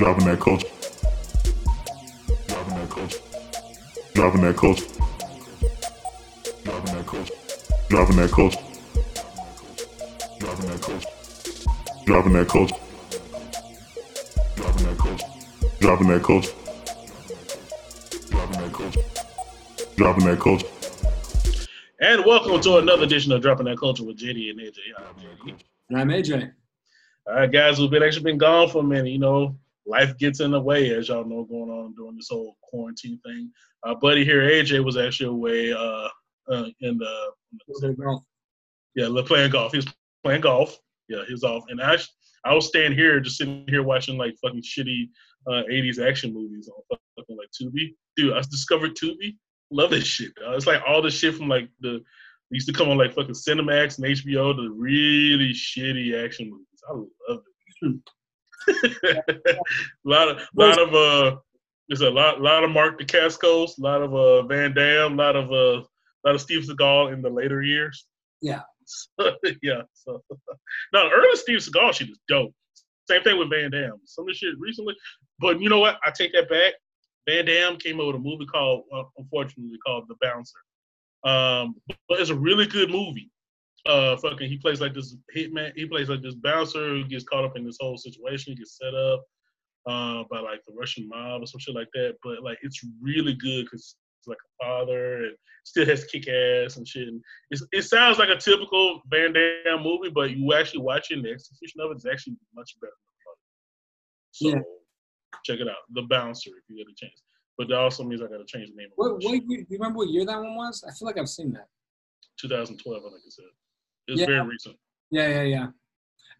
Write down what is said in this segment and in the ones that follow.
Driving that culture. Driving that culture. Driving that culture. Driving that culture. Driving that culture. Driving that culture. Driving that culture. Driving that culture. Driving that culture. Driving that culture. Driving that culture. And welcome to another edition of Dropping That Culture with JD and AJ. I'm JD. And I'm AJ. All right, guys, we've been actually been gone for a minute. You know, life gets in the way, as y'all know, going on during this whole quarantine thing. Our buddy here, AJ, was actually away uh, uh, in the yeah, playing golf. He was playing golf. Yeah, he was off, and I I was staying here, just sitting here watching like fucking shitty uh, '80s action movies on fucking like Tubi. Dude, I discovered Tubi. Love this shit. Dog. It's like all the shit from like the used to come on like fucking Cinemax and HBO, the really shitty action movies. I love it. A lot of, lot of, uh, there's a lot, lot of Mark Dacascos, a lot of uh Van Damme, a lot of uh, a lot of Steve Seagal in the later years. Yeah. yeah. So, no, the early Steve Seagal shit is dope. Same thing with Van Damme. Some of the shit recently, but you know what? I take that back. Van Damme came out with a movie called, uh, unfortunately, called The Bouncer. Um, but it's a really good movie. Uh, fucking, he plays like this hitman. He plays like this bouncer who gets caught up in this whole situation. He gets set up uh, by like the Russian mob or some shit like that. But like, it's really good because it's like a father and still has kick ass and shit. And it sounds like a typical Van Damme movie, but you actually watching the execution of it is actually much better. So yeah. check it out, The Bouncer, if you get a chance. But that also means I got to change the name. What, what year, do you remember what year that one was? I feel like I've seen that. 2012, I think it said. It's yeah. very recent. Yeah, yeah, yeah.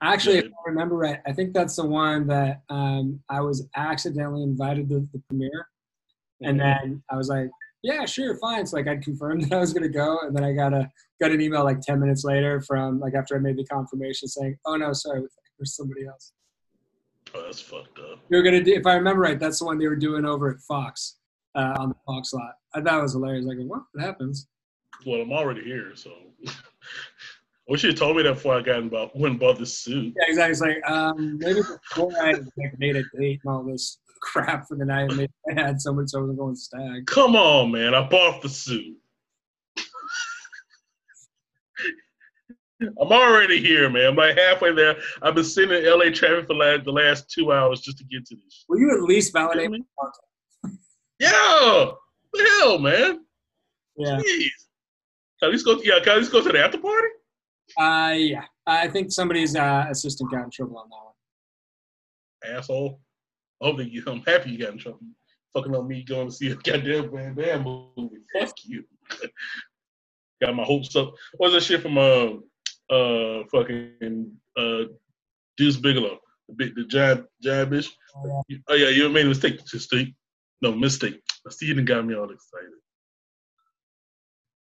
Actually, yeah. if I remember right, I think that's the one that um, I was accidentally invited to the premiere, and then I was like, "Yeah, sure, fine." So like I'd confirmed that I was gonna go, and then I got a got an email like ten minutes later from like after I made the confirmation saying, "Oh no, sorry, there's somebody else." Oh, that's fucked up. You're gonna do, if I remember right, that's the one they were doing over at Fox uh, on the Fox lot. I thought it was hilarious. Like, what? What happens? Well, I'm already here, so. wish you told me that before I got about went bought this suit. Yeah, exactly. It's like um, maybe before I like, made a date and all this crap for the night, maybe I had someone so I was going stag. Come on, man! I bought the suit. I'm already here, man. I'm like halfway there. I've been sitting in LA traffic for like the last two hours just to get to this. Will you at least validate me? Yeah. The hell, man. Yeah. Jeez. Can at least go? Yeah. Can at least go to the after party? Uh, yeah. I think somebody's uh, assistant got in trouble on that one. Asshole. Oh, I'm happy you got in trouble. Fucking on me going to see a goddamn Van Damme movie. Fuck you. got my hopes up. What's that shit from uh uh fucking uh Deuce Bigalow, the big the giant giant bitch. Oh yeah, oh, yeah you made a mistake, mistake. No mistake. Steven got me all excited.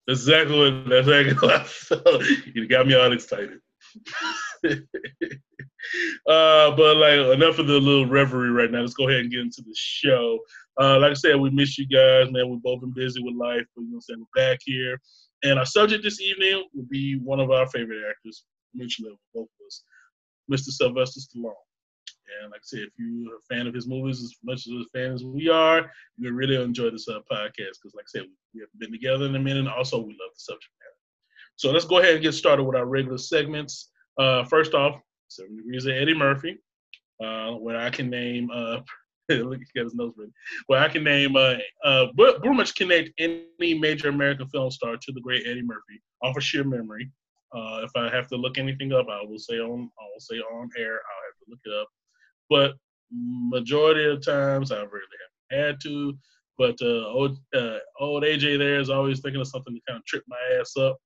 That's exactly what that's exactly what I felt. You got me all excited. uh, but like enough of the little reverie right now. Let's go ahead and get into the show. Uh, like I said, we miss you guys, man. We've both been busy with life, but you know, saying we're back here. And our subject this evening will be one of our favorite actors, mentioned it both of us, Mr. Sylvester Stallone. And like I said, if you're a fan of his movies as much as a fan as we are, you'll really enjoy this uh, podcast because, like I said, we have been together in a minute. And also, we love the subject matter. So let's go ahead and get started with our regular segments. Uh, first off, Seven Degrees of Eddie Murphy, uh, where I can name uh, Look, he got his nose ready. I can name, uh, uh, pretty much connect any major American film star to the great Eddie Murphy off of sheer memory. Uh, if I have to look anything up, I will say on, I will say on air. I'll have to look it up. But majority of times, I really haven't had to. But uh, old, uh, old AJ there is always thinking of something to kind of trip my ass up.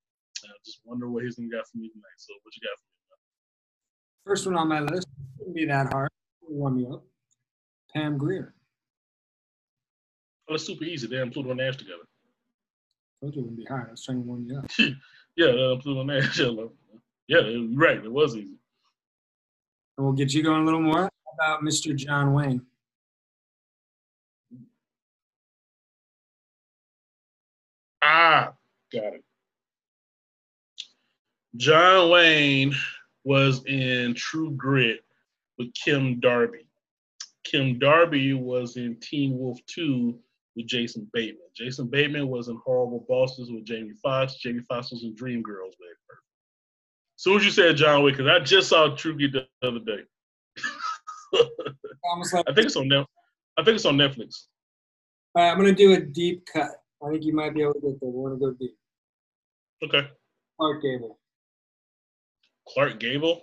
I just wonder what he's gonna got for me tonight. So, what you got for me? First one on my list wouldn't be that hard. Warm me up. Pam Grier. Well, it's super easy. They and Pluto Nash together. Told you it wouldn't be hard. I was trying to warm you up. yeah, uh, Pluto Nash. yeah, right. It was easy. And we'll get you going a little more. About Mr. John Wayne? Ah, got it. John Wayne was in True Grit with Kim Darby. Kim Darby was in Teen Wolf 2 with Jason Bateman. Jason Bateman was in Horrible Bosses with Jamie Foxx. Jamie Foxx was in Dreamgirls with Eddie soon as you said John Wick, because I just saw True Grit the other day. Almost like, I think it's on Net- I think it's on Netflix. all right, I'm gonna do a deep cut. I think you might be able to get there. We want to go deep. Okay. Clark Gable. Clark Gable.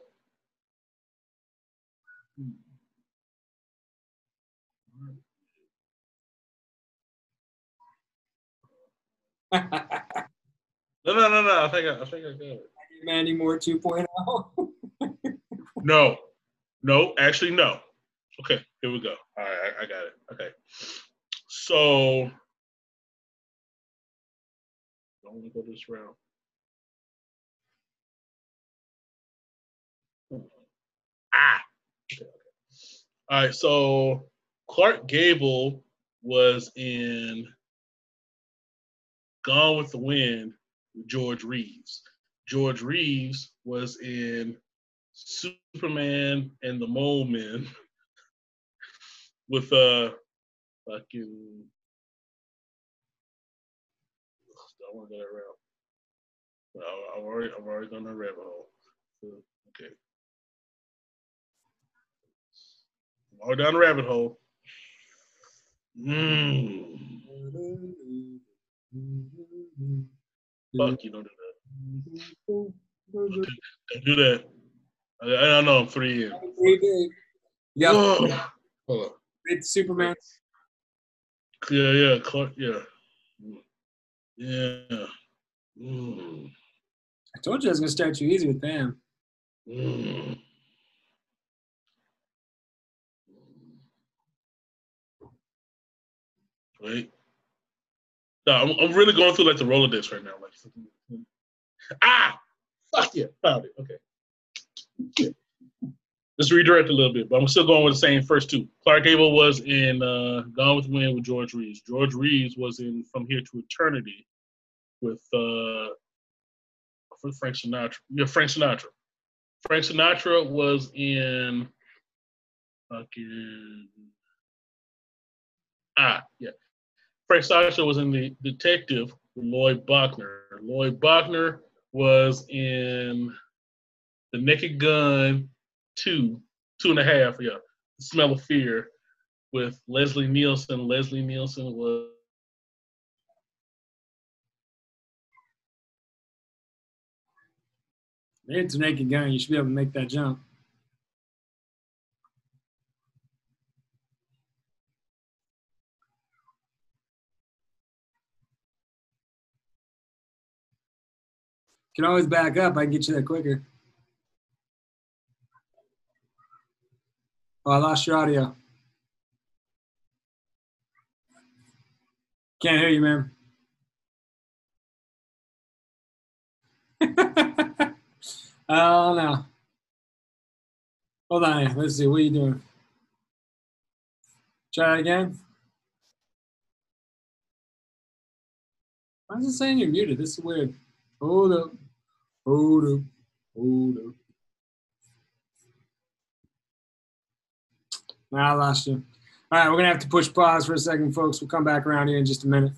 No, no, no, no. I think I, I think I got it. Mandy Moore oh. 2.0. No, no, actually, no. Okay, here we go. All right, I, I got it. Okay, so I want to go this route. Ah. Okay, okay. All right, so Clark Gable was in Gone with the Wind with George Reeves. George Reeves was in Superman and the Mole Men with uh fucking I want to go that route. No, I've already I've already gone that rabbit hole. So, okay. I'm down the rabbit hole. Mm. Fuck you, don't do that. Don't do that. I, I don't know. I'm three in. Yeah, Hold on. it's Superman. Yeah, yeah, Clark, yeah. Yeah. Mm. I told you I was gonna start you easy with Bam. Mm. Wait. No, I'm, I'm really going through like the Rolodex right now. Like, ah, fuck yeah, found it. Okay. Let's redirect a little bit, but I'm still going with the same first two. Clark Gable was in uh, Gone with the Wind with George Reeves. George Reeves was in From Here to Eternity with uh, Frank Sinatra. Yeah, Frank Sinatra. Frank Sinatra was in fucking ah yeah. Frank Sinatra was in the Detective with Lloyd Bochner. Lloyd Bochner was in The Naked Gun two, two and a half, yeah. The Smell of Fear with Leslie Nielsen. Leslie Nielsen was It's a naked gun. You should be able to make that jump. Can always back up. I can get you there quicker. Oh, I lost your audio. Can't hear you, man. oh no. Hold on. Let's see. What are you doing? Try again. Why is it saying you're muted? This is weird. Hold up. Hold up. Hold up. I lost you. All right, we're gonna have to push pause for a second, folks. We'll come back around here in just a minute.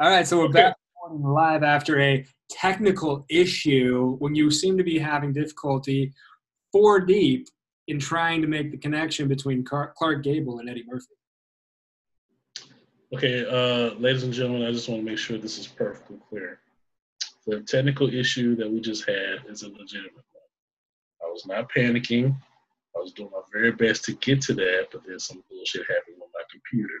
All right, so we're Okay. back live after a technical issue when you seem to be having difficulty four deep in trying to make the connection between Clark Gable and Eddie Murphy. Okay, uh, ladies and gentlemen, I just want to make sure this is perfectly clear. The technical issue that we just had is a legitimate was not panicking. I was doing my very best to get to that, but then some bullshit happened on my computer,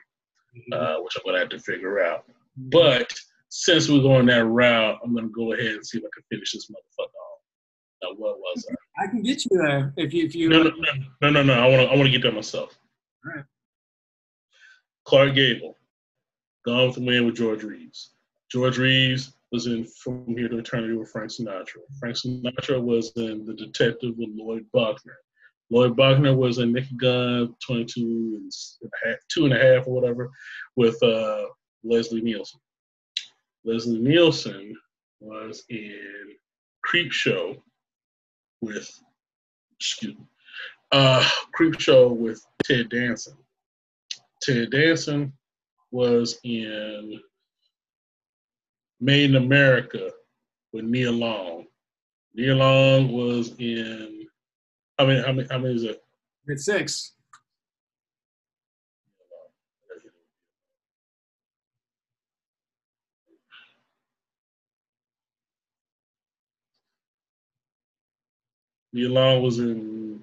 uh, which I'm to have to figure out. But since we're going that route, I'm to go ahead and see if I can finish this motherfucker off. Now, what was I? I can get you there if you if you. No, no, no, no, no, no. I want to. I want to get there myself. All right. Clark Gable, Gone with the Wind with George Reeves. George Reeves was in From Here to Eternity with Frank Sinatra. Frank Sinatra was in The Detective with Lloyd Bochner. Lloyd Bochner was in Naked Gun 22 and a half, two and a half or whatever with uh, Leslie Nielsen. Leslie Nielsen was in Creep Show with, excuse me, uh, Creep Show with Ted Danson. Ted Danson was in Made in America with Nia Long. Nia Long was in how many? How many? How many is it? It's six. Nia Long was in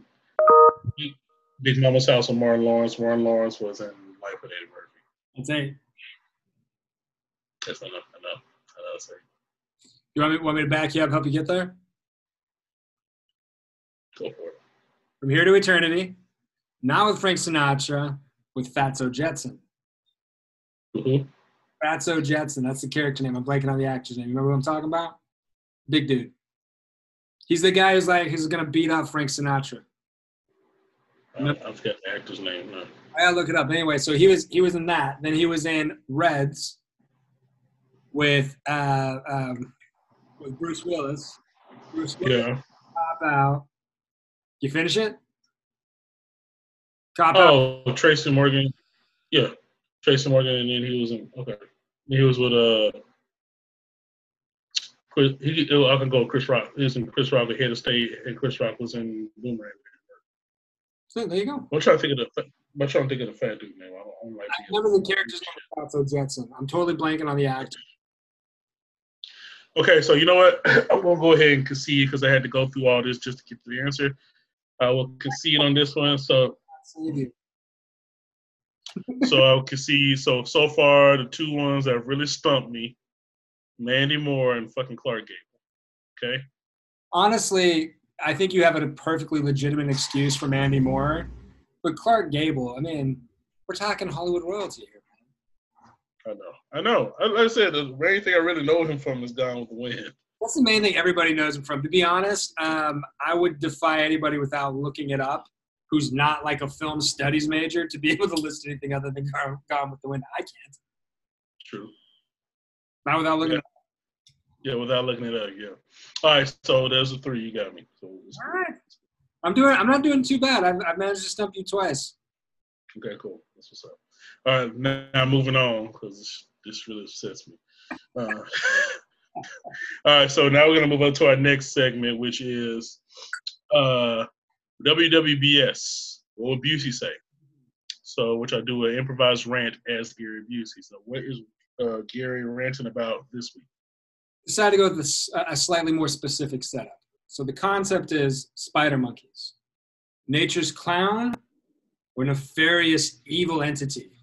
Big Momma's House with Martin Lawrence. Martin Lawrence was in Life with Eddie Murphy. That's eight. That's enough. Enough. Enough. You want me, want me to back you up, help you get there? Go for it. From Here to Eternity, not with Frank Sinatra, with Fatso Jetson. Mm-hmm. Fatso Jetson, that's the character name. I'm blanking on the actor's name. You remember what I'm talking about? Big dude. He's the guy who's like, he's gonna beat up Frank Sinatra. Uh, I forgot the actor's name. No. I gotta look it up. Anyway, so he was he was in that. Then he was in Reds with uh, um, with Bruce Willis. Bruce Willis Yeah. Cop Out. You finish it? Cop Out. Oh, Tracy Morgan. Yeah, Tracy Morgan, and then he was in. Okay, he was with uh. Chris, he, I can go with Chris Rock. He was in Chris Rock, Head of State, and Chris Rock was in Boomerang. So there you go. I'm trying to think of the. I'm trying to think of the fat dude name. I don't, I don't like. I remember the character's name Jetson. I'm totally blanking on the actor. Okay, so you know what? I'm gonna go ahead and concede because I had to go through all this just to get to the answer. I will concede on this one. So, so I'll concede. So so far, the two ones that really stumped me, Mandy Moore and fucking Clark Gable. Okay. Honestly, I think you have a perfectly legitimate excuse for Mandy Moore, but Clark Gable. I mean, we're talking Hollywood royalty here. I know. I know. I- Like I said, the main thing I really know him from is Gone with the Wind. That's the main thing everybody knows him from. To be honest, um, I would defy anybody without looking it up who's not like a film studies major to be able to list anything other than Gone, Gone with the Wind. I can't. True. Not without looking Yeah. it up. Yeah, without looking it up. Yeah. All right. So there's the three. You got me. So All right. I'm doing. I'm not doing too bad. I've, I've managed to stump you twice. Okay, cool. That's what's up. All right, now, moving on because this, really upsets me. Uh, all right, so now we're gonna move on to our next segment, which is uh, WWBS. What would Busey say? So, which I do an improvised rant as Gary Busey. So, what is uh, Gary ranting about this week? Decided to go with a slightly more specific setup. So the concept is spider monkeys, nature's clown, or nefarious evil entity.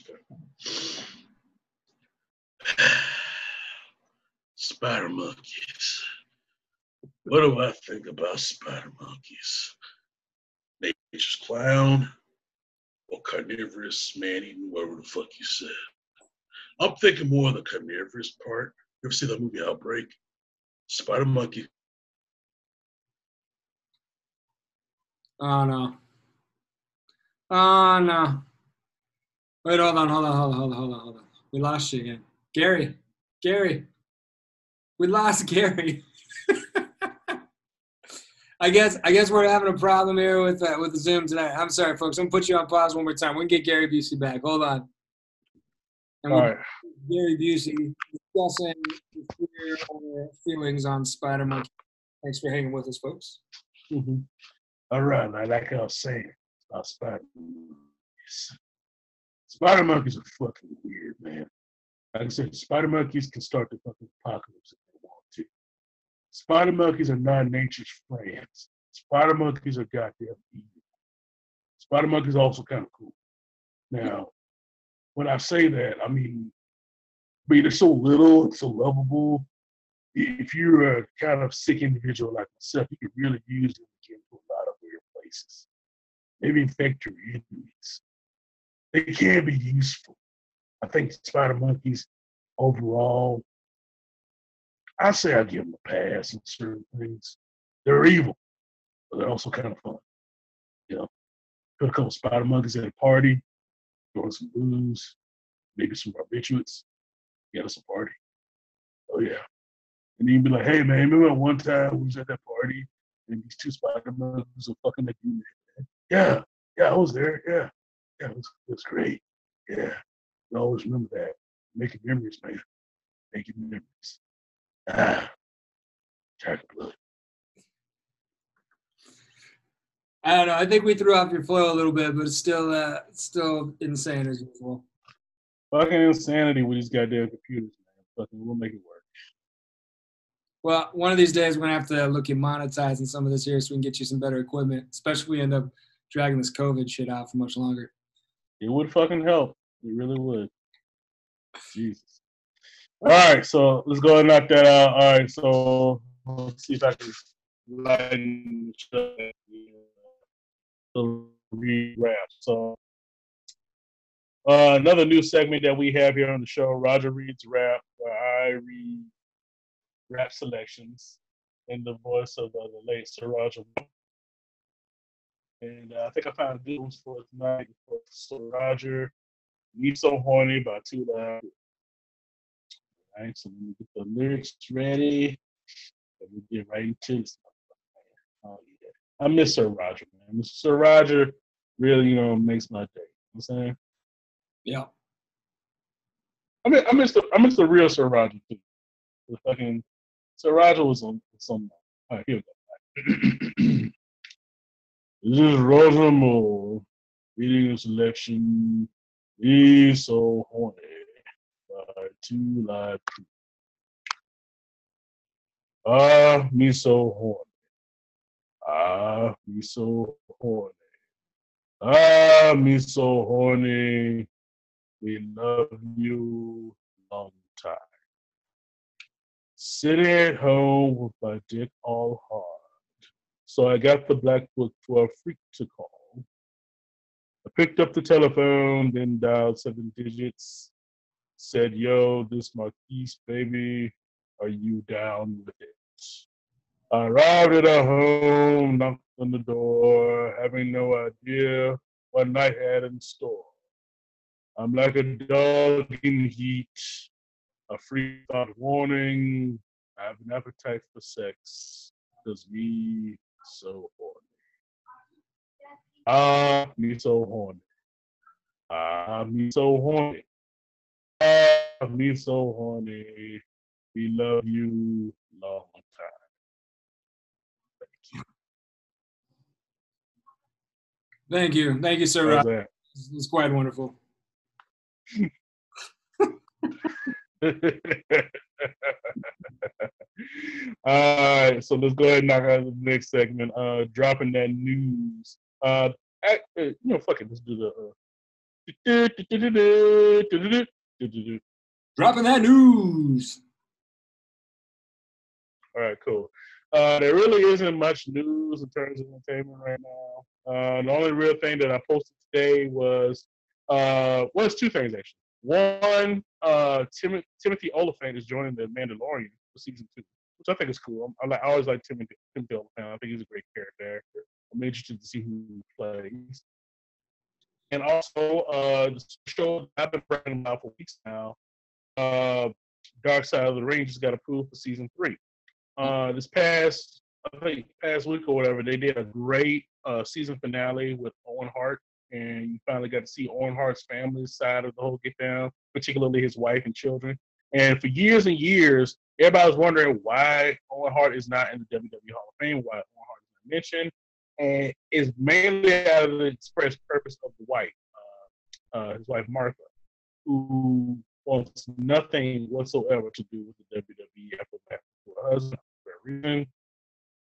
Okay. Spider monkeys. What do I think about spider monkeys? Nature's clown or carnivorous man eating whatever the fuck you said. I'm thinking more of the carnivorous part. You ever see that movie Outbreak? Spider monkey. Oh no. Oh no. Wait, hold on, hold on, hold on, hold on, hold on, hold on. We lost you again. Gary. Gary. We lost Gary. I guess I guess we're having a problem here with uh, with the Zoom tonight. I'm sorry, folks. I'm gonna put you on pause one more time. We can get Gary Busey back. Hold on. And All. Gary Busey discussing his fear feelings on Spider Monkey. Thanks for hanging with us, folks. All right, now, like I was saying about spider monkeys. Spider monkeys are fucking weird, man. Like I said, spider monkeys can start the fucking apocalypse if they want to. Spider monkeys are not nature's friends. Spider monkeys are goddamn evil. Spider monkeys are also kind of cool. Now, when I say that, I mean, I mean, they're so little and so lovable. If you're a kind of sick individual like myself, you can really use them to get into a lot of weird places. Maybe infect your enemies. They can be useful. I think spider monkeys overall, I say I give them a pass on certain things. They're evil, but they're also kind of fun. You know, put a couple spider monkeys at a party, throwing some booze, maybe some barbiturates, get us a party. Oh yeah. And then you'd be like, hey man, remember one time we was at that party and these two Spider Monkeys were fucking making you Yeah, yeah, I was there. Yeah, yeah, it was, it was great. Yeah, I always remember that. Making memories, man. Making memories. Ah, Jack Blood. I don't know. I think we threw off your flow a little bit, but it's still uh, it's still insane as usual. Fucking insanity with these goddamn computers, man. Fucking, we'll make it work. Well, one of these days we're gonna have to look at monetizing some of this here so we can get you some better equipment, especially if we end up dragging this COVID shit out for much longer. It would fucking help. It really would. Jesus. All right, so let's go and knock that out. All right, so let's see if I can lighten the rewrap. So uh, another new segment that we have here on the show, Roger reads rap, where I read rap selections in the voice of uh, the late Sir Roger. And uh, I think I found good ones for tonight for Sir Roger. Me So Horny by Too Loud. All right, so let me get the lyrics ready. Let me get right into this. Oh, yeah. I miss Sir Roger, man. Sir Roger really, you know, makes my day. You know I'm saying? Yeah. I mean, I miss the I miss the real Sir Roger too. The fucking Sir Roger was on some. All right, here we go. This is Roger Moore reading a selection. He's so horny by two live. Ah, me so horny. Ah, me so horny. Ah, me so horny. We love you long time. Sitting at home with my dick all hard. So I got the black book for a freak to call. I picked up the telephone, then dialed seven digits. Said, yo, this Marquise, baby. Are you down with it? I arrived at her home, knocked on the door, having no idea what night had in store. I'm like a dog in heat, a freak without warning. I have an appetite for sex, does me so horny. Ah, me so horny. Ah, me so horny. Ah, me so horny. We love you long time. Thank you. Thank you, Sir How's Roger. It's, it's quite wonderful. All right, so let's go ahead and knock out the next segment. Uh, dropping that news. Uh, uh, you know, fuck it. Let's do the. Uh, Dropping that news. All right, cool. Uh, there really isn't much news in terms of entertainment right now. Uh, the only real thing that I posted today was, uh, well, it's two things actually. One, uh, Tim- Timothy Olyphant is joining the Mandalorian for season two, which I think is cool. I'm, I always like Timothy, Timothy Olyphant. I think he's a great character. I'm interested to see who he plays. And also, uh, the show I've been bringing about for weeks now, uh, Dark Side of the Ring just got approved for season three. Uh, this past, I think, past week or whatever, they did a great uh, season finale with Owen Hart, and you finally got to see Owen Hart's family side of the whole get down, particularly his wife and children. And for years and years, everybody was wondering why Owen Hart is not in the WWE Hall of Fame, why Owen Hart is not mentioned, and it's mainly out of the express purpose of the wife, uh, uh, his wife Martha, who wants nothing whatsoever to do with the WWE after that for her husband for a reason.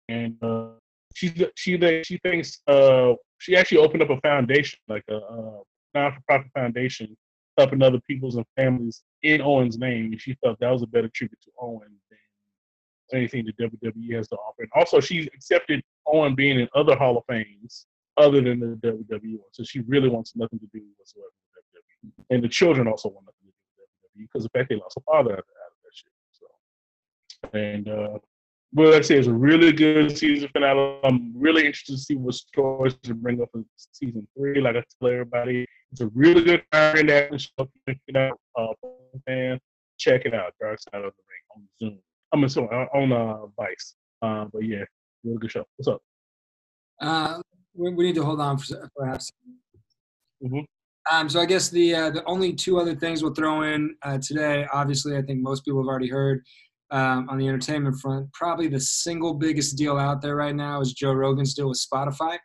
And uh, she she she thinks uh, she actually opened up a foundation, like a, a non-for-profit foundation, helping other peoples and families in Owen's name. And she felt that was a better tribute to Owen than anything the WWE has to offer. And also, she accepted Owen being in other Hall of Fames other than the WWE one. So she really wants nothing to do whatsoever with WWE. And the children also want nothing to do with WWE because the fact they lost a father out of that shit. So, and uh, well, like I say, it's a really good season finale. I'm really interested to see what stories to bring up in season three. Like I tell everybody, it's a really good time in that show. Check it out, uh, fan. Check it out, Dark Side of the Ring on Zoom. I'm sorry, on uh, Vice. Uh, but yeah, Really good show. What's up? Uh, we, we need to hold on for perhaps. Mhm. Um, so I guess the uh, the only two other things we'll throw in uh, today, obviously, I think most people have already heard um, on the entertainment front. Probably the single biggest deal out there right now is Joe Rogan's deal with Spotify.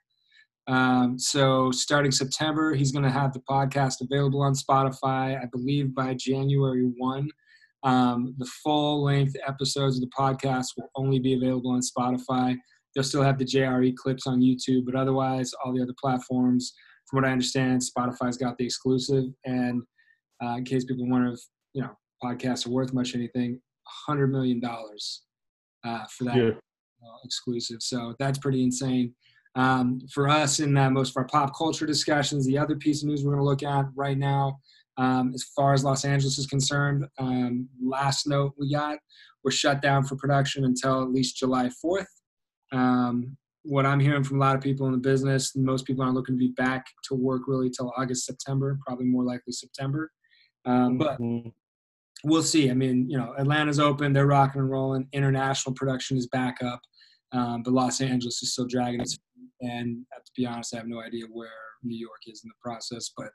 Um, so starting September, he's going to have the podcast available on Spotify. I believe by January one. Um, the full length episodes of the podcast will only be available on Spotify. They'll still have the JRE clips on YouTube, but otherwise, all the other platforms, from what I understand, Spotify's got the exclusive. And uh, in case people wonder if you know podcasts are worth much anything, hundred million dollars uh, for that Yeah. uh, exclusive. So that's pretty insane. Um, for us, in uh, most of our pop culture discussions, the other piece of news we're going to look at right now, um, as far as Los Angeles is concerned, um, last note we got, we're shut down for production until at least July 4th. Um, what I'm hearing from a lot of people in the business, most people aren't looking to be back to work really till August, September, probably more likely September. Um, but Mhm. We'll see. I mean, you know, Atlanta's open, they're rocking and rolling. International production is back up, um, but Los Angeles is still dragging its. And uh, to be honest, I have no idea where New York is in the process, but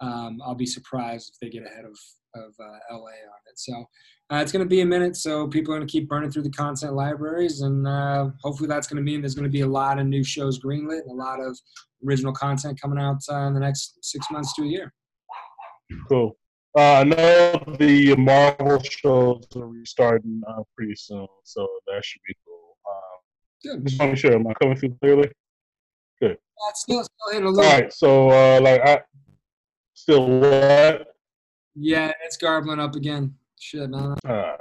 um, I'll be surprised if they get ahead of of uh, LA on it. So uh, it's going to be a minute. So people are going to keep burning through the content libraries, and uh, hopefully that's going to mean there's going to be a lot of new shows greenlit and a lot of original content coming out uh, in the next six months to a year. Cool. Uh, I know the Marvel shows are restarting uh, pretty soon, so that should be cool. Um, Good. just want to make sure, am I coming through clearly? That's still, still hitting a little. right, so uh, like I still what? Yeah, it's garbling up again. Shit, man. Uh,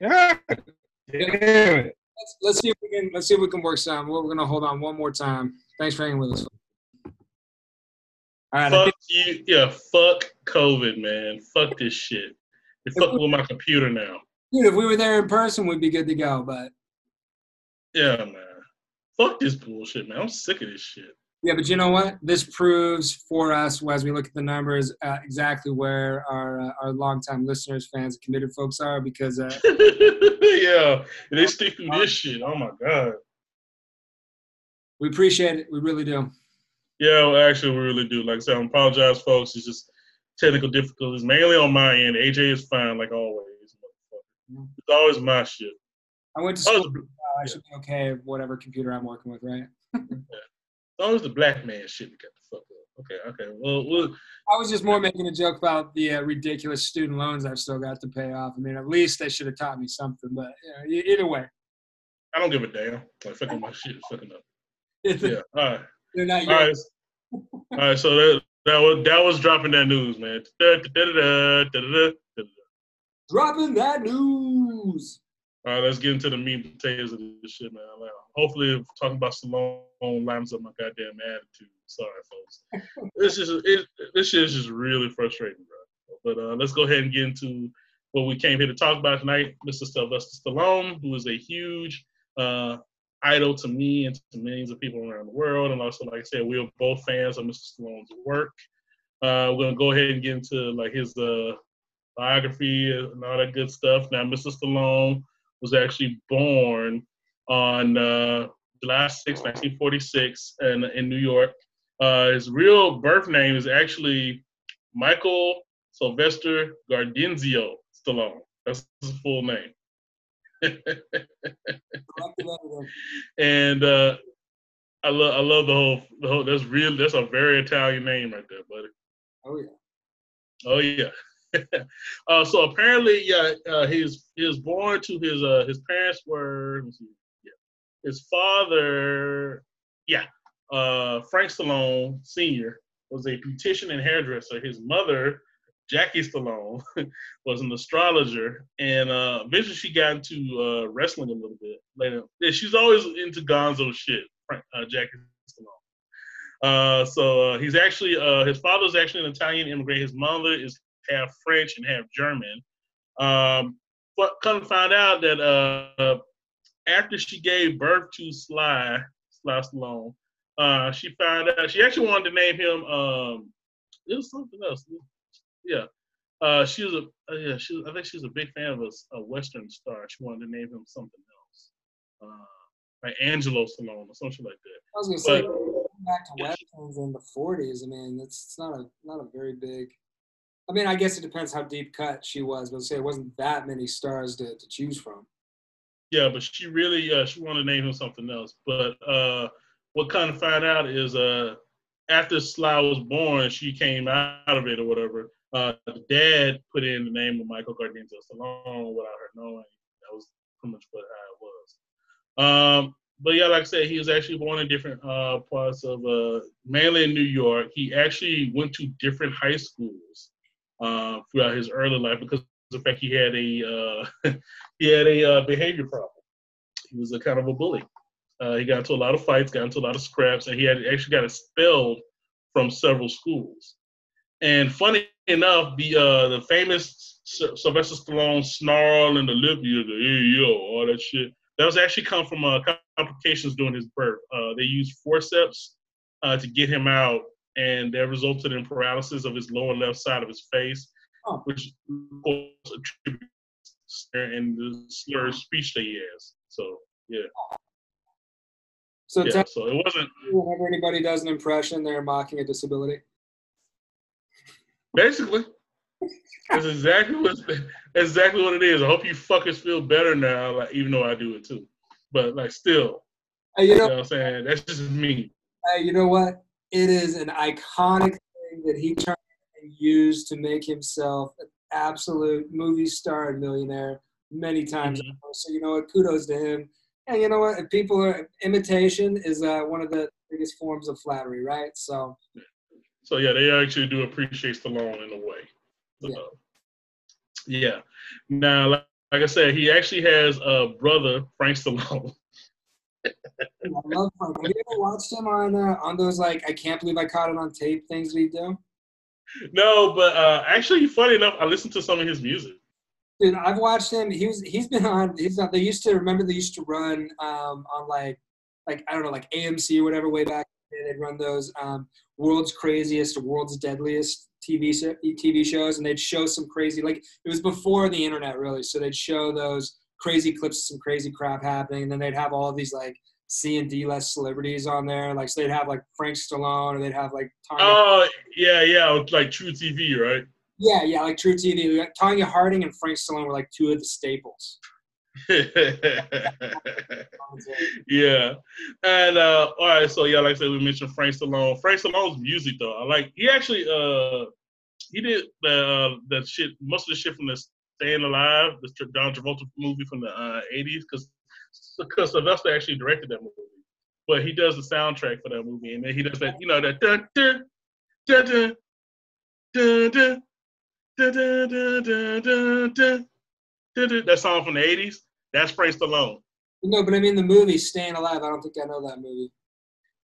God damn it! Let's, let's see if we can let's see if we can work something. We're gonna hold on one more time. Thanks for hanging with us. All right, Fuck think, you, yeah. Fuck COVID, man. Fuck this shit. You're fucking with my computer now. dude, if we were there in person, we'd be good to go. But Yeah, man. Fuck this bullshit, man. I'm sick of this shit. yeah, but you know what? This proves for us as we look at the numbers uh, exactly where our uh, our longtime listeners, fans, committed folks are because uh, yeah, they stick through this shit. Oh my god. we appreciate it. We really do. Yeah, well, actually, we really do. Like I said, I apologize, folks. It's just technical difficulties, mainly on my end. AJ is fine, like always. motherfucker. It's always my shit. I went to school. uh, I should be okay with whatever computer I'm working with, right? yeah. it's always the black man shit that got the fuck up. Okay, okay. Well, well I was just more making a joke about the uh, ridiculous student loans I've still got to pay off. I mean, at least they should have taught me something. But you know, either way, I don't give a damn. Like fucking my shit, is fucking up. Yeah. All right. They're not All right. yours. All right. So that that was that was dropping that news, man. Dropping that news. All right, let's get into the meat and potatoes of this shit, man. Like, hopefully, talking about Stallone lines up my goddamn attitude. Sorry, folks. this is it, this shit is just really frustrating, bro. But uh, let's go ahead and get into what we came here to talk about tonight. Mr. Sylvester Stallone, who is a huge uh, idol to me and to millions of people around the world, and also, like I said, we're both fans of Mr. Stallone's work. Uh, we're gonna go ahead and get into like his uh, biography and all that good stuff. Now, Mr. Stallone was actually born on uh, July 6, 1946, in, in New York. Uh, his real birth name is actually Michael Sylvester Gardenzio Stallone. That's his full name. And uh, I love I love the whole the whole that's real that's a very Italian name right there, buddy. Oh yeah. Oh yeah. uh, so apparently, yeah, uh, he was he was born to his uh his parents were see, yeah his father yeah uh Frank Stallone Senior was a beautician and hairdresser. His mother Jackie Stallone was an astrologer, and uh, eventually she got into uh, wrestling a little bit later. Yeah, she's always into Gonzo shit. Uh, Jackie Stallone. Uh, so uh, he's actually uh, his father's actually an Italian immigrant. His mother is half French and half German. Um, but come to find out that after she gave birth to Sly, Sly Stallone, she found out she actually wanted to name him. Um, it was something else. Yeah, uh, she was a uh, yeah. She was, I think she was a big fan of a, a Western star. She wanted to name him something else. Uh, like Angelo Stallone or something like that. I was gonna say back to westerns in the '40s. I mean, it's, it's not a not a very big. I mean, I guess it depends how deep cut she was, but say it wasn't that many stars to, to choose from. Yeah, but she really uh, she wanted to name him something else. But uh, what kind of find out is uh, after Sly was born, she came out of it or whatever. Uh, the dad put in the name of Michael Gardenzio Stallone without her knowing. That was pretty much what how it was. Um, but yeah, like I said, he was actually born in different uh, parts of uh, mainly in New York. He actually went to different high schools uh, throughout his early life because the fact he had a uh, he had a uh, behavior problem. He was a kind of a bully. Uh, he got into a lot of fights, got into a lot of scraps, and he had actually got expelled from several schools. And funny enough, the uh, the famous Sylvester Stallone snarl and the lip, the hey yo, all that shit. That was actually come from uh, complications during his birth. Uh, they used forceps uh, to get him out, and that resulted in paralysis of his lower left side of his face, oh. which of course attributes and the slur speech that he has. So yeah. So, yeah, so it wasn't. Whenever anybody does an impression, they're mocking a disability. Basically, that's exactly what exactly what it is. I hope you fuckers feel better now, like even though I do it too. But like still, hey, you, know, you know what I'm saying? That's just me. Hey, you know what? It is an iconic thing that he turned and used to make himself an absolute movie star and millionaire many times. Mm-hmm. So you know what? Kudos to him. And you know what? People are imitation is uh, one of the biggest forms of flattery, right? So so yeah, they actually do appreciate Stallone in a way. yeah. Uh, yeah. Now, like, like, I said, he actually has a brother, Frank Stallone. I love Frank. Have you ever watched him on uh, on those like I can't believe I caught it on tape things we do? No, but uh, actually, funny enough, I listened to some of his music. Dude, I've watched him. He was he's been on. He's on. They used to remember they used to run um, on like like I don't know like AMC or whatever way back. They'd run those um, world's craziest, world's deadliest TV TV shows, and they'd show some crazy like it was before the internet really, so they'd show those crazy clips of some crazy crap happening, and then they'd have all these like C and D less celebrities on there, like so they'd have like Frank Stallone, or they'd have like Tonya. Oh yeah, yeah, like True TV, right? Yeah, yeah, like truTV. Tonya Harding and Frank Stallone were like two of the staples. Yeah, and uh, all right, so yeah, like I said, we mentioned Frank Stallone. Frank Stallone's music, though, I like. He actually, uh, he did the uh, the shit, most of the shit from the Staying Alive, the John Travolta movie from the uh, '80s, because because Sylvester actually directed that movie, but he does the soundtrack for that movie, and then he does that, you know, that dun dun dun dun dun dun dun dun dun dun dun that song from the 80s, that's Frank Stallone. No, but I mean the movie Staying Alive. I don't think I know that movie.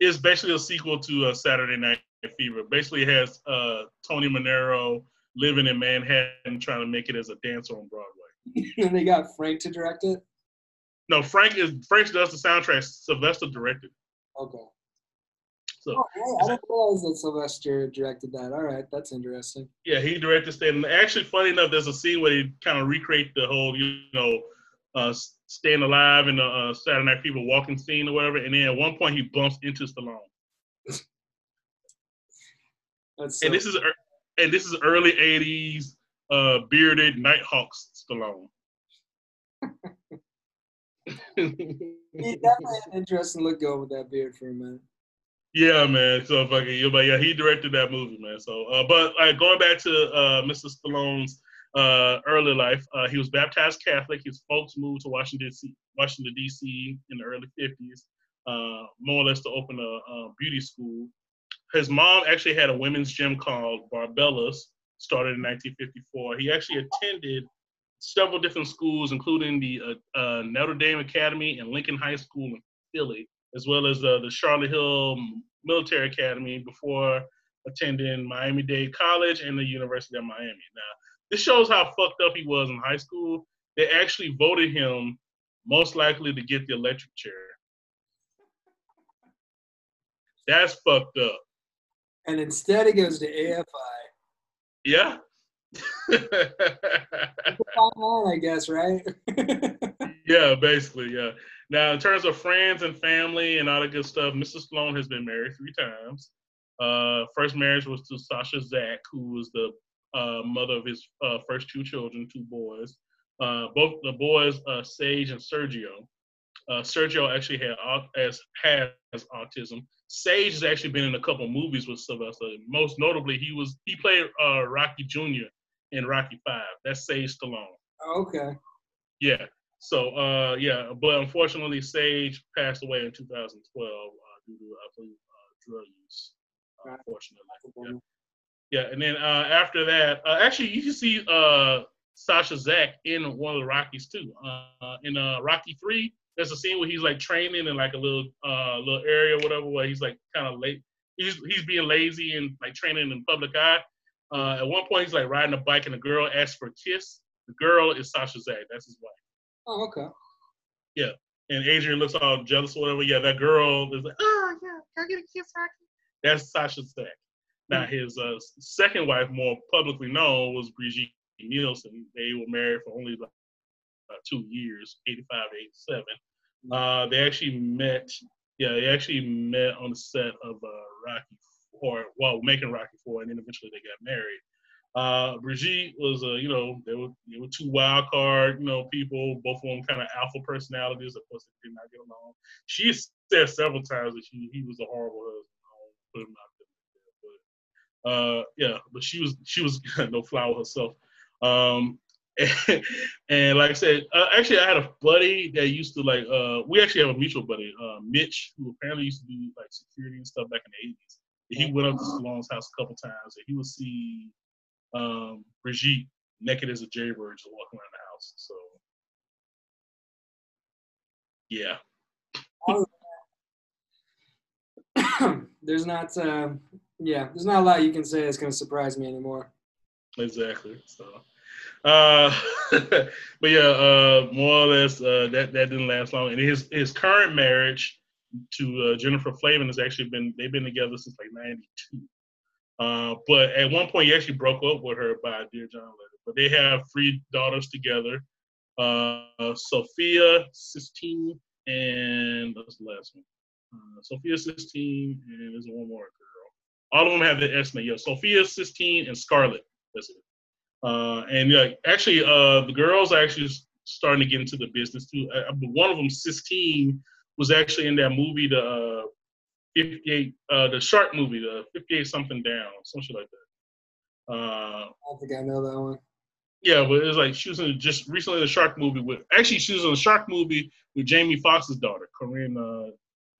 It's basically a sequel to uh, Saturday Night Fever. Basically, it has uh, Tony Manero living in Manhattan trying to make it as a dancer on Broadway. and they got Frank to direct it. No, Frank is Frank does the soundtrack. Sylvester directed. Okay. So oh, I didn't realize that Sylvester directed that. All right, that's interesting. Yeah, he directed it. And actually, funny enough, there's a scene where he kind of recreate the whole, you know, uh, staying alive in the uh, Saturday Night Fever walking scene or whatever. And then at one point, he bumps into Stallone. that's so and this is and this is early '80s uh, bearded Nighthawks Stallone. he definitely had an interesting look going with that beard for a minute. Yeah, man. So fucking, but yeah, he directed that movie, man. So, uh, but like going back to uh, Mr. Stallone's uh, early life, uh, he was baptized Catholic. His folks moved to Washington, D.C., Washington D.C. in the early '50s, uh, more or less to open a, a, beauty school. His mom actually had a women's gym called Barbella's, started in 1954. He actually attended several different schools, including the uh, uh, Notre Dame Academy and Lincoln High School in Philly as well as uh, the Charlotte Hall Military Academy before attending Miami Dade College and the University of Miami. Now, this shows how fucked up he was in high school. They actually voted him most likely to get the electric chair. That's fucked up. And instead, he goes to AFI. Yeah. I guess, right? yeah, basically, yeah. Now, in terms of friends and family and all that good stuff, Mrs. Sloan has been married three times. Uh, first marriage was to Sasha Czack, who was the uh, mother of his uh, first two children, two boys. Uh, both the boys, uh, Sage and Sergio. Uh, Sergio actually had as has autism. Sage has actually been in a couple movies with Sylvester. Most notably, he was he played Rocky Jr. in Rocky Five. That's Sage Stallone. Oh, okay. Yeah. So uh, yeah, but unfortunately, Sage passed away in 2012 uh, due to I believe uh, drug use. Uh, unfortunately. Yeah. Yeah. and then uh, after that, uh, actually, you can see uh, Sasha Czack in one of the Rockies too. Uh, uh, in Rocky Three, there's a scene where he's like training in like a little little area, whatever, where he's like kind of late. He's he's being lazy and like training in public eye. at one point, he's like riding a bike, and a girl asks for a kiss. The girl is Sasha Czack. That's his wife. Oh, okay. Yeah. And Adrian looks all jealous or whatever. Yeah, that girl is like, oh, yeah, can I get a kiss, Rocky? That's Sasha Czack. Now, his uh, second wife, more publicly known, was Brigitte Nielsen. They were married for only like uh, two years, 85 to 87. Hmm. Uh, they actually met, yeah, they actually met on the set of uh, Rocky, or well, making Rocky Four, and then eventually they got married. Uh, Brigitte was a, you know, they were, they were two wild card, you know, people, both of them kind of alpha personalities. Of course, they did not get along. She said several times that she, he was a horrible husband. put him out uh, yeah, but she was, she was no flower herself. Um, and, and, like I said, uh, actually, I had a buddy that used to like. Uh, we actually have a mutual buddy, uh, Mitch, who apparently used to do like security and stuff back in the '80s. He went up to Stallone's house a couple times, and he would see um, Brigitte naked as a jaybird just walking around the house. So, yeah. there's not, uh, yeah, there's not a lot you can say that's going to surprise me anymore. Exactly. So, uh, but yeah, uh, more or less, uh, that that didn't last long. And his his current marriage to uh, Jennifer Flavin has actually been they've been together since like '92. Uh, but at one point, he actually broke up with her by Dear John letter. But they have three daughters together uh, Sophia, Sistine, and what's the last one? Uh, Sophia, Sistine, and there's one more girl. All of them have the S name. Yeah, Sophia, Sistine, and it. Uh, and yeah, actually, uh, the girls are actually starting to get into the business too. Uh, one of them, Sistine, was actually in that movie, the uh, 58, uh, the shark movie, the 58 something down, something like that. Uh, I think I know that one. Yeah, but it was like she was in just recently the shark movie with actually she was in the shark movie with Jamie Foxx's daughter, Corinne uh,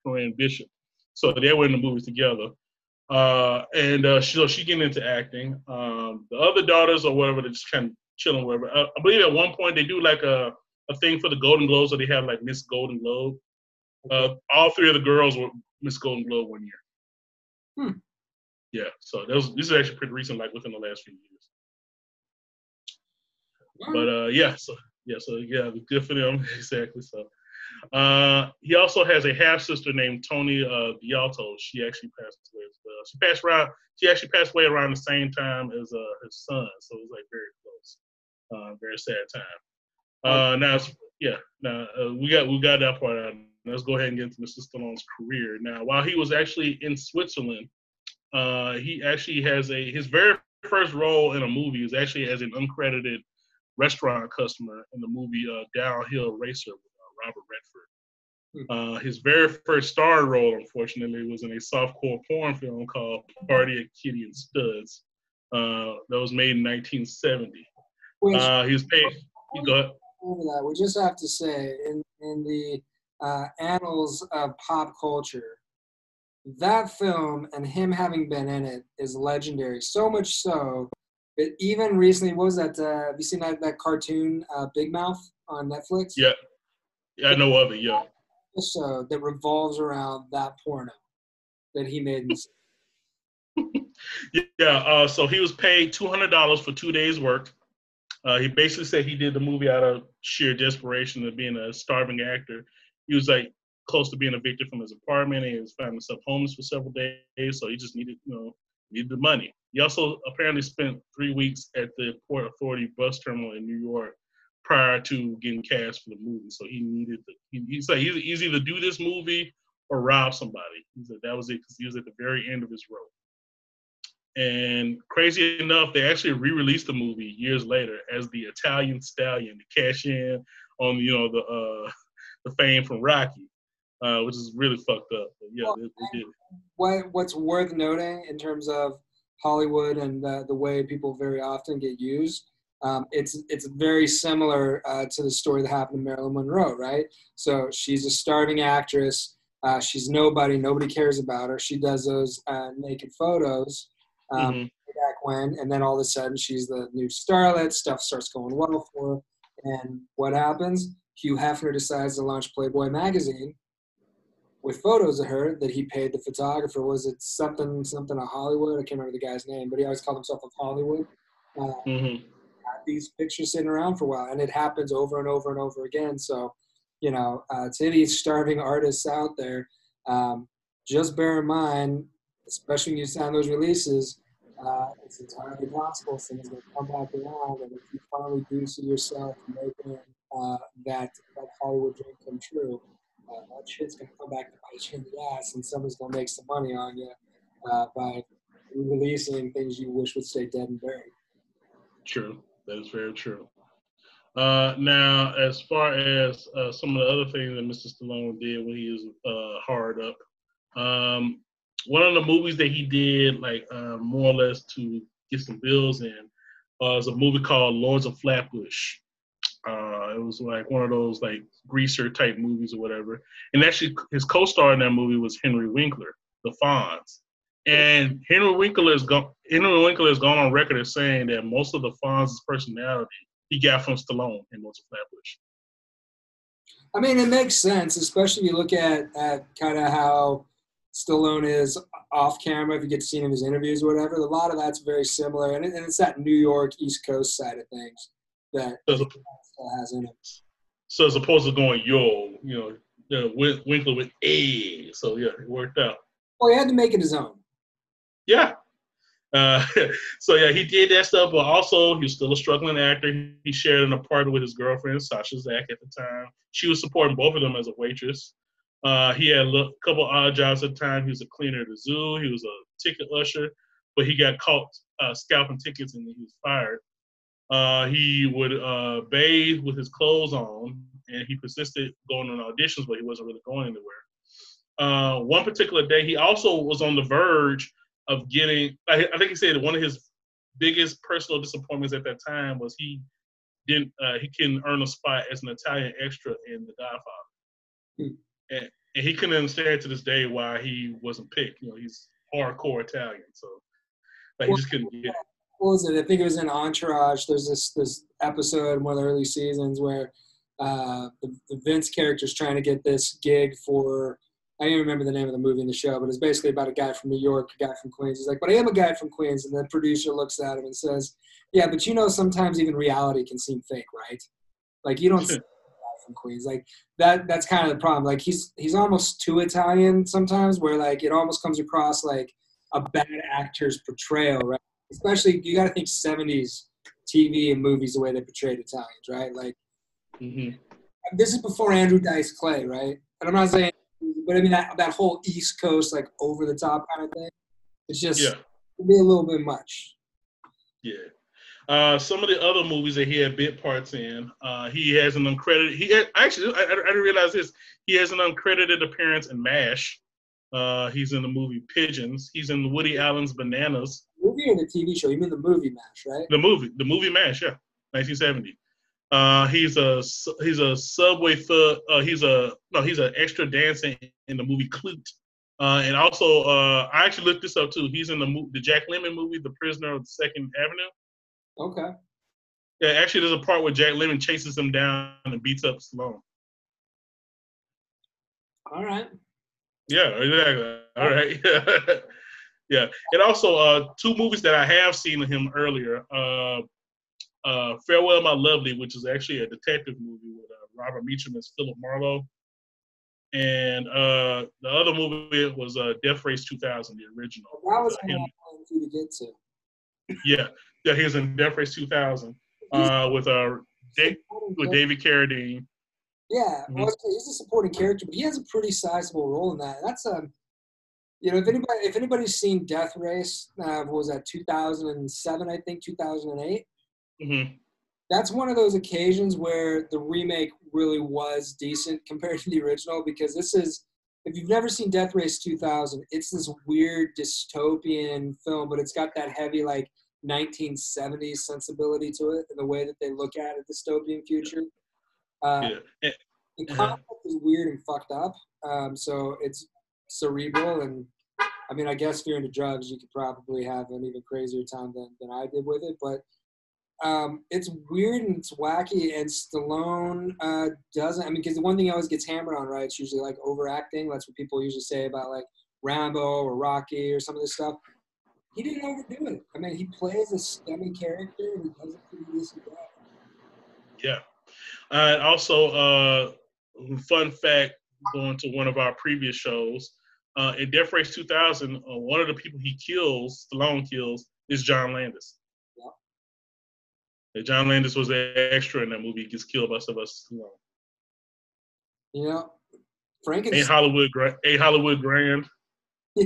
Corinne Bishop. So they were in the movie together. Uh, and uh, she, so she getting into acting. Um, the other daughters or whatever, they're just kind of chilling, whatever. I, I believe at one point they do like a, a thing for the Golden Globes, so they have like Miss Golden Globe. Uh, all three of the girls were Miss Golden Globe one year. Hmm. Yeah, so that was, this is actually pretty recent, like within the last few years. But uh, yeah, so yeah, so yeah, good for them exactly. So uh, he also has a half sister named Tony uh, Bialto. She actually passed away as well. She passed around. She actually passed away around the same time as uh, his son, so it was like very close. Uh, very sad time. Uh, now, yeah, now uh, we got we got that part out let's go ahead and get into Mr. Stallone's career. Now, while he was actually in Switzerland, uh, he actually has a his very first role in a movie is actually as an uncredited restaurant customer in the movie uh, Downhill Racer with Robert Redford. Hmm. Uh, his very first star role, unfortunately, was in a softcore porn film called Party at Kitty and Studs. Uh, that was made in 1970. Uh, he was paid. Go ahead. Over that, we just have to say in in the uh, annals of pop culture. That film and him having been in it is legendary. So much so that even recently, what was that? Uh, have you seen that, that cartoon, uh, Big Mouth, on Netflix? Yeah. I know of it, yeah. So that revolves around that porno that he made. yeah, uh, so he was paid $200 for two days' work. Uh, he basically said he did the movie out of sheer desperation of being a starving actor he was like close to being evicted from his apartment and he was finding himself homeless for several days. So he just needed, you know, needed the money. He also apparently spent three weeks at the Port Authority bus terminal in New York prior to getting cast for the movie. So he needed to, he, he said he's, he's either do this movie or rob somebody. He said that was it because he was at the very end of his rope. And crazy enough, they actually re-released the movie years later as the Italian Stallion to cash in on you know the uh, the fame from Rocky, uh, which is really fucked up. But yeah, Well, they, they did. What What's worth noting in terms of Hollywood and the, the way people very often get used, um, it's it's very similar uh, to the story that happened to Marilyn Monroe, right? So she's a starving actress. Uh, she's nobody. Nobody cares about her. She does those uh, naked photos um, Mhm. back when, and then all of a sudden she's the new starlet. Stuff starts going well for her, and what happens? Hugh Hefner decides to launch Playboy magazine with photos of her that he paid the photographer. Was it something something of Hollywood? I can't remember the guy's name, but he always called himself of Hollywood. Uh, hmm had these pictures sitting around for a while, and it happens over and over and over again. So, you know, uh, to any starving artists out there, um, just bear in mind, especially when you sign those releases, uh, it's entirely possible things will come back around, and if you finally do see yourself making uh, that that Hollywood dream come true, uh, that shit's gonna come back to bite you in the ass, and someone's gonna make some money on you uh, by releasing things you wish would stay dead and buried. True. That is very true. Uh, now, as far as uh, some of the other things that Mr. Stallone did when he was uh, hard up, um, one of the movies that he did, like uh, more or less to get some bills in, uh, was a movie called Lords of Flatbush. Uh, it was like one of those like greaser type movies or whatever. And actually, his co-star in that movie was Henry Winkler, the Fonz. And Henry Winkler is gone. Henry Winkler has gone on record as saying that most of the Fonz's personality he got from Stallone in of Flatbush. I mean, it makes sense, especially if you look at, at kind of how Stallone is off camera. If you get to see him in his interviews or whatever, a lot of that's very similar, and, it, and it's that New York East Coast side of things that So has in it. so as opposed to going yo, you know, you know Winkler with a. So yeah, it worked out. Well, he had to make it his own. Yeah. Uh, so yeah, he did that stuff, but also he was still a struggling actor. He shared an apartment with his girlfriend Sasha Czack at the time. She was supporting both of them as a waitress. Uh, he had a couple odd jobs at the time. He was a cleaner at the zoo. He was a ticket usher, but he got caught uh, scalping tickets and he was fired. Uh, he would uh, bathe with his clothes on, and he persisted going on auditions, but he wasn't really going anywhere. Uh, one particular day, he also was on the verge of getting. I, I think he said one of his biggest personal disappointments at that time was he didn't. Uh, he couldn't earn a spot as an Italian extra in The Godfather, Hmm. and, and he couldn't understand to this day why he wasn't picked. You know, he's hardcore Italian, so like, he just couldn't get. What was it? I think it was in Entourage. There's this this episode in one of the early seasons where uh, the, the Vince character's trying to get this gig for. I don't even remember the name of the movie in the show, but it's basically about a guy from New York, a guy from Queens. He's like, "But I am a guy from Queens," and the producer looks at him and says, "Yeah, but you know, sometimes even reality can seem fake, right? Like you don't." see a guy From Queens, like that. That's kind of the problem. Like he's he's almost too Italian sometimes, where like it almost comes across like a bad actor's portrayal, right? Especially you got to think '70s TV and movies the way they portrayed Italians, right? Like hmm this is before Andrew Dice Clay, right? And I'm not saying, but I mean that that whole East Coast like over the top kind of thing. It's just Yeah. be a little bit much. Yeah. Uh, some of the other movies that he had bit parts in, uh, he has an uncredited. He had, actually, I, I didn't realize this. He has an uncredited appearance in MASH. Uh, he's in the movie Pigeons. He's in Woody Allen's Bananas. Movie or the TV show? You mean the movie Mash, right? The movie, the movie MASH, yeah, 1970. Uh, he's a he's a subway thug. Uh, he's a no, he's an extra dancing in the movie Klute. Uh, and also, uh, I actually looked this up too. He's in the mo- the Jack Lemmon movie, The Prisoner of Second Avenue. Okay. Yeah, actually, there's a part where Jack Lemmon chases him down and beats up Stallone. All right. Yeah, exactly. All right. yeah, yeah. and also uh, two movies that I have seen of him earlier. Uh, Farewell, My Lovely, which is actually a detective movie with uh, Robert Mitchum as Philip Marlowe, and uh, the other movie was uh, Death Race 2000, the original. That was Uh, him- to get to. yeah, yeah, he was in Death Race 2000 uh, with uh, Dave, with David Carradine. Yeah, mm-hmm. well, he's a supporting character, but he has a pretty sizable role in that. That's a, um, you know, if anybody if anybody's seen Death Race, uh, what was that, 2007, I think, 2008. Mm-hmm. That's one of those occasions where the remake really was decent compared to the original because this is, if you've never seen Death Race 2000, it's this weird dystopian film, but it's got that heavy like 1970s sensibility to it and the way that they look at a dystopian future. Uh, yeah. The uh-huh. concept is weird and fucked up. Um, so it's cerebral and I mean, I guess if you're into drugs, you could probably have an even crazier time than, than I did with it. But um, it's weird and it's wacky, and Stallone uh, doesn't. I mean, because the one thing he always gets hammered on, right? It's usually like overacting. That's what people usually say about like Rambo or Rocky or some of this stuff. He didn't overdo it. I mean, he plays a scummy character and he does it pretty decent job. Yeah. Uh, also, uh, fun fact going to one of our previous shows. Uh, in Death Race 2000, uh, one of the people he kills, Stallone kills, is John Landis. Yeah. John Landis was an extra in that movie. He gets killed by Sylvester Stallone. Yeah. Frankenstein. A Hollywood, a Hollywood grand.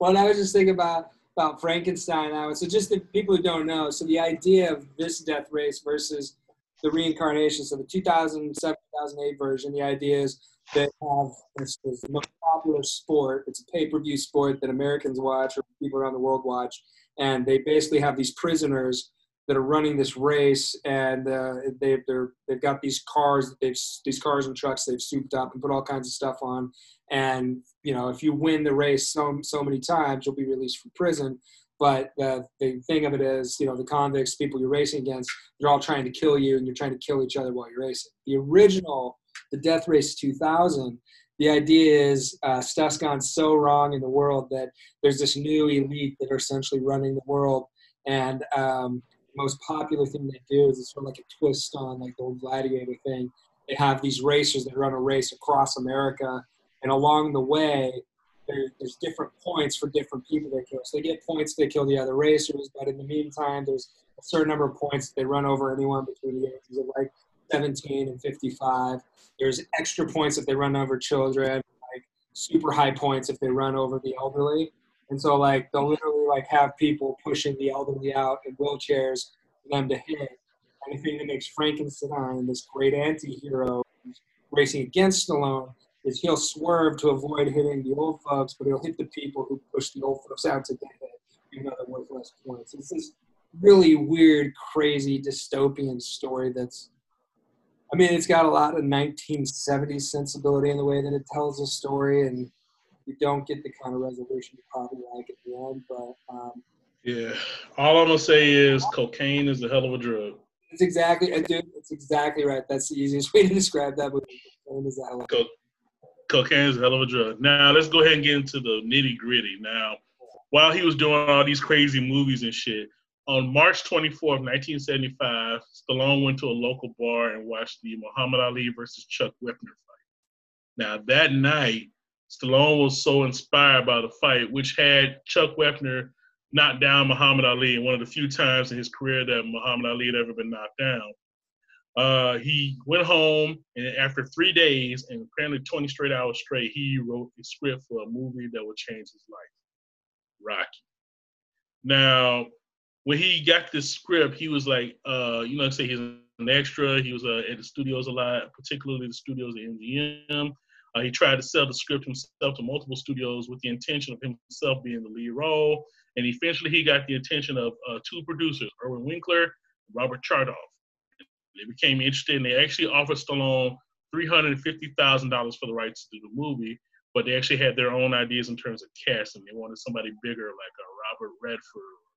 well, I was just thinking about about Frankenstein now. So just the people who don't know, so the idea of this death race versus the reincarnation. So the 2007 2008 version, the idea is that have this, this most popular sport. It's a pay-per-view sport that Americans watch or people around the world watch, and they basically have these prisoners that are running this race, and uh, they they're they've got these cars they've these cars and trucks they've souped up and put all kinds of stuff on, and you know if you win the race so so many times you'll be released from prison. But the, the thing of it is, you know, the convicts, people you're racing against, they're all trying to kill you, and you're trying to kill each other while you're racing. The original, the Death Race 2000, the idea is uh, stuff's gone so wrong in the world that there's this new elite that are essentially running the world, and um, most popular thing they do is sort of like a twist on like the gladiator thing. They have these racers that run a race across America, and along the way, there, there's different points for different people they kill. So they get points they kill the other racers, but in the meantime, there's a certain number of points they run over anyone between the ages of like 17 and 55. There's extra points if they run over children, like super high points if they run over the elderly. And so like they'll literally like have people pushing the elderly out in wheelchairs for them to hit. Anything that makes Frankenstein this great anti-hero racing against Stallone is he'll swerve to avoid hitting the old folks, but he'll hit the people who push the old folks out to get hit, even though they're points. It's this really weird, crazy, dystopian story that's, I mean, it's got a lot of 1970s sensibility in the way that it tells a story, and you don't get the kind of resolution you probably like at the end, but. Um, yeah, all I'm gonna say is cocaine is a hell of a drug. It's exactly, dude. It's exactly right. That's the easiest way to describe that. Cocaine is of a cocaine is a hell of a drug. Now let's go ahead and get into the nitty gritty. Now, while he was doing all these crazy movies and shit, on March 24th, 1975, Stallone went to a local bar and watched the Muhammad Ali versus Chuck Wepner fight. Now that night, Stallone was so inspired by the fight, which had Chuck Wepner knock down Muhammad Ali, one of the few times in his career that Muhammad Ali had ever been knocked down. Uh, he went home, and after three days and apparently 20 straight hours straight, he wrote a script for a movie that would change his life Rocky. Now, when he got this script, he was like, uh, you know, say he's an extra. He was uh, at the studios a lot, particularly the studios at MGM. Uh, he tried to sell the script himself to multiple studios with the intention of himself being the lead role. And eventually he got the attention of uh, two producers, Irwin Winkler, and Robert Chartoff. They became interested and they actually offered Stallone $350,000 for the rights to do the movie, but they actually had their own ideas in terms of casting. They wanted somebody bigger like a Robert Redford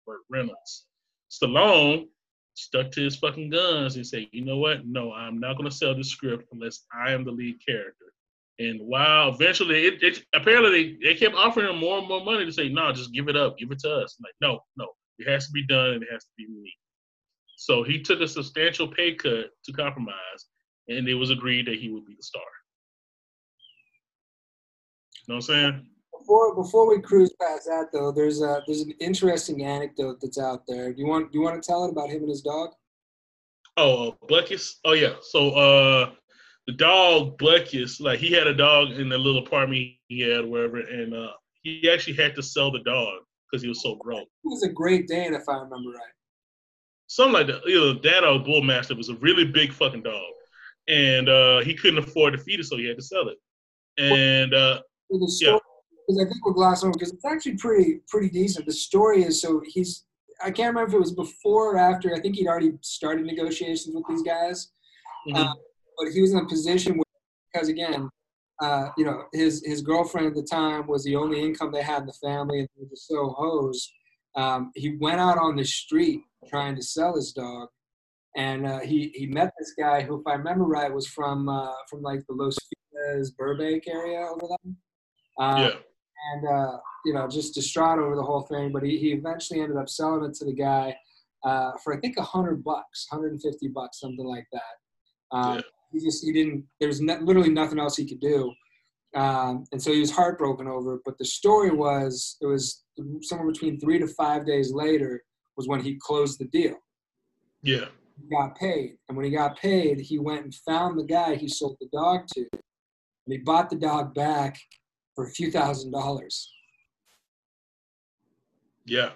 or Burt Reynolds. Stallone stuck to his fucking guns and said, you know what? No, I'm not going to sell this script unless I am the lead character. And while eventually, it, it, apparently they, they kept offering him more and more money to say, no, just give it up, give it to us. I'm like, no, no, it has to be done and it has to be me. So he took a substantial pay cut to compromise, and it was agreed that he would be the star. You know what I'm saying? Before before we cruise past that though, there's a there's an interesting anecdote that's out there. Do you want do you want to tell it about him and his dog? Oh, uh, Bleckus. Oh yeah. So uh, the dog Bleckus, like he had a dog in the little apartment he had, wherever, and uh, he actually had to sell the dog because he was so broke. He was a Great Dane, if I remember right. Something like that. Know, that or Bull Mastiff was a really big fucking dog, and uh, he couldn't afford to feed it, so he had to sell it. And uh, the story, because I think we're glossing over because it's actually pretty pretty decent. The story is so he's I can't remember if it was before or after. I think he'd already started negotiations with these guys, mhm. uh, but he was in a position where because again, uh, you know, his his girlfriend at the time was the only income they had in the family, and they were just so hosed. Um, he went out on the street trying to sell his dog, and uh, he he met this guy who, if I remember right, was from uh, from like the Los Feliz Burbank area over there. Um, yeah, and uh, you know just distraught over the whole thing. But he, he eventually ended up selling it to the guy uh, for I think a hundred bucks, hundred and fifty bucks, something like that. Um, Yeah. He just he didn't. There was no, literally nothing else he could do, um, and so he was heartbroken over it. But the story was it was somewhere between three to five days later was when he closed the deal. yeah, He got paid, and when he got paid, he went and found the guy he sold the dog to, and he bought the dog back for a few thousand dollars. yeah,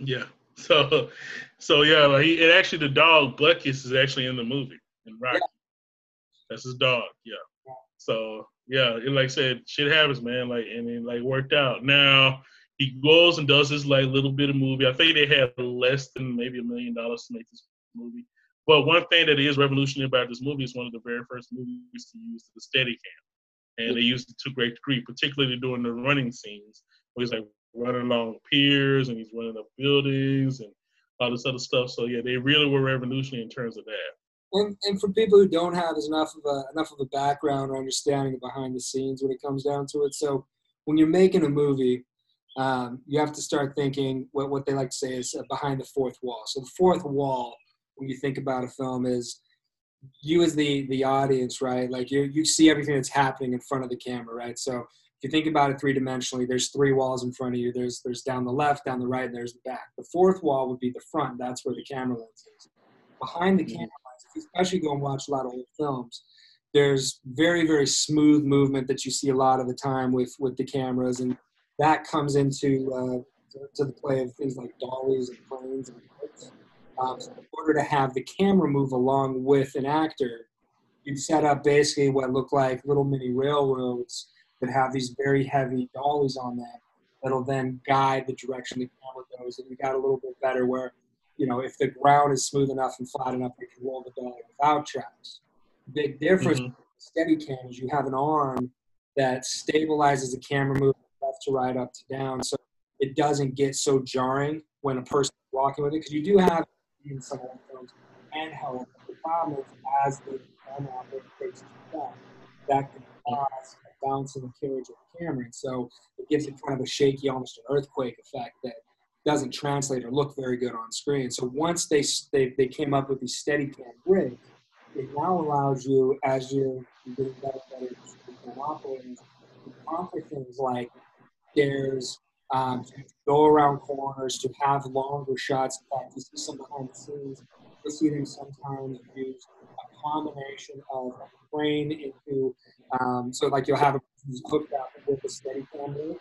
yeah. So, so yeah, like he and actually the dog Bleckus is actually in the movie in Rocky. That's his dog. Yeah. So yeah, it, like I said, shit happens, man. Like and it like worked out. Now he goes and does this like little bit of movie. I think they had less than maybe a million dollars to make this movie. But one thing that is revolutionary about this movie is one of the very first movies to use the Steadicam, and they used it to great degree, particularly during the running scenes where he's like running along piers and he's running up buildings and all this other stuff. So yeah, they really were revolutionary in terms of that. And, and for people who don't have as enough of a enough of a background or understanding of behind the scenes when it comes down to it, so when you're making a movie, um, you have to start thinking what what they like to say is uh, behind the fourth wall. So the fourth wall, when you think about a film, is you as the the audience, right? Like you you see everything that's happening in front of the camera, right? So if you think about it three dimensionally, there's three walls in front of you. There's there's down the left, down the right, and there's the back. The fourth wall would be the front. That's where the camera lens is. Behind the camera lens, if you especially go and watch a lot of old films, there's very very smooth movement that you see a lot of the time with with the cameras, and that comes into uh, to, to the play of things like dollies and planes and boats. Um, so in order to have the camera move along with an actor, you'd set up basically what look like little mini railroads that have these very heavy dollies on them that'll then guide the direction the camera goes. And we got a little bit better where, you know, if the ground is smooth enough and flat enough, you can roll the dog without traps. Big difference Mhm. with Steadicam is you have an arm that stabilizes the camera moving left to right, up to down, so it doesn't get so jarring when a person's walking with it. Because you do have in some old films handheld. The problem is as the camera operator takes a step, that can cause a bounce in the carriage of the camera. And so it gives it kind of a shaky, almost an earthquake effect that doesn't translate or look very good on screen. So once they they, they came up with these Steadicam rig, it now allows you, as you're getting better, better operators, to conquer things like stairs, um, go around corners, to have longer shots. In fact, you see some behind the scenes. You'll see them sometimes use a combination of a crane into, um, so like you'll have a hooked up with a steady camera.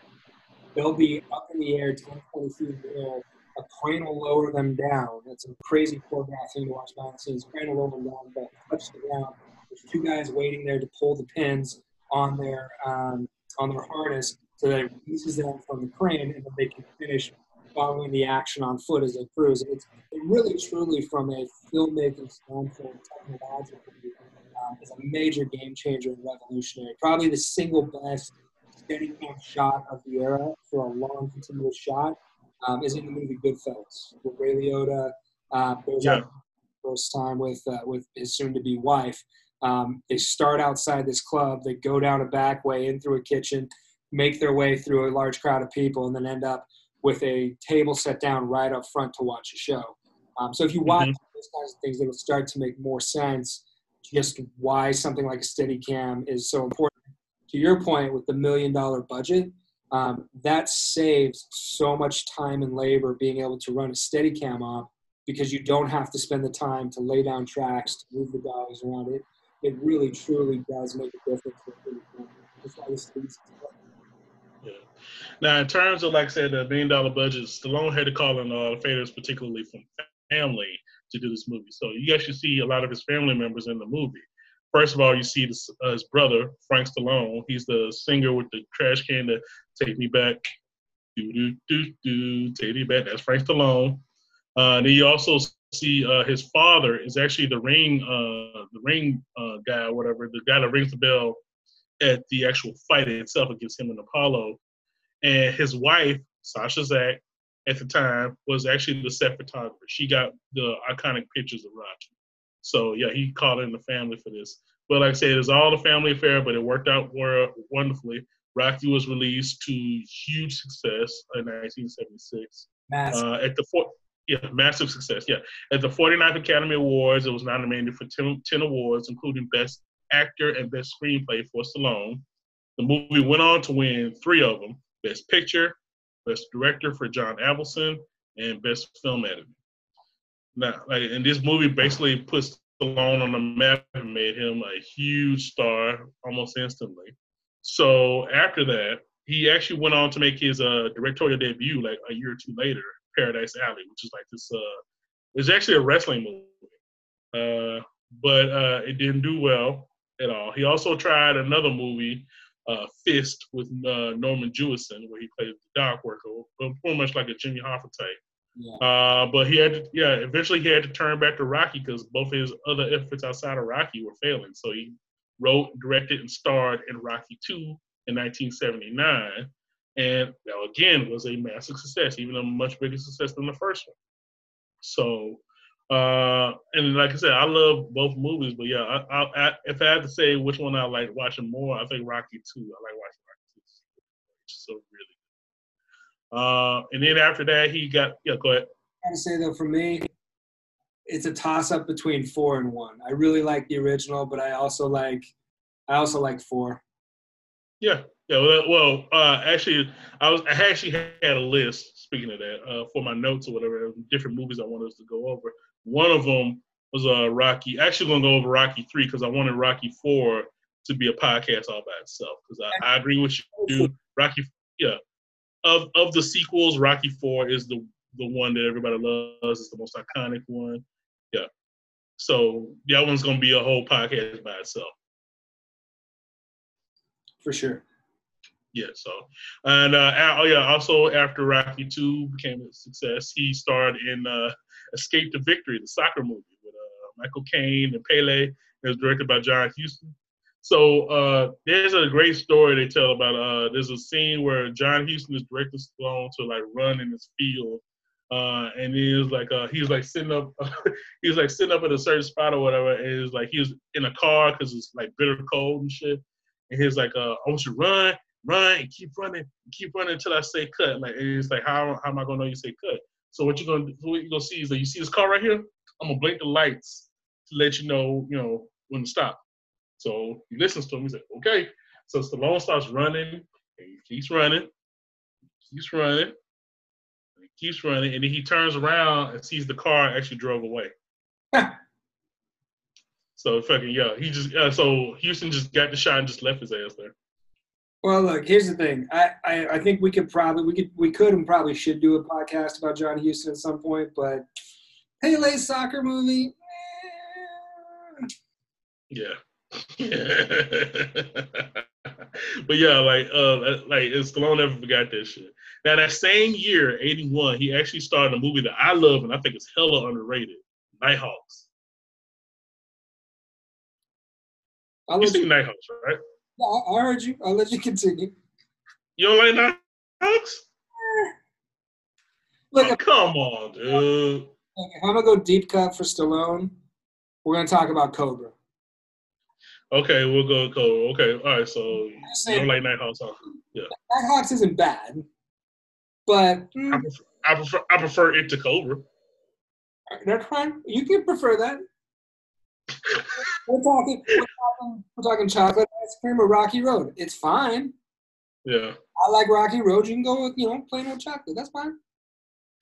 They'll be up in the air, 10, 20 feet in the air. A crane will lower them down. That's a crazy choreographed thing to watch behind the scenes. Crane will lower them down, but touch the ground. There's two guys waiting there to pull the pins on their um, on their harness so that it releases them from the crane and then they can finish following the action on foot as they cruise. It's it really, truly, from a filmmaking standpoint, technologically, um, is a major game changer and revolutionary. Probably the single best Steadicam shot of the era for a long, continuous shot um, is in the movie Goodfellas, where Ray Liotta uh, goes Yeah. out first time with uh, with his soon-to-be wife. Um, they start outside this club. They go down a back way in through a kitchen, make their way through a large crowd of people, and then end up with a table set down right up front to watch a show. Um, so if you watch Mhm. those kinds of things, it'll start to make more sense just why something like a Steadicam is so important. To your point, with the million dollar budget, um, that saves so much time and labor being able to run a Steadicam op because you don't have to spend the time to lay down tracks to move the dogs around it. It really truly does make a difference. Now, in terms of, like I said, the million dollar budget, Stallone had to call in uh, favors, particularly from family, to do this movie. So you actually see a lot of his family members in the movie. First of all, you see this, uh, his brother, Frank Stallone. He's the singer with the trash can to take me back. Do, do, do, do, take me back. That's Frank Stallone. Uh, then you also see uh, his father is actually the ring, uh, the ring uh, guy, or whatever, the guy that rings the bell at the actual fight itself against him and Apollo. And his wife, Sasha Czack, at the time, was actually the set photographer. She got the iconic pictures of Rocky. So yeah, he called in the family for this. But like I said, it's all a family affair, but it worked out wonderfully. Rocky was released to huge success in 1976. Massive. Uh, at the four, yeah, massive success. Yeah, at the 49th Academy Awards, it was nominated for 10, 10 awards, including Best Actor and Best Screenplay for Stallone. The movie went on to win three of them: Best Picture, Best Director for John Avildsen, and Best Film Editing. Like, and this movie basically puts Stallone on the map and made him a huge star almost instantly. So after that, he actually went on to make his uh, directorial debut like a year or two later, Paradise Alley, which is like this. Uh, it's actually a wrestling movie, uh, but uh, it didn't do well at all. He also tried another movie, uh, Fist, with uh, Norman Jewison, where he played the dock worker, but pretty much like a Jimmy Hoffa type. Uh, but he had to, yeah, eventually he had to turn back to Rocky because both his other efforts outside of Rocky were failing. So he wrote, directed, and starred in Rocky 2 in 1979. And that again was a massive success, even a much bigger success than the first one. So, uh, and like I said, I love both movies, but yeah, I, I, I, if I had to say which one I like watching more, I think Rocky 2. I like watching Rocky 2. It's so really. Uh, and then after that, he got, yeah, go ahead. I gotta say though, for me, it's a toss up between four and one. I really like the original, but I also like, I also like four. Yeah, yeah. Well, well uh, actually, I was I actually had a list. Speaking of that, uh, for my notes or whatever, different movies I wanted us to go over. One of them was uh, Rocky. Actually, gonna go over Rocky three because I wanted Rocky four to be a podcast all by itself. Because I, I agree with you. Rocky, yeah. Of of the sequels, Rocky four is the the one that everybody loves. It's the most iconic one. Yeah. So that one's gonna be a whole podcast by itself. For sure. Yeah, so and uh, oh yeah, also after Rocky Two became a success, he starred in uh, Escape to Victory, the soccer movie with uh, Michael Caine and Pele. It was directed by John Huston. So uh, there's a great story they tell about. Uh, there's a scene where John Huston is directing Stallone to like run in this field, uh, and he was like uh, he was like sitting up, he was like sitting up at a certain spot or whatever, and was like he was in a car because it's like bitter cold and shit. And he was like, uh, I want you to run, run, and keep running, keep running until I say cut. Like and it's like, how, how am I gonna know you say cut? So what you're gonna what you're gonna see is that you see this car right here. I'm gonna blink the lights to let you know, you know, when to stop. So he listens to him. He's like, okay. So Stallone starts running, and he keeps running, keeps running, he keeps running, and then he turns around and sees the car actually drove away. so fucking yeah, he just uh, so Huston just got the shot and just left his ass there. Well, look, here's the thing. I, I, I think we could probably we could we could and probably should do a podcast about John Huston at some point, but Pele's soccer movie. eh, Yeah. but yeah, like uh like Stallone never forgot that shit. Now that same year, 81, he actually starred in a movie that I love and I think is hella underrated. Nighthawks. I'll You let you, Nighthawks, right? I I heard you. I'll let you continue. You don't like Nighthawks? Look, Oh, come on, dude. if I'm gonna go deep cut for Stallone, we're gonna talk about Cobra. Okay, we'll go Cole. Okay, all right, so you don't like Nighthawks, huh? Nighthawks isn't bad, but mm, I prefer, I prefer I prefer it to Cobra. that's fine. You can prefer that. We're talking, we're talking, we're talking chocolate ice cream or Rocky Road. It's fine. Yeah. I like Rocky Road. You can go with, you know, plain old chocolate. That's fine.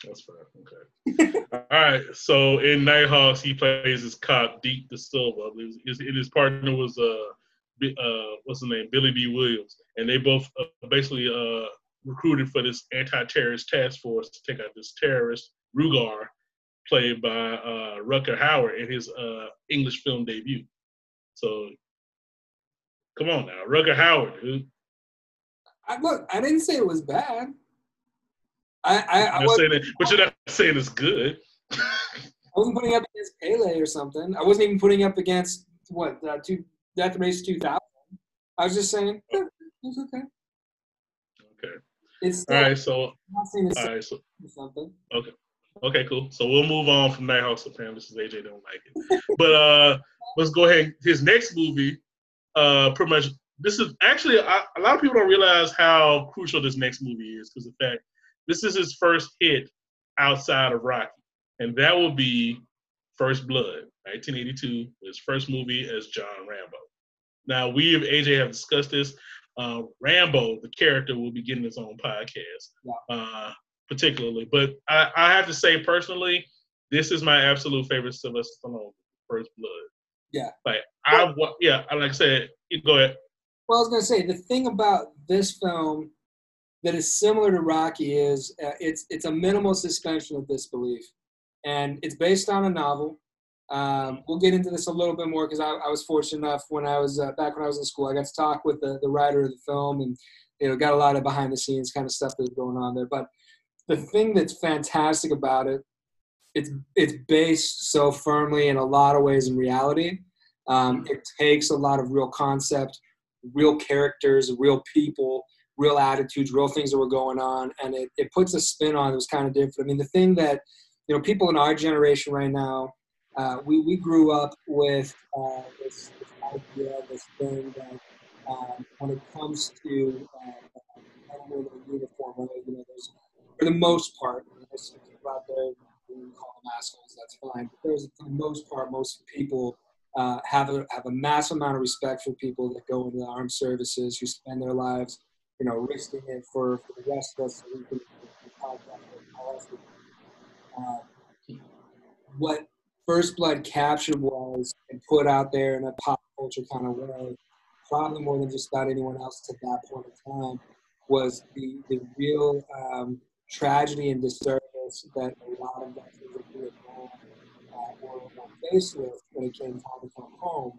That's fine. Okay. All right. So in Nighthawks, he plays his cop Deke DaSilva. His, his, his partner was uh, uh, what's the name? Billy Dee Williams, and they both uh, basically uh recruited for this anti-terrorist task force to take out this terrorist Rugar, played by uh, Rutger Hauer in his uh, English film debut. So, come on now, Rutger Hauer. I, look, I didn't say it was bad. I, I, I You're saying that, but you're not saying it's good. I wasn't putting up against Pele or something. I wasn't even putting up against what uh, two Death Race 2000. I was just saying eh, it's okay. Okay. It's still, All right. So, I'm not saying it's all right. So, something. Okay, Okay, cool. So we'll move on from Nighthawks. Apparently, this is AJ don't like it, but uh, let's go ahead. His next movie, uh, pretty much. This is actually I, a lot of people don't realize how crucial this next movie is because the fact this is his first hit outside of Rocky, and that will be First Blood, 1982, his first movie as John Rambo. Now we of AJ have discussed this. Uh, Rambo, the character, will be getting his own podcast. Yeah. Uh, particularly. But I, I have to say personally, this is my absolute favorite Sylvester Stallone, First Blood. Yeah. Like I yeah, like I said, go ahead. Well, I was gonna say the thing about this film that is similar to Rocky is uh, it's it's a minimal suspension of disbelief, and it's based on a novel. Um, we'll get into this a little bit more because I, I was fortunate enough when I was uh, back when I was in school, I got to talk with the, the writer of the film, and you know got a lot of behind the scenes kind of stuff that's going on there. But the thing that's fantastic about it, it's it's based so firmly in a lot of ways in reality. Um, it takes a lot of real concept real characters, real people, real attitudes, real things that were going on, and it, it puts a spin on it. Was kind of different. I mean, the thing that you know, people in our generation right now, uh, we we grew up with uh, this, this idea, this thing that um, when it comes to uh, uniform, right, you know, there's for the most part, there's some people out there who call them assholes. That's fine. But there's for the most part, most people uh, have a have a massive amount of respect for people that go into the armed services who spend their lives, you know, risking it for, for the rest of us. So we can. Uh, what First Blood captured was and put out there in a pop culture kind of way, probably more than just about anyone else at that point in time, was the the real um, tragedy and disservice that a lot of veterans of Vietnam uh, were, faced with when it came time to come home.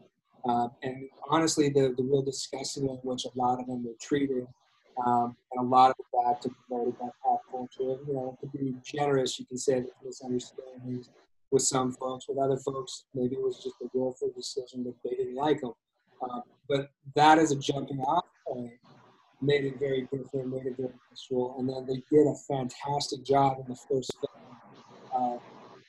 Um, and honestly, the, the real disgusting in which a lot of them were treated, um, and a lot of that to promote that pop culture. You know, to be generous, you can say that misunderstandings with some folks. With other folks, maybe it was just a willful decision that they didn't like them. Um, but that is a jumping off point made it very different, made it very visceral, and then they did a fantastic job in the first film, uh,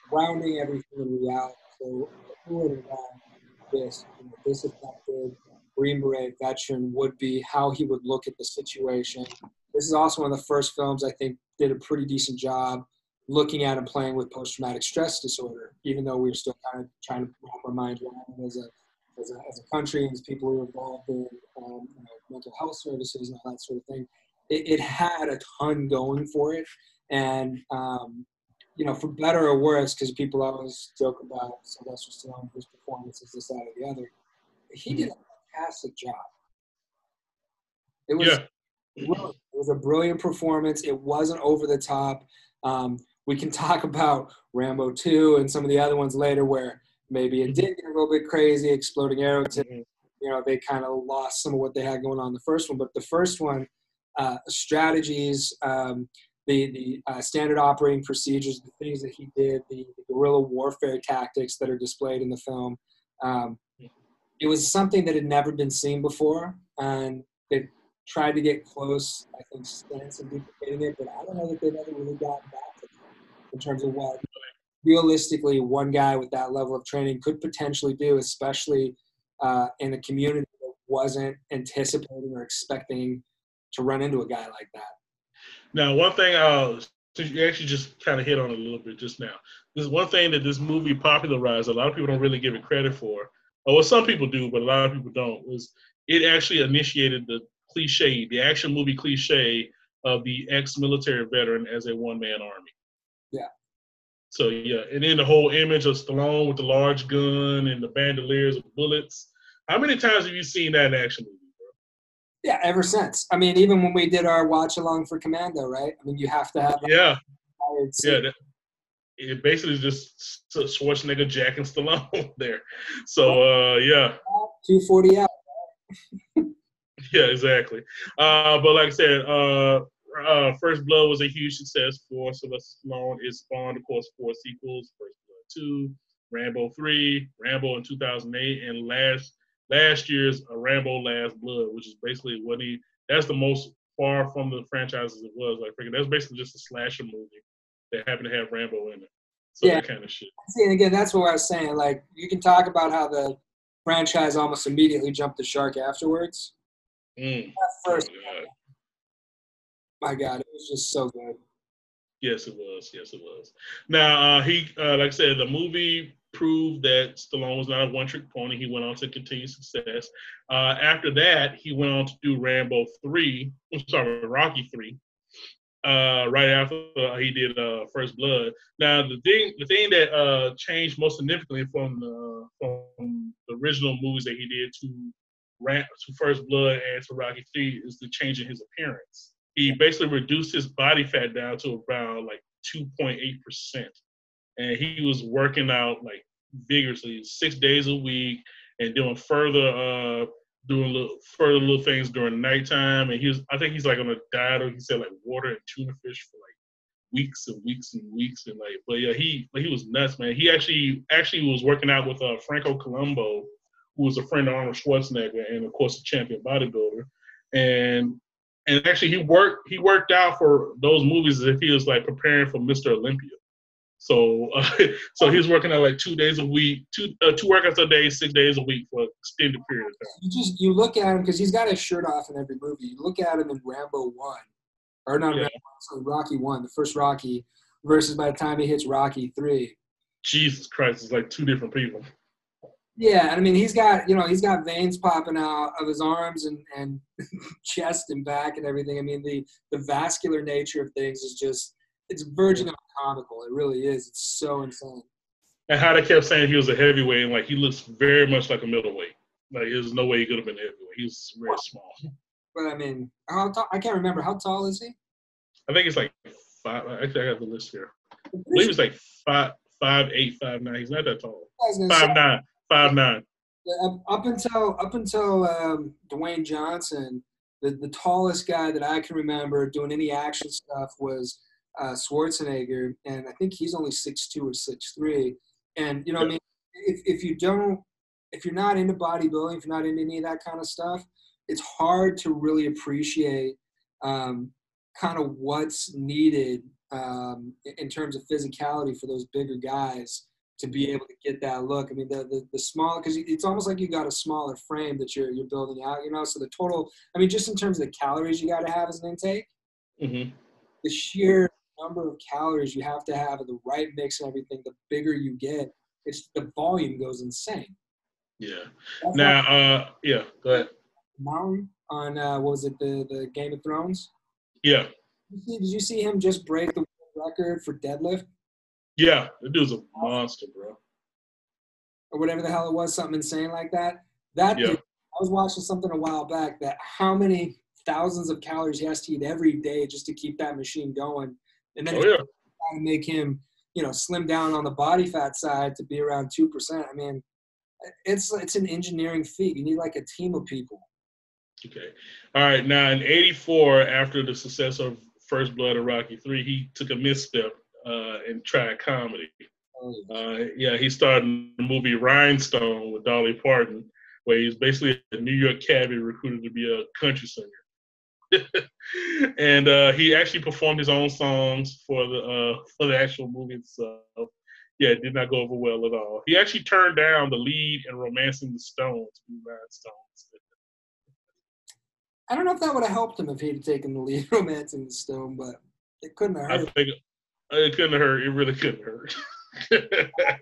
grounding everything in reality. So who would have this, you know, this affected Green Beret veteran would be, how he would look at the situation. This is also one of the first films I think did a pretty decent job looking at and playing with post-traumatic stress disorder, even though we were still kind of trying to wrap our minds around as a as a, as a country and as people who are involved in um, you know, mental health services and all that sort of thing. It, it had a ton going for it. And, um, you know, for better or worse, because people always joke about Sylvester Stallone, his performances, this, that, or the other, he did a fantastic job. It was, Yeah. it was a brilliant performance. It wasn't over the top. Um, we can talk about Rambo 2 and some of the other ones later where maybe it did get a little bit crazy, exploding arrow tip. You know, they kind of lost some of what they had going on in the first one. But the first one, uh, strategies, um, the the uh, standard operating procedures, the things that he did, the, the guerrilla warfare tactics that are displayed in the film. Um, it was something that had never been seen before, and they tried to get close. I think Stance and duplicating it, but I don't know that they've ever really gotten back to that in terms of what realistically one guy with that level of training could potentially do, especially uh, in a community that wasn't anticipating or expecting to run into a guy like that. Now, one thing I'll since you actually just kind of hit on a little bit just now. This is one thing that this movie popularized. A lot of people don't really give it credit for. Or well, some people do, but a lot of people don't. Was it actually initiated the cliche, the action movie cliche of the ex-military veteran as a one-man army? Yeah. So yeah, and then the whole image of Stallone with the large gun and the bandoliers of bullets. How many times have you seen that in action movie, bro? Yeah, ever since. I mean, even when we did our watch along for Commando, right? I mean, you have to have. Yeah. Yeah. That, it basically just Schwarzenegger, Jack, and Stallone there. So uh, yeah. Two forty out. yeah, exactly. Uh, but like I said, uh, uh, First Blood was a huge success for Sylvester Stallone. It spawned, of course, four sequels: First Blood Two, Rambo Three, Rambo in 2008, and last last year's uh, Rambo Last Blood, which is basically what he. That's the most far from the franchise as it was. Like, that's basically just a slasher movie that happen to have Rambo in it. So yeah. that kind of shit. See, and again, that's what I was saying. Like, you can talk about how the franchise almost immediately jumped the shark afterwards. Mm. first, oh, my God, it was just so good. Yes, it was. Yes, it was. Now, uh, he, uh, like I said, the movie proved that Stallone was not a one-trick pony. He went on to continue success. Uh, after that, he went on to do Rambo three. I'm sorry, Rocky three. Uh, right after he did uh, First Blood. Now, the thing, the thing that uh, changed most significantly from the from the original movies that he did to Ram- to First Blood and to Rocky three is the change in his appearance. He basically reduced his body fat down to around like 2.8 percent, and he was working out like vigorously six days a week and doing further uh doing little further little things during nighttime and he was I think he's like on a diet of he said like water and tuna fish for like weeks and weeks and weeks and like but yeah he he was nuts man he actually actually was working out with uh Franco Columbu who was a friend of Arnold Schwarzenegger and of course a champion bodybuilder and and actually he worked he worked out for those movies as if he was like preparing for Mr. Olympia. So uh, so he was working out like two days a week, two uh, two workouts a day, six days a week for an extended period of time. You just you look at him because he's got his shirt off in every movie. You look at him in Rambo one, or not yeah. Rambo, sorry, Rocky one, the first Rocky, versus by the time he hits Rocky three. Jesus Christ, it's like two different people. Yeah, I mean he's got you know he's got veins popping out of his arms and and chest and back and everything. I mean the the vascular nature of things is just it's verging on comical. It really is. It's so insane. And how they kept saying he was a heavyweight and like he looks very much like a middleweight. Like there's no way he could have been heavyweight. He's very small. But I mean, how tall, I can't remember how tall is he. I think it's like five. Actually, I have the list here. I believe it's like five, five, eight, five, nine. He's not that tall. Five nine. Five nine. Up until up until um, Dwayne Johnson, the, the tallest guy that I can remember doing any action stuff was uh, Schwarzenegger, and I think he's only six two or six three. And you know, I mean, if if you don't, if you're not into bodybuilding, if you're not into any of that kind of stuff, it's hard to really appreciate um, kind of what's needed um, in terms of physicality for those bigger guys to be able to get that look. I mean, the the, the small because it's almost like you got a smaller frame that you're you're building out. You know, so the total. I mean, just in terms of the calories you got to have as an intake, mm-hmm. the sheer number of calories you have to have and the right mix and everything. The bigger you get, it's the volume goes insane. Yeah. That's now, uh, yeah. Go ahead. Mountain on uh, what was it the the Game of Thrones? Yeah. Did you see, did you see him just break the record for deadlift? Yeah, the dude's a monster, bro. Or whatever the hell it was, something insane like that. That yeah. dude, I was watching something a while back that how many thousands of calories he has to eat every day just to keep that machine going, and then oh, yeah. to make him, you know, slim down on the body fat side to be around two percent. I mean, it's it's an engineering feat. You need like a team of people. Okay, all right. Now in '84, after the success of First Blood and Rocky Three, he took a misstep uh, and tried comedy. Oh, uh, yeah, he starred in the movie Rhinestone with Dolly Parton, where he's basically a New York cabbie recruited to be a country singer. and uh, he actually performed his own songs for the uh, for the actual movie itself. Yeah, it did not go over well at all. He actually turned down the lead in *Romancing the Stone* to be Rhinestone. I don't know if that would have helped him if he'd taken the lead in *Romancing the Stone*, but it couldn't have hurt. I think it couldn't have hurt. It really couldn't hurt.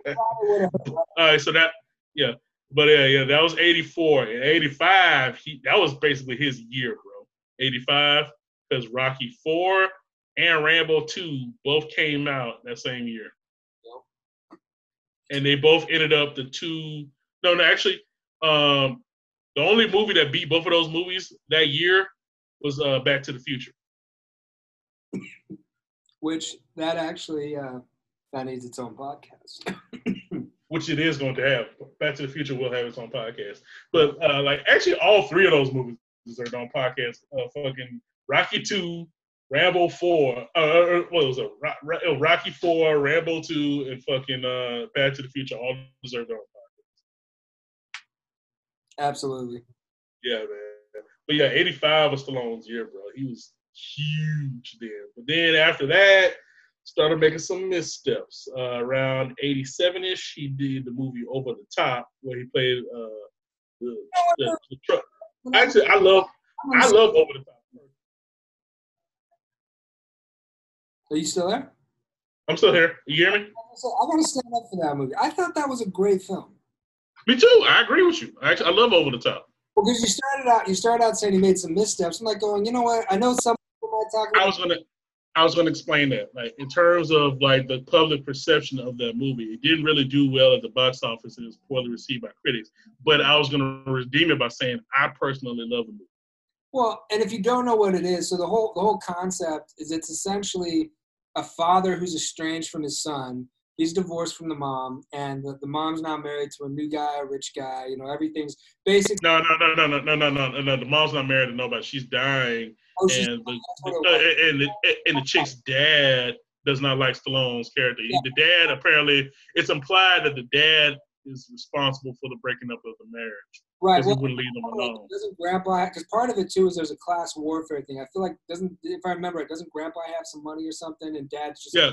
All right, so that yeah, but yeah, yeah, that was '84 and '85. He that was basically his year, bro. '85 because Rocky Four and Rambo Two both came out that same year. and they both ended up the two. No, no, actually, um, the only movie that beat both of those movies that year was uh, Back to the Future. Which that actually uh, that needs its own podcast. which it is going to have. Back to the Future will have its own podcast. But uh, like actually, all three of those movies deserve on podcast. Uh, fucking Rocky Two, Rambo Four. Uh, uh, uh what was it? Uh, Rocky Four, Rambo Two, and fucking uh, Back to the Future all deserve on podcast. Absolutely. Yeah, man. But yeah, '85 was Stallone's year, bro. He was huge then. But then after that, started making some missteps. Uh, around 87 ish, he did the movie Over the Top, where he played uh, the, the, the truck. Actually, I love I love Over the Top. Are you still there? I'm still here. You hear me? So I want to stand up for that movie. I thought that was a great film. Me too. I agree with you. Actually, I love Over the Top. Well, because you started out, you started out saying he made some missteps. I'm like going, you know what? I know some people might talk. About I was gonna, I was going to explain that. Like in terms of like the public perception of that movie, it didn't really do well at the box office and it was poorly received by critics. But I was going to redeem it by saying I personally love the movie. Well, and if you don't know what it is, so the whole the whole concept is it's essentially a father who's estranged from his son. He's divorced from the mom, and the, the mom's now married to a new guy, a rich guy. You know, everything's basic. No, no, no, no, no, no, no, no, no. The mom's not married to nobody. She's dying Oh, and, the, the, and, the, and the chick's dad does not like Stallone's character. Yeah. The dad apparently it's implied that the dad is responsible for the breaking up of the marriage. Right. Well, he wouldn't leave them alone. Doesn't Grandpa? Because part of it too is there's a class warfare thing. I feel like doesn't if I remember it, doesn't Grandpa have some money or something, and Dad's just yeah.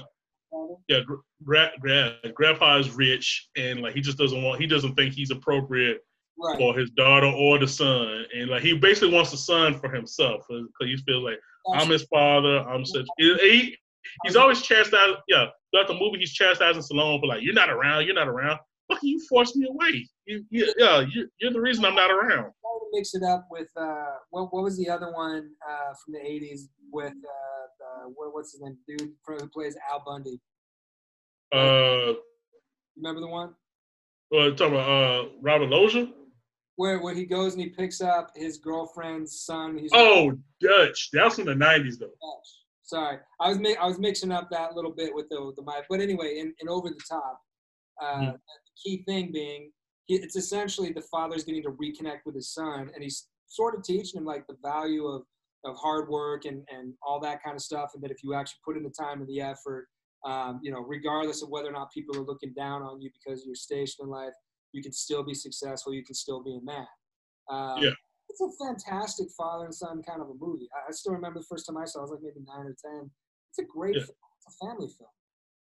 Yeah, gra- gra- grandpa is rich, and like he just doesn't want. He doesn't think he's appropriate right. for his daughter or the son, and like he basically wants the son for himself because he feels like I'm his father. I'm such. He, he's always chastised. Yeah, throughout the movie, he's chastising Stallone for like, "You're not around. You're not around. Fuck you, forced me away. You, you, yeah, you, are the reason I'm not around." Mix it up with uh, what, what was the other one uh, from the '80s with uh, what, what's his name, dude who plays Al Bundy? Uh, remember the one? Well, talking about uh, Robert Loggia where where he goes and he picks up his girlfriend's son. He's oh, Dutch. That's from the '90s, though. Dutch. Sorry, I was mi- I was mixing up that little bit with the the mic. But anyway, in, in over the top, uh, mm-hmm. the key thing being he, it's essentially the father's getting to reconnect with his son, and he's sort of teaching him like the value of of hard work and and all that kind of stuff, and that if you actually put in the time and the effort, um, you know, regardless of whether or not people are looking down on you because you're stationed in life, you can still be successful. You can still be a man. Um, yeah. It's a fantastic father and son kind of a movie. I, I, still remember the first time I saw it, I was like maybe nine or 10. It's a great yeah. It's a family film.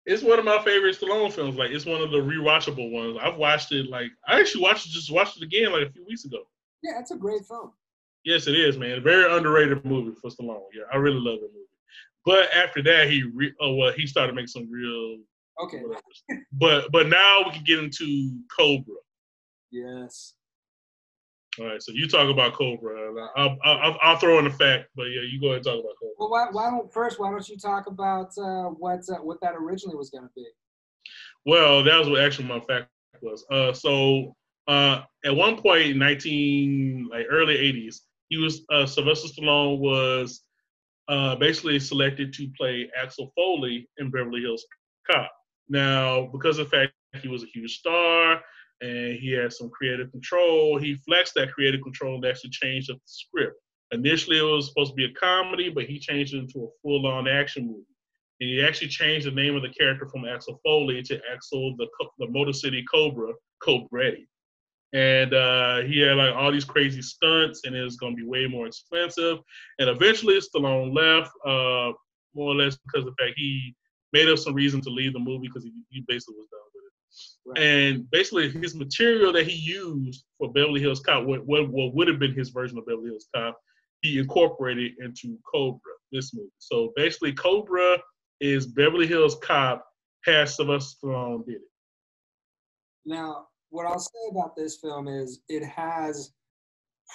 It's one of my favorite Stallone films. Like it's one of the rewatchable ones. I've watched it like I actually watched it just watched it again like a few weeks ago. Yeah, it's a great film. Yes, it is, man. Very underrated movie for Stallone. Yeah, I really love the movie. But after that, he re- oh well, he started making some real okay. but but now we can get into Cobra. Yes. All right, so you talk about Cobra. I'll, I'll, I'll, throw in a fact, but yeah, you go ahead and talk about Cobra. Well, why, why don't first? Why don't you talk about uh, what uh, what that originally was going to be? Well, that was what actually my fact was. Uh, so uh, at one point in nineteen like early eighties, he was uh, Sylvester Stallone was uh, basically selected to play Axel Foley in Beverly Hills Cop. Now, because of the fact he was a huge star, and he had some creative control. He flexed that creative control and actually changed the script. Initially, it was supposed to be a comedy, but he changed it into a full-on action movie. And he actually changed the name of the character from Axel Foley to Axel the, the Motor City Cobra, Cobretti. And uh, he had like all these crazy stunts, and it was going to be way more expensive. And eventually, Stallone left, uh, more or less because of the fact he made up some reason to leave the movie because he, he basically was done with it. Right. And basically, his material that he used for Beverly Hills Cop, what, what, what would have been his version of Beverly Hills Cop, he incorporated into Cobra, this movie. So basically, Cobra is Beverly Hills Cop has Sylvester Stallone did it. Now, what I'll say about this film is it has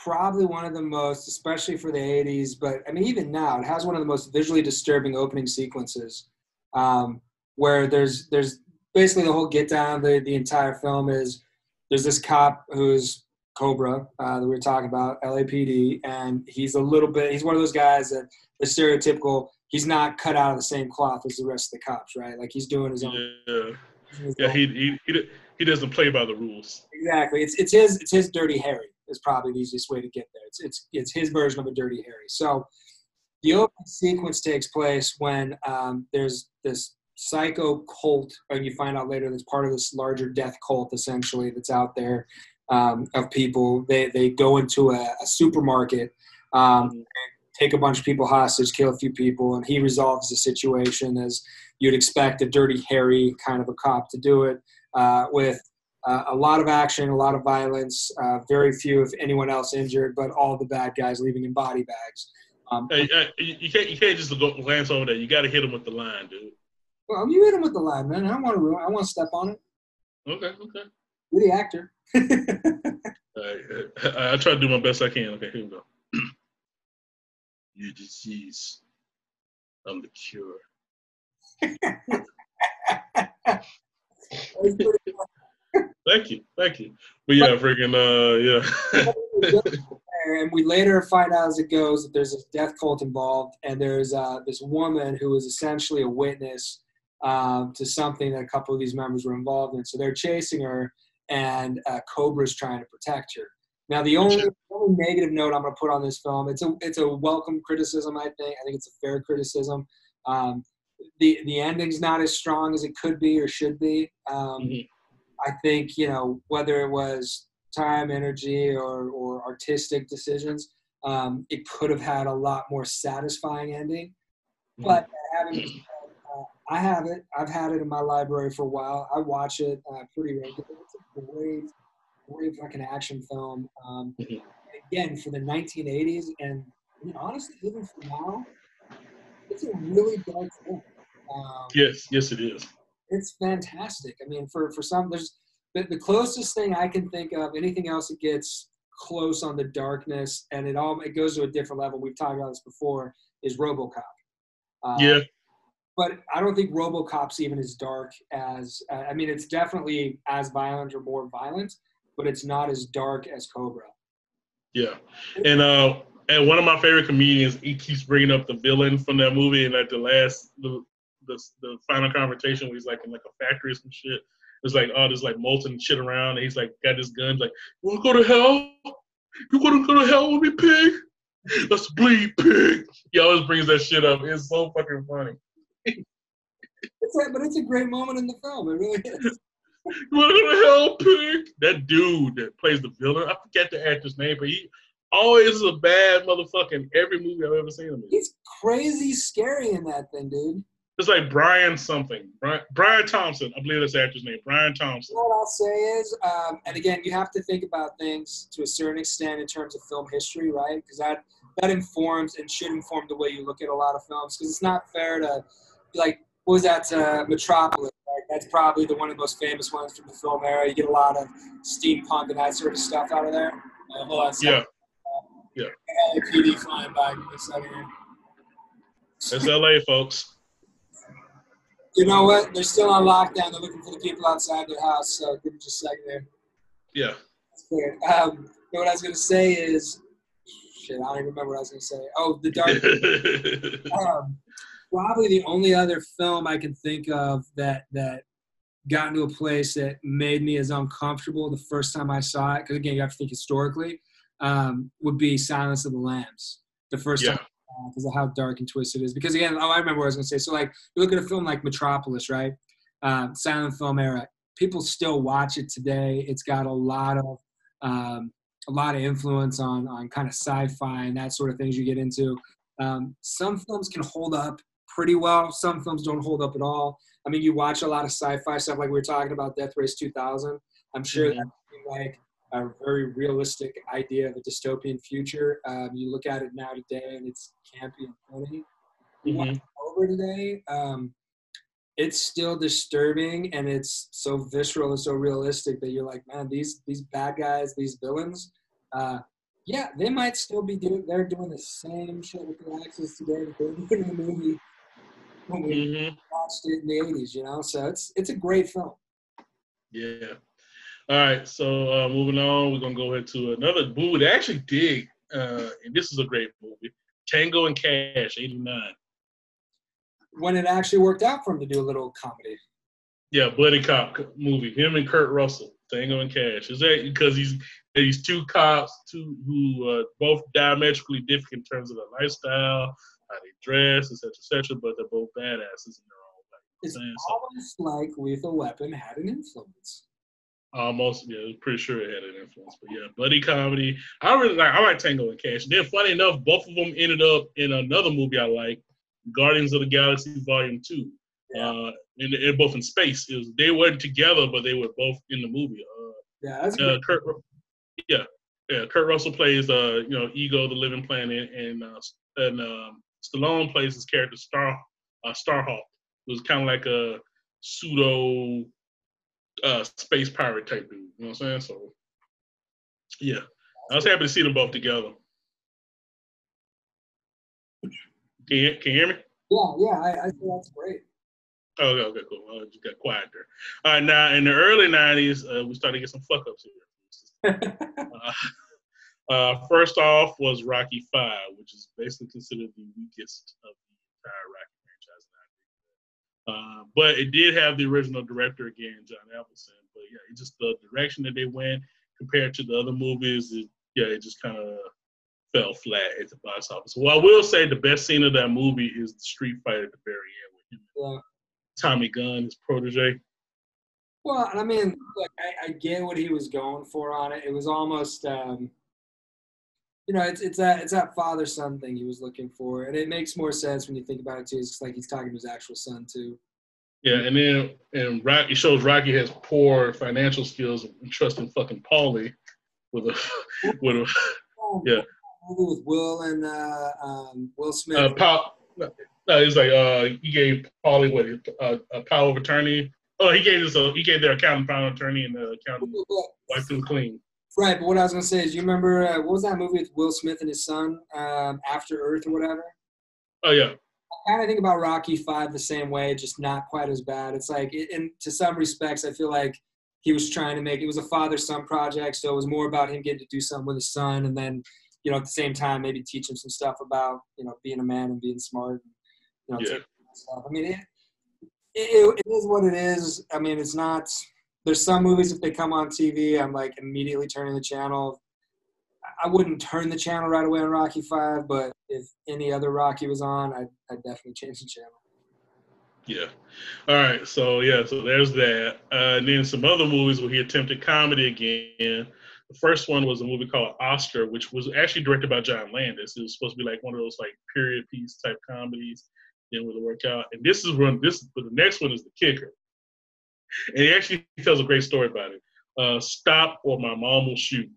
probably one of the most, especially for the 80s, but I mean, even now, it has one of the most visually disturbing opening sequences um, where there's there's basically the whole get down. The the entire film is there's this cop who's Cobra uh, that we were talking about, LAPD, and he's a little bit. He's one of those guys that the stereotypical. He's not cut out of the same cloth as the rest of the cops, right? Like he's doing his own. Yeah, yeah. He he he, he doesn't play by the rules. Exactly. It's it's his it's his Dirty Harry is probably the easiest way to get there. It's it's it's his version of a Dirty Harry. So the opening sequence takes place when um, there's this psycho cult, and you find out later that's part of this larger death cult essentially that's out there um, of people. They they go into a, a supermarket, um, take a bunch of people hostage, kill a few people, and he resolves the situation as you'd expect a dirty Harry kind of a cop to do it uh, with. Uh, a lot of action, a lot of violence, uh, very few, if anyone else, injured, but all the bad guys leaving in body bags. Um, hey, uh, you can't you can't just go glance over that. You got to hit him with the line, dude. Well, you hit him with the line, man. I want to. I want to step on it. Okay, okay. You're the actor. I, I try to do my best I can. Okay, here we go. Your disease, I'm the cure. thank you, thank you. But yeah, freaking, uh, yeah. and we later find out as it goes that there's a death cult involved, and there's uh, this woman who is essentially a witness um, to something that a couple of these members were involved in. So they're chasing her, and uh, Cobra's trying to protect her. Now, the only, only negative note I'm going to put on this film, it's a it's a welcome criticism. I think I think it's a fair criticism. Um, the the ending's not as strong as it could be or should be. Um, mm-hmm. I think you know whether it was time, energy, or or artistic decisions, um, it could have had a lot more satisfying ending. Mm-hmm. But having I have it. I've had it in my library for a while. I watch it uh, pretty regularly. It's a great, great fucking action film. Um, mm-hmm. Again, for the 1980s, and you know, honestly, even for now, it's a really dark film. Um, yes, yes, it is. It's fantastic. I mean, for for some, there's the, the closest thing I can think of. Anything else that gets close on the darkness, and it all it goes to a different level. We've talked about this before. Is RoboCop? Uh, yeah but I don't think RoboCop's even as dark as. Uh, I mean, it's definitely as violent or more violent, but it's not as dark as Cobra. Yeah, and uh, and one of my favorite comedians, he keeps bringing up the villain from that movie, and at the last, the the, the final confrontation, where he's like in like a factory or some shit. Oh, there's like all this like molten shit around, and he's like got this gun, like, "You wanna go to hell? You wanna go to hell with me, pig? Let's bleed, pig." He always brings that shit up. It's so fucking funny it's a, but it's a great moment in the film. It really is. what the hell, pig? That dude that plays the villain, I forget the actor's name, but he always is a bad motherfucker in every movie I've ever seen him in. He's crazy scary in that thing, dude. It's like Brian something. Brian, Brian Thompson. I believe that's the actor's name. Brian Thompson. What I'll say is, um, and again, you have to think about things to a certain extent in terms of film history, right? Because that that informs and should inform the way you look at a lot of films. Because it's not fair to like what was that uh, Metropolis? Right? That's probably the one of the most famous ones from the film era. You get a lot of steampunk and that sort of stuff out of there. Uh, hold on, yeah, yeah. LAPD flying by. It's LA, folks. You know what? They're still on lockdown. They're looking for the people outside their house. So give me just a second there. Yeah. Um, what I was going to say is, shit, I don't even remember what I was going to say. Oh, the dark. um, probably the only other film I can think of that that got into a place that made me as uncomfortable the first time I saw it. Because again, you have to think historically. Um, would be Silence of the Lambs. The first yeah. time because of how dark and twisted it is. Because again, oh, I remember what I was going to say. So like, you look at a film like Metropolis, right? Uh, silent film era. People still watch it today. It's got a lot of um, a lot of influence on on kind of sci-fi and that sort of things you get into. Um, some films can hold up pretty well. Some films don't hold up at all. I mean, you watch a lot of sci-fi stuff, like we were talking about Death Race 2000. I'm sure mm-hmm. that's like a very realistic idea of a dystopian future. Um, you look at it now today, and it's campy and funny. Mm-hmm. Over today, um, it's still disturbing, and it's so visceral and so realistic that you're like, man, these these bad guys, these villains. Uh, yeah, they might still be doing. They're doing the same shit with the axes today that they did in the movie when we hmm watched it in the '80s. You know, so it's it's a great film. Yeah. All right. So uh, moving on, we're gonna go into another movie that I actually dig, uh, and this is a great movie, Tango and Cash, '89. When it actually worked out for him to do a little comedy. Yeah, buddy cop movie. Him and Kurt Russell, Tango and Cash. Is that because he's these two cops, two who uh, both diametrically different in terms of their lifestyle, how they dress, etc., etc. But they're both badasses in their own way. It's Saying so. almost like Lethal Weapon had an influence. Almost, yeah, I'm pretty sure it had an influence. But yeah, buddy comedy. I really like. I like Tango and Cash. Then, funny enough, both of them ended up in another movie I like, Guardians of the Galaxy Volume Two. Yeah. Uh, and they're both in space. It was, they weren't together, but they were both in the movie. Uh, Yeah, that's uh, Kurt, yeah, yeah. Kurt Russell plays uh, you know, Ego, the Living Planet, and uh, and um, Stallone plays his character Star uh, Starhawk. It was kind of like a pseudo uh, space pirate type dude. You know what I'm saying? So, yeah, I was happy to see them both together. Can you, can you hear me? yeah, yeah. I, I think that's great. Oh, okay, okay, cool. Well, it just got quiet there. All right, now in the early '90s, uh, we started to get some fuck ups here. Uh, uh, first off was Rocky Five, which is basically considered the weakest of the entire Rocky franchise. and I agree with that. Uh, but it did have the original director again, John Avildsen. But yeah, it just the direction that they went compared to the other movies, it, yeah, it just kind of fell flat at the box office. Well, I will say the best scene of that movie is the street fight at the very end with him, yeah. Tommy Gunn, his protege. Well, I mean, look, I, I get what he was going for on it. It was almost, um, you know, it's it's that it's that father son thing he was looking for, and it makes more sense when you think about it too. It's like he's talking to his actual son too. Yeah, and then and Rocky shows Rocky has poor financial skills and trusting fucking Paulie with a with a Yeah. Movie with Will and uh, um, Will Smith. uh, pow, no, it's like uh he gave Paulie what uh, a power of attorney. Oh, he gave us a he gave their accountant power of attorney and the accountant wiped him clean. Right, but what I was gonna say is, you remember uh, what was that movie with Will Smith and his son, um, After Earth or whatever? Oh yeah, I kind of think about Rocky Five the same way, just not quite as bad. It's like, it, in to some respects, I feel like he was trying to make it was a father-son project, so it was more about him getting to do something with his son, and then, you know, at the same time, maybe teach him some stuff about, you know, being a man and being smart. And, you know, Yeah. stuff. I mean, it, it, it is what it is. I mean, it's not. There's some movies if they come on TV, I'm like immediately turning the channel. I wouldn't turn the channel right away on Rocky Five, but if any other Rocky was on, I'd, I'd definitely change the channel. yeah. All right, so yeah, so there's that. Uh, and then some other movies where he attempted comedy again. The first one was a movie called Oscar, which was actually directed by John Landis. It was supposed to be like one of those like period piece type comedies. Didn't really work out. And this is one. This, but the next one is the kicker. And he actually tells a great story about it. Uh, Stop or my mom will shoot.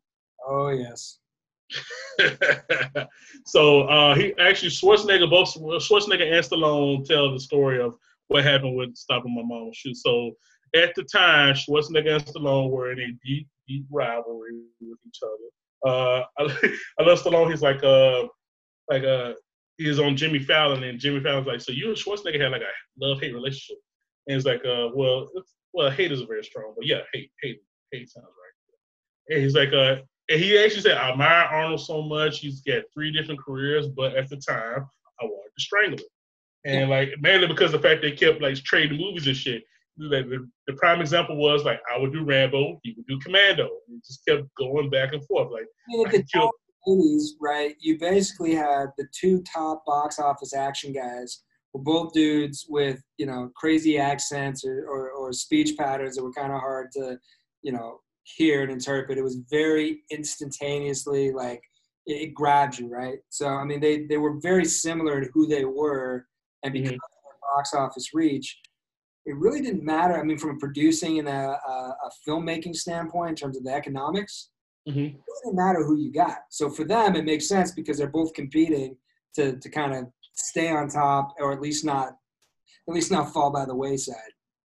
Oh yes. so uh, he actually Schwarzenegger, both Schwarzenegger and Stallone tell the story of what happened with Stop or my mom will shoot. So at the time, Schwarzenegger and Stallone were in a deep, deep rivalry with each other. Uh, I, I love Stallone. He's like, uh, like uh, he's on Jimmy Fallon, and Jimmy Fallon's like, so you and Schwarzenegger had like a love hate relationship, and it's like, uh, well, it's, well, hate is very strong, but yeah, hate, hate, hate sounds right. And he's like, uh, and he actually said, I admire Arnold so much. He's got three different careers, but at the time, I wanted to strangle him. And like mainly because of the fact they kept like trading movies and shit. Like, the, the prime example was like I would do Rambo, he would do Commando. It just kept going back and forth. Like at the the 80s, right, you basically had the two top box office action guys were both dudes with, you know, crazy accents or, or, or speech patterns that were kind of hard to, you know, hear and interpret. It was very instantaneously like it, it grabbed you, right? So I mean, they they were very similar to who they were, and because Mhm. of their box office reach, it really didn't matter. I mean, from a producing and a, a, a filmmaking standpoint, in terms of the economics, Mhm. it really didn't matter who you got. So for them, it makes sense because they're both competing to to kind of stay on top, or at least not at least not fall by the wayside.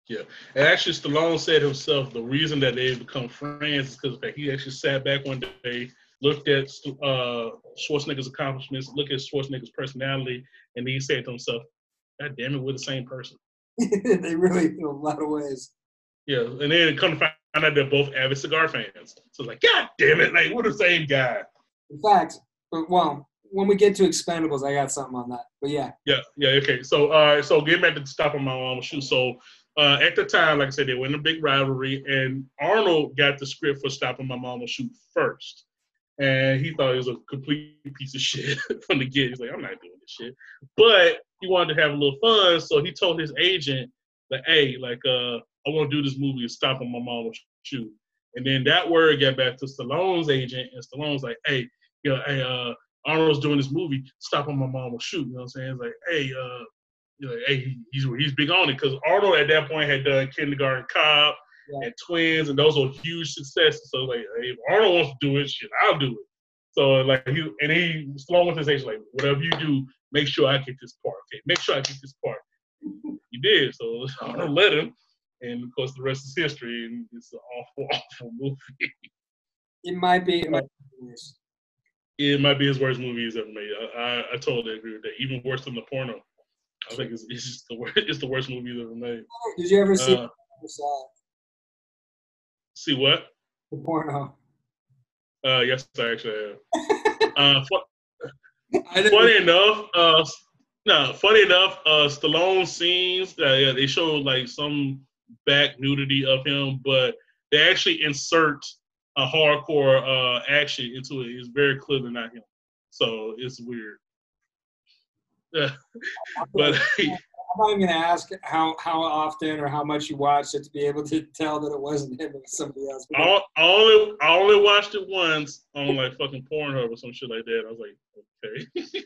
Yeah, and actually, Stallone said himself the reason that they become friends is because he actually sat back one day, looked at uh, Schwarzenegger's accomplishments, looked at Schwarzenegger's personality, and he said to himself, God damn it, we're the same person. they really, in a lot of ways. Yeah, and then come to find out they're both avid cigar fans. So it's like, God damn it, like we're the same guy. In fact, but, well, when we get to Expendables, I got something on that. But yeah, Yeah, yeah, okay. So, right, so getting back to the stop on my mama's shoe. So, uh, at the time, like I said, they were in a big rivalry, and Arnold got the script for stopping my mama's shoot first, and he thought it was a complete piece of shit from the get. He's like, I'm not doing this shit, but he wanted to have a little fun, so he told his agent, like, hey, like, uh, I want to do this movie and stop on my mama's shoot. And then that word got back to Stallone's agent, and Stallone's like, hey, you know, hey, uh, Arnold's doing this movie, stop on my mama's shoot. You know what I'm saying? It's like, hey, uh, you know, hey, he's he's big on it because Arnold at that point had done Kindergarten Cop Yeah. and Twins, and those were huge successes. So like, hey, if Arnold wants to do it, shit, I'll do it. So like he and he Stallone with his agent like, whatever you do, make sure I get this part. Okay, make sure I get this part. he did. So Arnold let him, and of course the rest is history. And it's an awful, awful movie. it might be. It might be. It might be his worst movie he's ever made. I, I, I totally agree with that. Even worse than the porno. I think it's, it's just the worst. It's the worst movie ever made. Did you ever see Uh, see what? The porno? Uh, yes, I actually have. uh, fu- funny enough, uh, no, funny enough, uh, Stallone scenes, uh, yeah, they show like some back nudity of him, but they actually insert a hardcore uh, action into it. It's very clearly not him, so it's weird. Yeah, but I'm not even gonna ask how how often or how much you watched it to be able to tell that it wasn't him, it was somebody else. But I, I only I only watched it once on like fucking Pornhub or some shit like that. I was like, okay.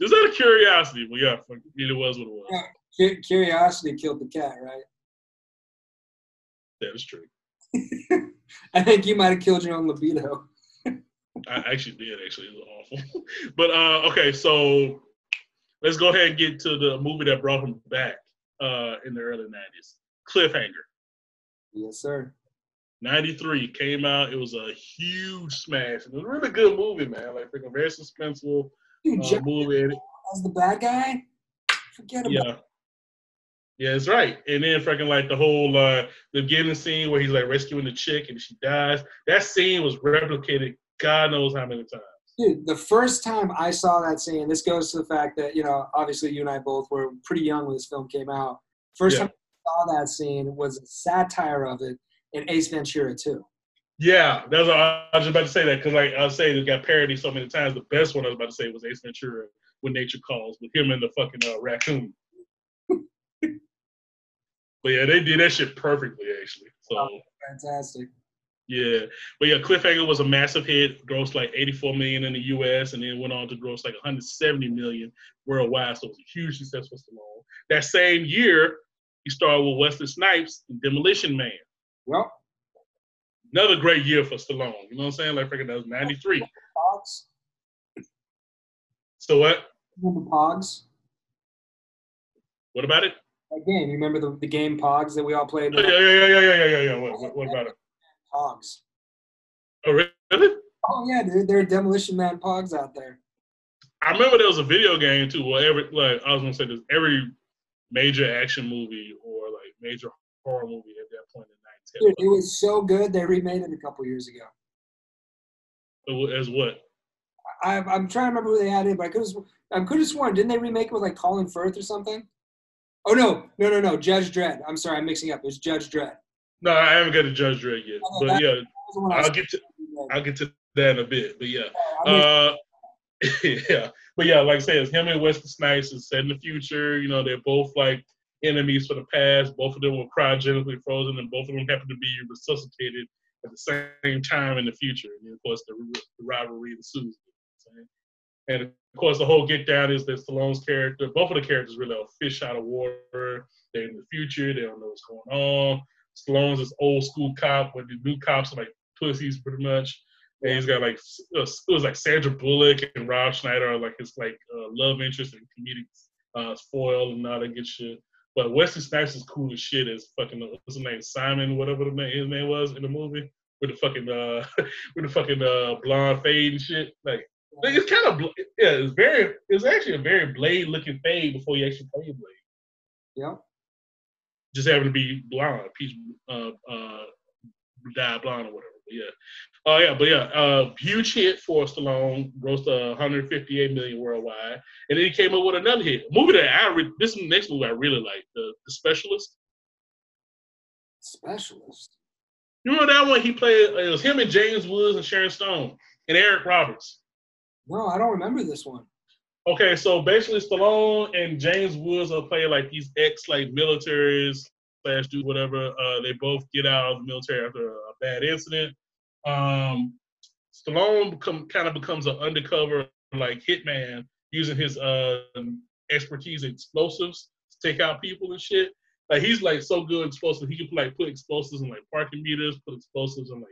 Just out of curiosity, but yeah, fuck, it was what it was. cu- curiosity killed the cat, right? That is true. I think you might have killed your own libido. I actually did. Actually, it was awful. but uh, okay, so let's go ahead and get to the movie that brought him back uh, in the early '90s. Cliffhanger. Yes, sir. 93 came out. It was a huge smash. It was a really good movie, man. Like freaking very suspenseful Dude, uh, movie. As the bad guy. Forget about yeah. Yeah, it's right. And then freaking like the whole uh the beginning scene where he's like rescuing the chick and she dies. That scene was replicated God knows how many times. Dude, the first time I saw that scene, this goes to the fact that, you know, obviously you and I both were pretty young when this film came out. First Yeah. time I saw that scene was a satire of it in Ace Ventura 2. Yeah, that's what I I was just about to say that because like I was saying it got parodied so many times. The best one I was about to say was Ace Ventura when Nature Calls with him and the fucking uh, raccoon. but yeah, they did that shit perfectly actually. So Fantastic. Yeah, but yeah, Cliffhanger was a massive hit, grossed like 84 million in the U.S. and then went on to gross like 170 million worldwide. So it was a huge success for Stallone. That same year, he starred with Wesley Snipes in Demolition Man. Well, Another great year for Stallone. You know what I'm saying? Like freaking that was 93. Pogs. So what? Remember Pogs? What about it? That game. You remember the, the game Pogs that we all played? Oh, yeah, yeah, yeah, yeah, yeah, yeah, yeah. What, what, what about it? Pogs. Oh, really? Oh yeah, dude. There are Demolition Man Pogs out there. I remember there was a video game too. Where every like I was gonna say this every major action movie or like major horror movie at that point in Dude, it was so good they remade it a couple years ago. As what? I, I'm trying to remember who they had in, but I could have I could have sworn didn't they remake it with like Colin Firth or something? Oh no, no, no, no, Judge Dredd. I'm sorry, I'm mixing up. It was Judge Dredd. No, I haven't got to Judge Dredd yet. Oh, But yeah, That was the one I I'll get to. I'll get to that in a bit. But yeah. Uh, yeah, but yeah, like I said, it's him and Wesley Snipes is set in the future. You know, they're both like enemies for the past. Both of them were cryogenically frozen, and both of them happen to be resuscitated at the same time in the future. And of course, the, the rivalry ensues. You know what I'm saying? And of course, the whole get down is that Stallone's character, both of the characters really are fish out of water. They're in the future. They don't know what's going on. Stallone's this old school cop, but the new cops are like pussies pretty much. And he's got like uh, it was like Sandra Bullock and Rob Schneider are like his like uh, love interest and comedic uh, foil and all that good shit. But Wesley Snipes is cool as shit as fucking uh, what's his name Simon whatever the name, his name was in the movie with the fucking uh with the fucking uh blonde fade and shit. Like Like, It's kind of bl- yeah. It's very. It's actually a very Blade looking fade before you actually play Blade. Yeah. Just having to be blonde, peach, uh, uh, dye blonde or whatever. But yeah. Oh yeah, but yeah, uh, huge hit for Stallone, grossed uh, 158 million worldwide, and then he came up with another hit, a movie that I re- this is the next movie I really like, the, the Specialist. Specialist. You remember that one? He played. It was him and James Woods and Sharon Stone and Eric Roberts. No, I don't remember this one. Okay, so basically Stallone and James Woods are playing like these ex like militaries slash do whatever. Uh, they both get out of the military after a bad incident. Um, Stallone become kind of becomes an undercover like hitman using his uh expertise in explosives to take out people and shit. Like he's like so good explosives, he can like put explosives in like parking meters, put explosives in like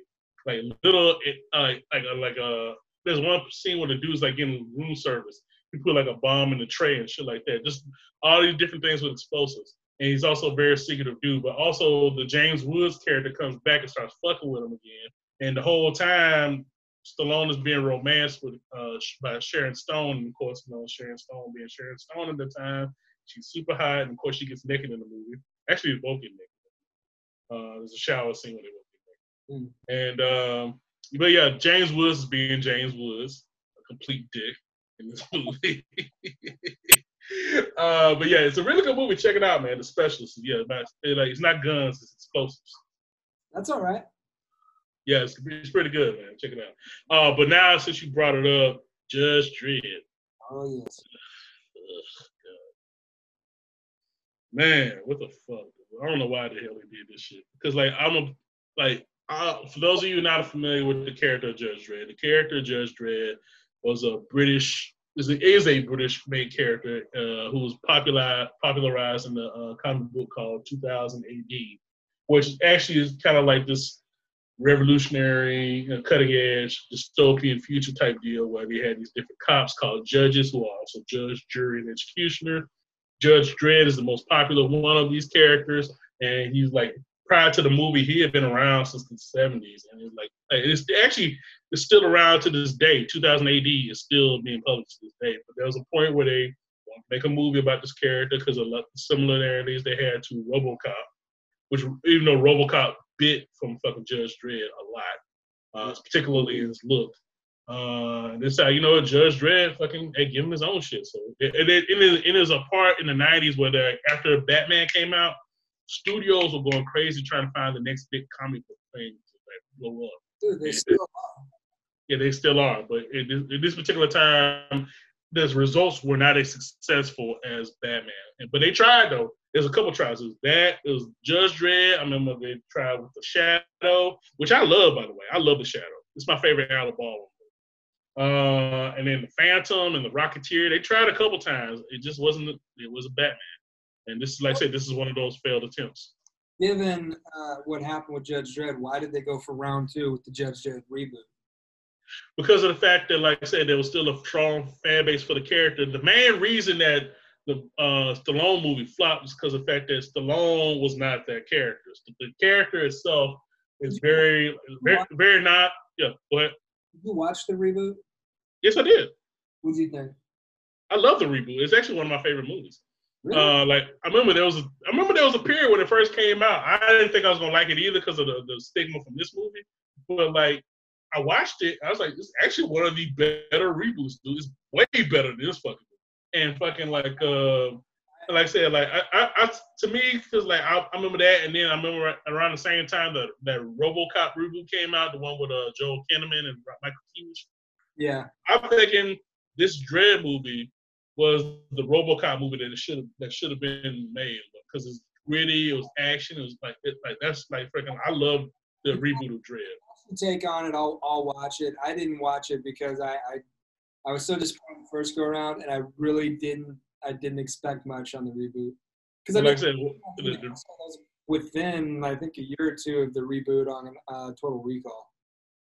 like little uh, like like a, like a. There's one scene where the dude's like getting room service. He put like a bomb in the tray and shit like that. Just all these different things with explosives. And he's also a very secretive dude. But also the James Woods character comes back and starts fucking with him again. And the whole time, Stallone is being romanced with uh, by Sharon Stone. And of course, you know Sharon Stone being Sharon Stone at the time. She's super hot, and of course, she gets naked in the movie. Actually, they both get naked. Uh, there's a shower scene where they both get naked. And um, but yeah, James Woods is being James Woods, a complete dick in this movie. uh, but yeah, it's a really good movie. Check it out, man. The specialist. Yeah, about, it, like it's not guns, it's explosives. That's all right. Yeah, it's, it's pretty good, man. Check it out. Uh, but now since you brought it up, Judge Dredd. Oh yes. Ugh, God. Man, what the fuck? I don't know why the hell he did this shit. Because like I'm a like uh, for those of you not familiar with the character of Judge Dredd, the character of Judge Dredd was a British is a, is a British main character uh, who was popular popularized in the uh, comic book called 2000 AD, which actually is kind of like this revolutionary, you know, cutting edge dystopian future type deal where they had these different cops called judges who are also judge, jury, and executioner. Judge Dredd is the most popular one of these characters, and he's like prior to the movie, he had been around since the 70s, and it's like it's actually it's still around to this day. 2000 AD is still being published to this day. But there was a point where they want to make a movie about this character because of the similarities they had to RoboCop, which even though RoboCop bit from fucking Judge Dredd a lot, uh, particularly in his look. Uh, and this how you know Judge Dredd fucking they give him his own shit. So it, it, it, is, it is a part in the '90s where after Batman came out, studios were going crazy trying to find the next big comic book thing to like, blow up. Dude, they Yeah. still are. Yeah, they still are, but in this, this particular time, the results were not as successful as Batman. But they tried though. There's a couple tries. It was that. It was Judge Dredd. I remember they tried with the Shadow, which I love, by the way. I love the Shadow. It's my favorite Alec Baldwin. Uh, and then the Phantom and the Rocketeer. They tried a couple times. It just wasn't. It was a Batman. And this is like I said. This is one of those failed attempts. Given uh, what happened with Judge Dredd, why did they go for round two with the Judge Dredd reboot? because of the fact that, like I said, there was still a strong fan base for the character. The main reason that the uh, Stallone movie flopped was because of the fact that Stallone was not that character. The character itself is very, very, very not. Yeah, go ahead. Did you watch the reboot? Yes, I did. What did you think? I love the reboot. It's actually one of my favorite movies. Really? Uh, like I remember there was a, I remember there was a period when it first came out. I didn't think I was gonna like it either because of the, the stigma from this movie. But like I watched it, I was like, it's actually one of the better reboots, dude. It's way better than this fucking movie. And fucking like uh like I said, like I, I, I to me, because like I, I remember that, and then I remember around the same time that that RoboCop reboot came out, the one with uh Joel Kinnaman and Michael Keaton. yeah. I'm thinking this Dredd movie was the RoboCop movie that it should have that should have been made because it's gritty, it was action, it was like it, like that's like freaking. I love the reboot of Dredd. Take on it? I'll, I'll watch it. I didn't watch it because I, I I was so disappointed the first go around, and I really didn't I didn't expect much on the reboot. Because I Like I mean, said, the- within I think a year or two of the reboot on uh, Total Recall.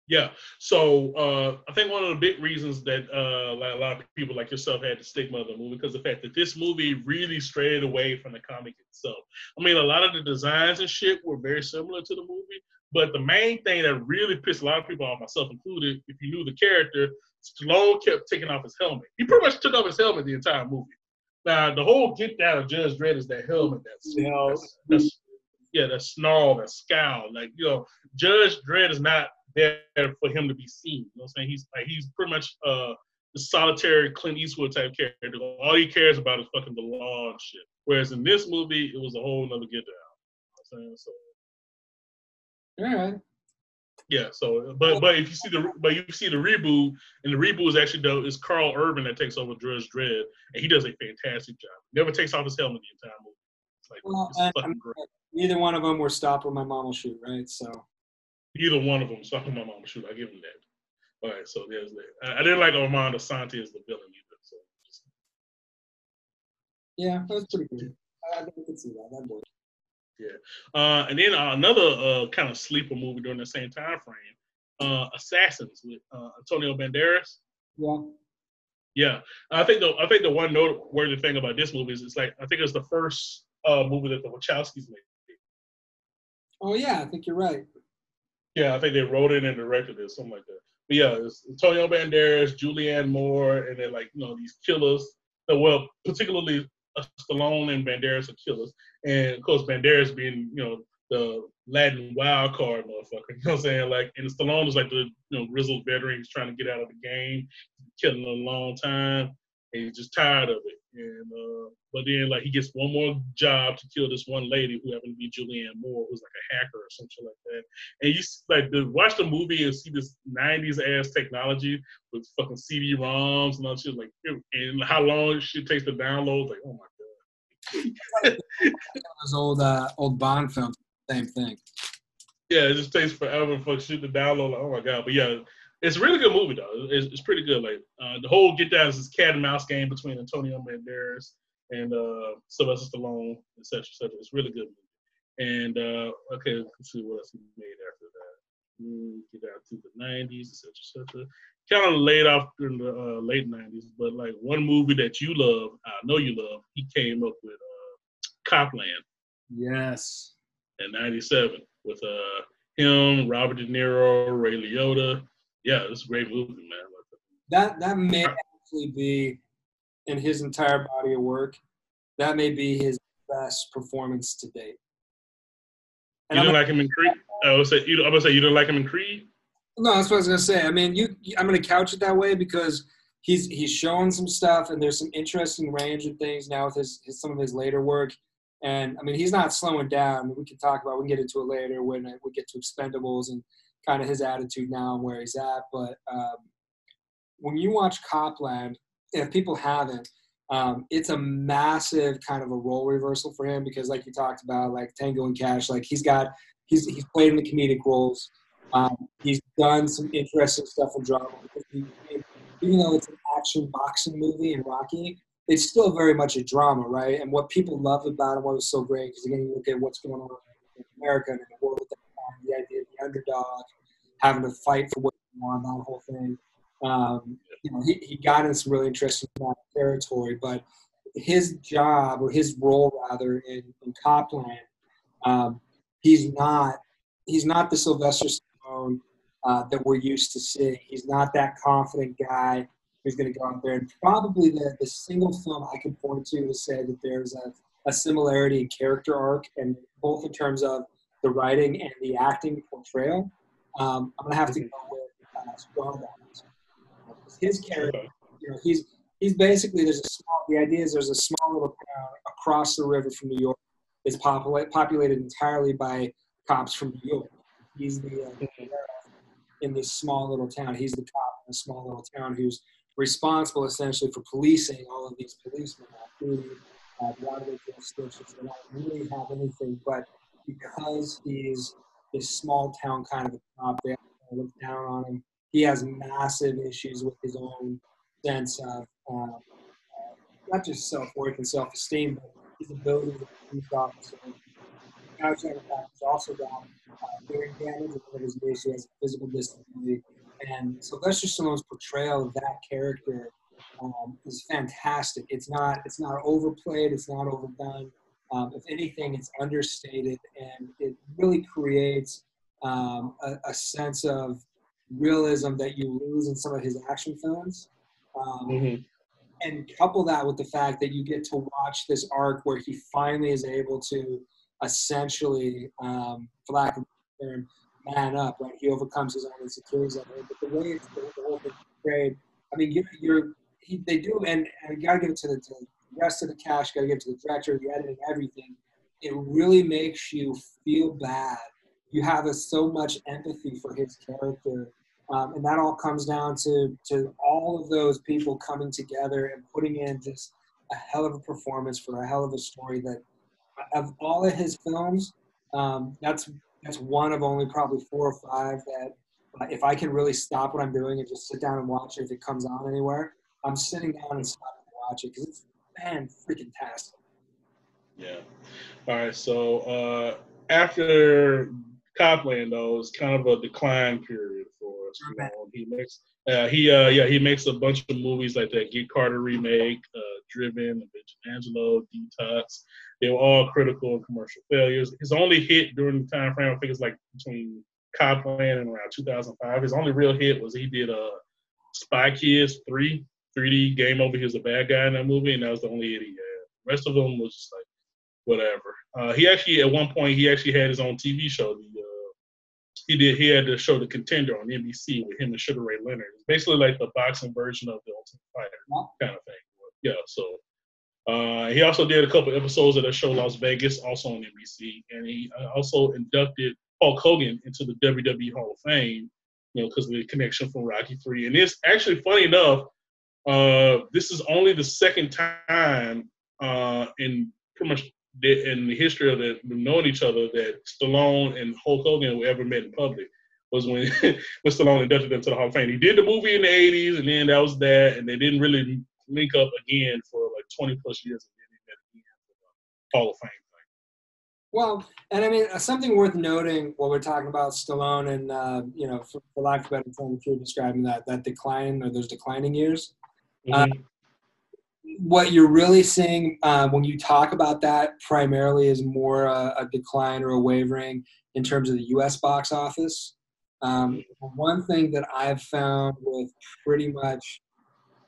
Yeah. So uh, I think one of the big reasons that uh, like a lot of people like yourself had the stigma of the movie because the fact that this movie really strayed away from the comic itself. I mean, a lot of the designs and shit were very similar to the movie, but the main thing that really pissed a lot of people off, myself included, if you knew the character, Stallone kept taking off his helmet. He pretty much took off his helmet the entire movie. Now the whole get down of Judge Dredd is that helmet that's, that's, that's yeah, that snarl, that scowl. Like, you know, Judge Dredd is not there for him to be seen. You know what I'm saying? He's like he's pretty much uh the solitary Clint Eastwood type character. All he cares about is fucking the law and shit. Whereas in this movie, it was a whole nother get down. You know so, All right. Yeah, so but but if you see the but you see the reboot and the reboot is actually though is Karl Urban that takes over Drudge Dredd and he does a fantastic job. Never takes off his helmet the entire movie. It's like Well, it's and- fucking great. Neither one of them were stopped when my mom will shoot, right? So Either one of them, something my mom shoot. I give him that. All right, so there's that. I, I didn't like Armand Assante as the villain either. So just, yeah, that's pretty good. I, I could see that. That worked. uh, and then uh, another uh, kind of sleeper movie during the same time frame, uh, Assassins with uh, Antonio Banderas. Yeah. Yeah, I think the I think the one noteworthy thing about this movie is it's like I think it was the first uh, movie that the Wachowskis made. Oh yeah, I think you're right. Yeah, I think they wrote it and directed it, something like that. But yeah, it's Antonio Banderas, Julianne Moore, and then like you know these killers. Well, particularly Stallone and Banderas are killers, and of course Banderas being you know the Latin wild card motherfucker. You know what I'm saying? Like, and Stallone is like the you know grizzled veteran. He's trying to get out of the game, killing a long time, and he's just tired of it. And uh, but then like he gets one more job to kill this one lady who happened to be Julianne Moore, who's like a hacker or something like that. And you like to watch the movie and see this '90s ass technology with fucking CD-ROMs and all shit, like and how long shit takes to download. Like, oh my god. Those old uh, old Bond films, same thing. Yeah, it just takes forever for shit to download. Like, oh my god! But yeah, it's a really good movie though. It's, it's pretty good. Like uh, the whole get down is this cat and mouse game between Antonio Banderas and uh, Sylvester Stallone, etc., etc. It's a really good movie. And uh, okay, let's see what else he made after that. Mm, get down to the '90s, etc., etc. Kind of laid off in the uh, late '90s, but like one movie that you love, I know you love. He came up with uh, Cop Land Yes. in '97 with uh him, Robert De Niro, Ray Liotta. Yeah, it's a great movie, man. That that may actually be in his entire body of work. That may be his best performance to date. You And didn't I'm, like him in Creed? I would say you. I'm gonna say you didn't like him in Creed. no, that's what I was gonna say. I mean, you. I'm gonna couch it that way because he's he's showing some stuff, and there's some interesting range of things now with his, his some of his later work. And I mean, he's not slowing down. I mean, we can talk about. We can get into it later when we get to Expendables and kind of his attitude now and where he's at. But um, when you watch Cop Land, if people haven't, um, it's a massive kind of a role reversal for him because, like you talked about, like Tango and Cash, like he's got he's he's played in the comedic roles. Um, he's done some interesting stuff in drama. Even though it's an action boxing movie in Rocky, it's still very much a drama, right? And what people loved about it, what was so great, because again, you look at what's going on in America and in the world at that time, the idea of the underdog having to fight for what you want, that whole thing. Um, you know, he, he got in some really interesting territory, but his job or his role rather in, in Cop Land, um, he's not he's not the Sylvester Stallone uh, that we're used to seeing. He's not that confident guy who's going to go out there. And probably the, the single film I can point to to say that there's a, a similarity in character arc, and both in terms of the writing and the acting portrayal. Um, I'm going to have to go with uh, Strong. His character, you know, he's he's basically there's a small. The idea is there's a small little town across the river from New York. It's populated populated entirely by cops from New York. He's the uh, in this small little town. He's the cop in a small little town who's responsible essentially for policing all of these policemen duty. Uh, a lot of jurisdictions they don't really have anything, but because he's this small town kind of a cop, they look down on him. He has massive issues with his own sense of um, uh, not just self worth and self esteem, but his ability to police officer. That, he's also got uh, hearing damage. He has a physical disability. And Sylvester Stallone's portrayal of that character um, is fantastic. It's not it's not overplayed. It's not overdone. Um, if anything, it's understated, and it really creates um, a, a sense of realism that you lose in some of his action films. Um, Mm-hmm. and couple that with the fact that you get to watch this arc where he finally is able to essentially, um, for lack of a term, man up. Right, he overcomes his own insecurities. But the way it's the, the whole thing portrayed, I mean, you, you're he, they do, and, and you got to give it to the, to the rest of the cast. Got to give to the director, the editing, everything. It really makes you feel bad. You have a, so much empathy for his character um, and that all comes down to to all of those people coming together and putting in just a hell of a performance for a hell of a story. That of all of his films, um, that's that's one of only probably four or five that uh, if I can really stop what I'm doing and just sit down and watch it if it comes on anywhere, I'm sitting down and stopping to watch it because it's man freaking tastic. Yeah. All right. So uh, after Cop Land, though, it's kind of a decline period for us. You know, he makes uh, he uh, yeah he makes a bunch of movies like that Get Carter remake, uh, Driven, Angelo, D-Tox. They were all critical and commercial failures. His only hit during the time frame, I think, it's like between Cop Land and around 2005. His only real hit was he did a uh, Spy Kids three 3D Game Over. He was a bad guy in that movie, and that was the only he. The rest of them was just like whatever. Uh, he actually at one point he actually had his own TV show. The uh, he did he had the show The Contender on NBC with him and Sugar Ray Leonard. It's basically like the boxing version of the Ultimate Fighter kind of thing. Yeah, so uh, he also did a couple episodes of the show Las Vegas, also on NBC, and he uh, also inducted Hulk Hogan into the WWE Hall of Fame. You know, because of the connection from Rocky Three, and it's actually funny enough. Uh, this is only the second time uh, in pretty much in the history of the knowing each other that Stallone and Hulk Hogan were ever met in public was when when Stallone inducted them to the Hall of Fame. He did the movie in the '80s, and then that was that, and they didn't really link up again for like 20 plus years, the Hall of Fame. Well, and I mean uh, something worth noting while we're talking about Stallone and uh, you know, for, for lack of a better term, if you're describing that that decline or those declining years. Mm-hmm. Uh, what you're really seeing uh, when you talk about that primarily is more a, a, decline or a wavering in terms of the U.S. box office. Um, one thing that I've found with pretty much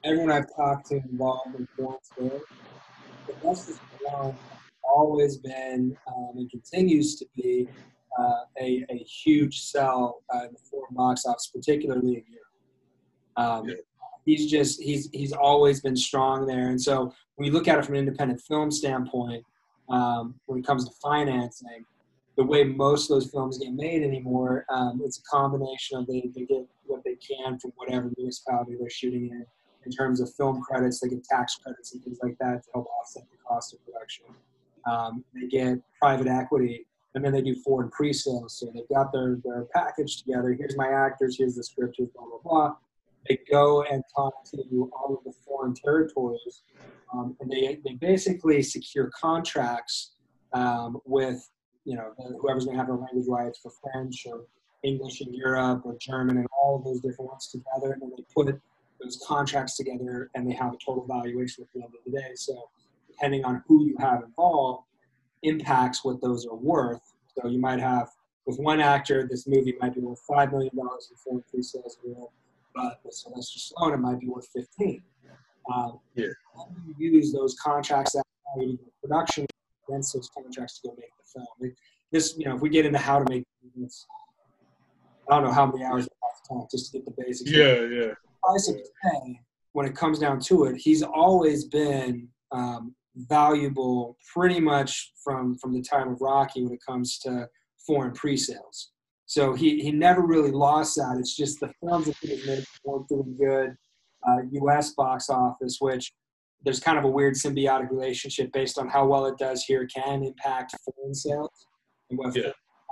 everyone I've talked to involved in foreign sales, the best is always been um, and continues to be uh, a, a, huge sell uh, in the foreign box office, particularly in Europe. Um, he's just he's he's always been strong there. And so when you look at it from an independent film standpoint, um, when it comes to financing, the way most of those films get made anymore, um, it's a combination of they, they get what they can from whatever municipality they're shooting in. In terms of film credits, they get tax credits and things like that to help offset the cost of production. Um, they get private equity, and then they do foreign pre-sales. So they've got their, their package together. Here's my actors. Here's the script. Here's blah blah blah they go and talk to all of the foreign territories, um, and they, they basically secure contracts um, with you know whoever's going to have the language rights for French or English in Europe or German and all of those different ones together, and then they put those contracts together and they have a total valuation at the end of the day. So depending on who you have involved, impacts what those are worth. So you might have with one actor, this movie might be worth five million dollars in foreign pre-sales deal but with Sylvester Stallone, it might be worth 15. Um, yeah. You use those contracts that production against those contracts to go make the film. this, you know, if we get into how to make movies, I don't know how many hours I have to talk just to get the basics. Yeah, yeah. Price of pay, when it comes down to it, he's always been um, valuable pretty much from from the time of Rocky when it comes to foreign pre-sales. So he, he never really lost that. It's just the films that he made weren't doing good. Uh, U.S. box office, which there's kind of a weird symbiotic relationship based on how well it does here can impact foreign sales and what yeah.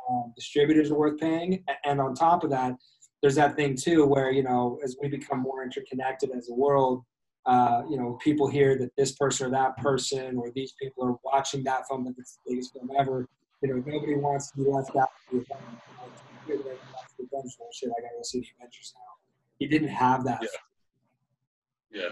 um, distributors are worth paying. And on top of that, there's that thing too where you know as we become more interconnected as a world, uh, you know people hear that this person or that person or these people are watching that film that it's the biggest film ever. You know nobody wants to be left out shit, I gotta go see the Avengers now. He didn't have that. Yeah. Yeah.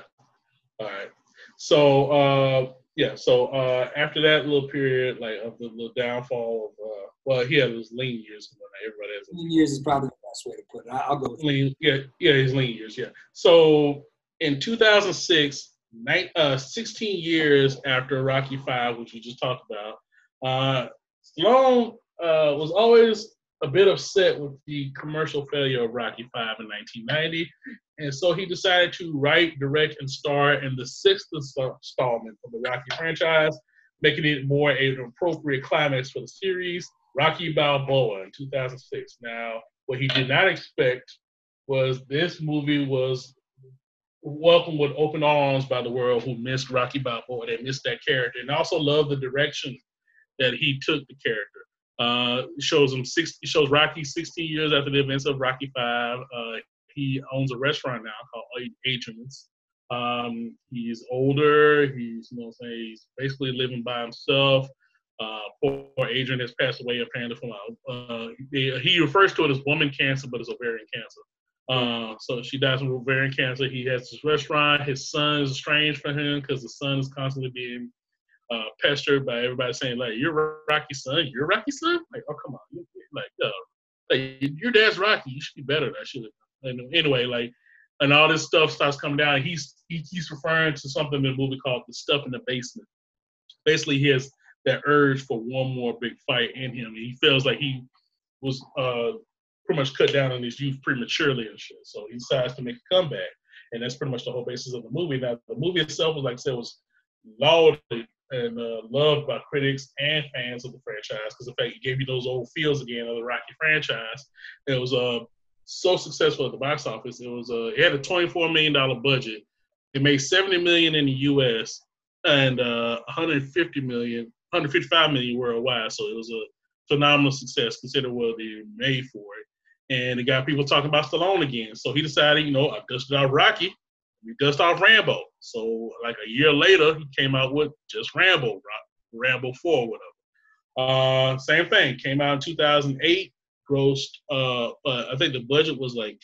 All right. So uh, yeah. So uh, after that little period, like of the little downfall of uh, well, he had those lean years. Everybody has lean years is probably the best way to put it. I'll go lean. Yeah, yeah, his lean years. Yeah. So in 2006, night, uh, 16 years after Rocky Five, which we just talked about, uh, Stallone uh, was always a bit upset with the commercial failure of Rocky Five in 1990, and so he decided to write, direct, and star in the sixth installment of the Rocky franchise, making it more an appropriate climax for the series. Rocky Balboa in 2006. Now, what he did not expect was this movie was welcomed with open arms by the world who missed Rocky Balboa. They missed that character, and also loved the direction that he took the character. Uh, shows him six. Shows Rocky 16 years after the events of Rocky Five. Uh, he owns a restaurant now called Adrian's. Um, he's older. He's you know saying he's basically living by himself. Uh, poor Adrian has passed away apparently from uh, he, he refers to it as woman cancer, but it's ovarian cancer. Uh, so she dies from ovarian cancer. He has his restaurant. His son is estranged from him because the son is constantly being uh, pestered by everybody saying like, "You're Rocky's son. You're Rocky's son." Like, oh come on, like, uh, like your dad's Rocky. You should be better. I should. And anyway, like, and all this stuff starts coming down. He's he, he's referring to something in the movie called "The Stuff in the Basement." Basically, he has that urge for one more big fight in him. He feels like he was uh, pretty much cut down on his youth prematurely and shit. So he decides to make a comeback, and that's pretty much the whole basis of the movie. Now, the movie itself was like I said was lauded and uh, loved by critics and fans of the franchise because the fact it gave you those old feels again of the Rocky franchise. It was uh, so successful at the box office. It was uh, it had a twenty four million dollar budget. It made seventy million in the U.S. and uh, 150 million, 155 million worldwide. So it was a phenomenal success considering what they made for it. And it got people talking about Stallone again. So he decided, you know, I dusted out Rocky we dust off Rambo. So like a year later, he came out with just Rambo, Rambo Four, whatever. Uh, same thing. Came out in 2008. Grossed. Uh, uh, I think the budget was like.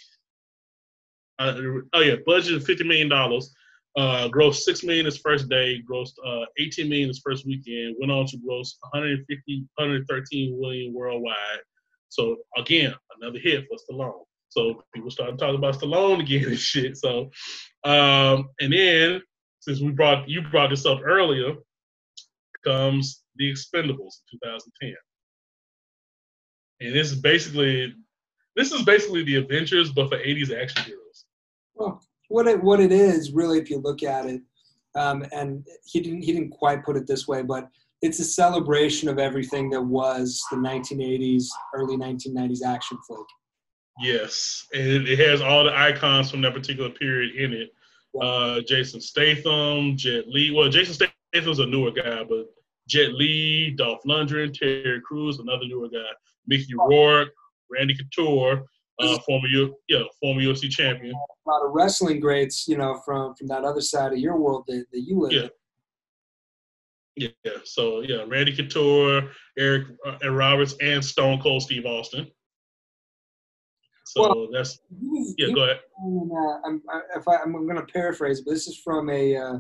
Uh, oh yeah, budget fifty million dollars. Uh, grossed six million his first day. Grossed uh, 18 million his first weekend. Went on to gross 150, 113 million worldwide. So again, another hit for Stallone. So people started talking about Stallone again and shit. So, um, and then since we brought you brought this up earlier, comes The Expendables in 2010, and this is basically this is basically the Avengers, but for 80s action heroes. Well, what it what it is really, if you look at it, um, and he didn't he didn't quite put it this way, but it's a celebration of everything that was the 1980s, early 1990s action flick. Yes, and it has all the icons from that particular period in it. Uh, Jason Statham, Jet Li. Well, Jason Statham's a newer guy, but Jet Li, Dolph Lundgren, Terry Crews, another newer guy, Mickey Rourke, Randy Couture, uh, former U, yeah, former UFC champion. A lot of wrestling greats, you know, from from that other side of your world that, that you live yeah. in. Yeah, so yeah, Randy Couture, Eric uh, Roberts, and Stone Cold Steve Austin. So well, that's yeah. Go ahead. Uh, I'm, if I, am going to paraphrase, but this is from a uh,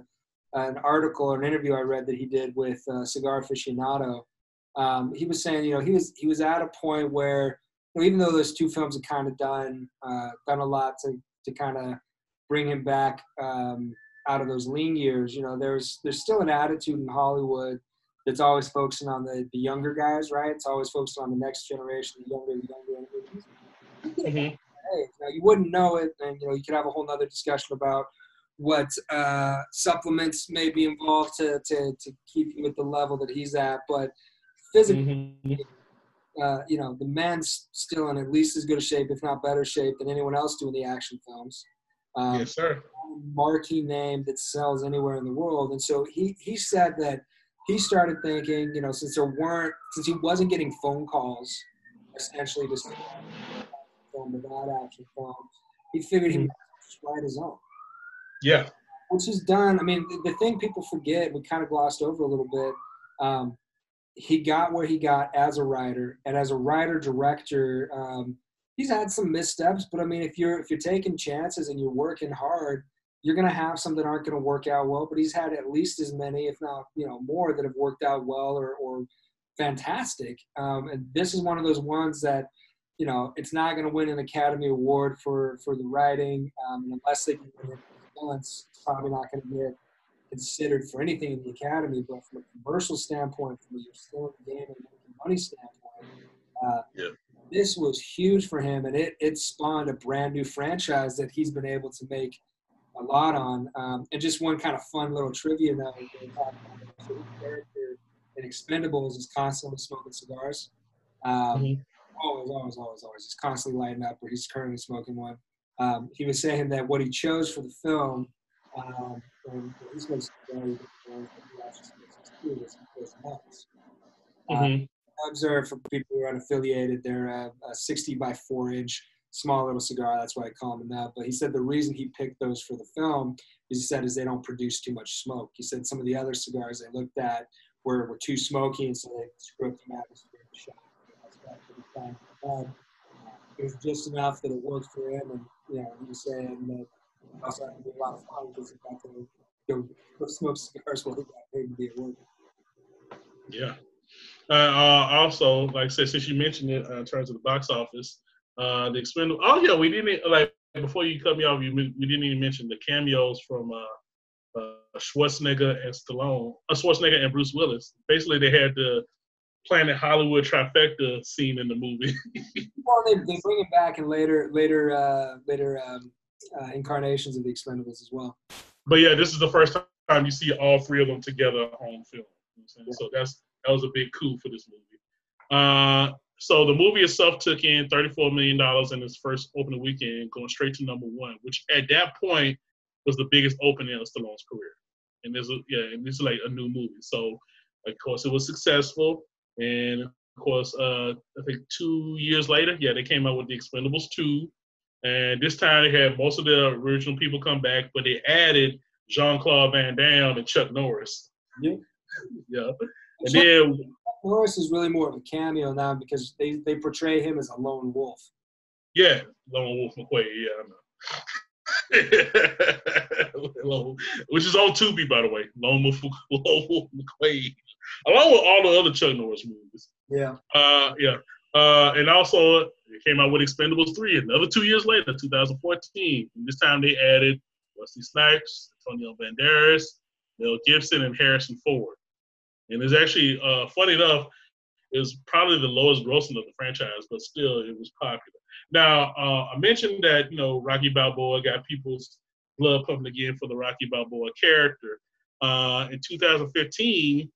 an article or an interview I read that he did with uh, Cigar Aficionado. Um, he was saying, you know, he was he was at a point where, you know, even though those two films had kind of done uh, done a lot to to kind of bring him back um, out of those lean years, you know, there's there's still an attitude in Hollywood that's always focusing on the, the younger guys, right? It's always focusing on the next generation, the younger, the younger. Mm-hmm. now you wouldn't know it, and you know you could have a whole nother discussion about what uh, supplements may be involved to, to, to keep him at the level that he's at. But physically, mm-hmm. uh, you know, the man's still in at least as good a shape, if not better shape, than anyone else doing the action films. Um, yes, sir. Marquee name that sells anywhere in the world, and so he he said that he started thinking, you know, since there weren't, since he wasn't getting phone calls, essentially just film without action film. He figured he would mm-hmm. just write his own. Yeah. Which is done. I mean, the, the thing people forget, we kind of glossed over a little bit. Um, he got where he got as a writer, and as a writer director, um, he's had some missteps. But I mean, if you're if you're taking chances and you're working hard, you're going to have some that aren't going to work out well. But he's had at least as many, if not you know more, that have worked out well or or fantastic. Um, and this is one of those ones that you know, it's not going to win an Academy Award for for the writing, um, and unless they can win it it's probably not going to get considered for anything in the Academy. But from a commercial standpoint, from a you're still in the game and money standpoint, uh, Yeah. this was huge for him, and it it spawned a brand new franchise that he's been able to make a lot on. Um, and just one kind of fun little trivia note: they have, so character in Expendables is constantly smoking cigars. Um, Mhm. Always, always, always, always. He's constantly lighting up, or he's currently smoking one. Um, he was saying that what he chose for the film, um, and he smokes cigars, and he actually smokes too, is because Nubs. Uh, Mhm. observe for people who are unaffiliated, they're a, a 60 by 4 inch small little cigar. That's why I call them that. But he said the reason he picked those for the film, is he said, is they don't produce too much smoke. He said some of the other cigars they looked at were, were too smoky, and so they screwed the atmosphere of the shot. He found it was just enough that it worked for him, and you know, he saying that also had to be a lot of fun because he got to go, smoke cigars while he got paid to be at work. Yeah. Uh, uh, also, like I said, since you mentioned it uh, in terms of the box office, uh, the expendable. Oh yeah, we didn't like before you cut me off. You we didn't even mention the cameos from uh, uh, Schwarzenegger and Stallone, uh, Schwarzenegger and Bruce Willis. Basically, they had the Planet Hollywood trifecta scene in the movie. Well, they, they bring him back in later later uh, later um, uh, incarnations of the Expendables as well. but yeah, this is the first time you see all three of them together on film. You know saying? So that's that was a big coup for this movie. Uh, so the movie itself took in 34 million dollars in its first opening weekend, going straight to number one, which at that point was the biggest opening of Stallone's career. And this yeah, and this is like a new movie. So of course it was successful, and of course uh, I think two years later, yeah, they came out with the Expendables two, and this time they had most of the original people come back, but they added Jean Claude Van Damme and Chuck Norris. Yeah. Yeah. And Chuck then Norris is really more of a cameo now because they, they portray him as a lone wolf. yeah, Lone Wolf McQuaid, yeah, I know. Which is on Tubi, by the way. Lone Wolf, Lone Wolf McQuaid. Along with all the other Chuck Norris movies. Yeah. Uh, yeah. Uh, and also, it came out with Expendables 3 another two years later, 2014. And this time they added Wesley Snipes, Antonio Banderas, Mel Gibson, and Harrison Ford. And it's actually, uh, funny enough, it was probably the lowest grossing of the franchise, but still, it was popular. Now, uh, I mentioned that, you know, Rocky Balboa got people's blood pumping again for the Rocky Balboa character. Uh, in 2015,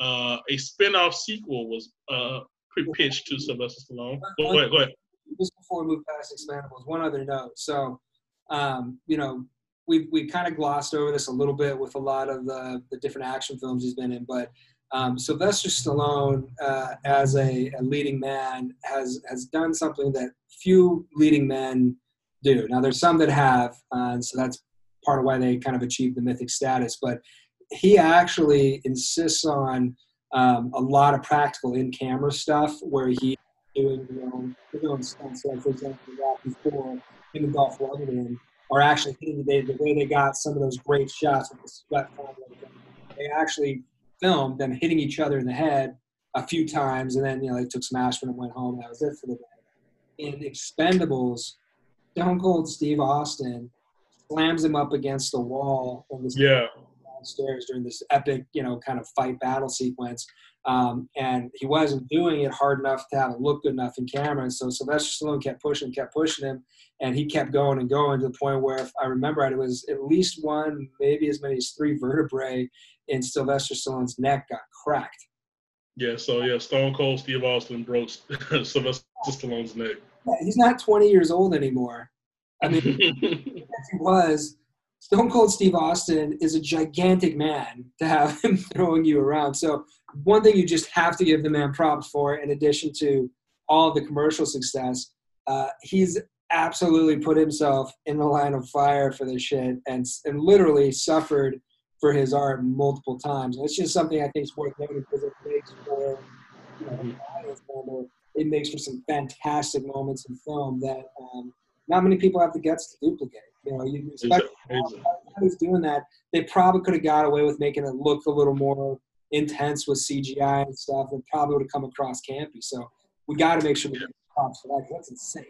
uh, a spin-off sequel was uh, pre-pitched to Sylvester Stallone. Go ahead, go ahead. Just before we move past Expendables, one other note. So, um, you know, we we kind of glossed over this a little bit with a lot of the, the different action films he's been in, but um, Sylvester Stallone, uh, as a, a leading man, has has done something that few leading men do. Now, there's some that have, uh, and so that's part of why they kind of achieved the mythic status. But he actually insists on um, a lot of practical in-camera stuff where he doing you know his own stunts. Like for example, Rocky Four, him and Dolph Lundgren are actually hitting the, the way they got some of those great shots with the sweat. They actually filmed them hitting each other in the head a few times, and then you know they took some aspirin and went home. That was it for the day. In Expendables, Stone Cold Steve Austin slams him up against the wall Yeah, downstairs during this epic, you know, kind of fight battle sequence. Um, and he wasn't doing it hard enough to have it look good enough in camera. And so Sylvester Stallone kept pushing, kept pushing him, and he kept going and going to the point where, if I remember right, it was at least one, maybe as many as three vertebrae in Sylvester Stallone's neck got cracked. yeah. So yeah, Stone Cold Steve Austin broke Sylvester Stallone's neck. Yeah, he's not 20 years old anymore. I mean, he was, Stone Cold Steve Austin is a gigantic man to have him throwing you around. So one thing you just have to give the man props for, in addition to all the commercial success, uh, he's absolutely put himself in the line of fire for this shit and and literally suffered for his art multiple times. And it's just something I think is worth noting because it makes for you know, audience member, it makes for some fantastic moments in film that um, not many people have the guts to duplicate. You know, you expect who's doing that, they probably could have got away with making it look a little more intense with CGI and stuff, and probably would have come across campy. So we got to make sure we get props for that that's insane.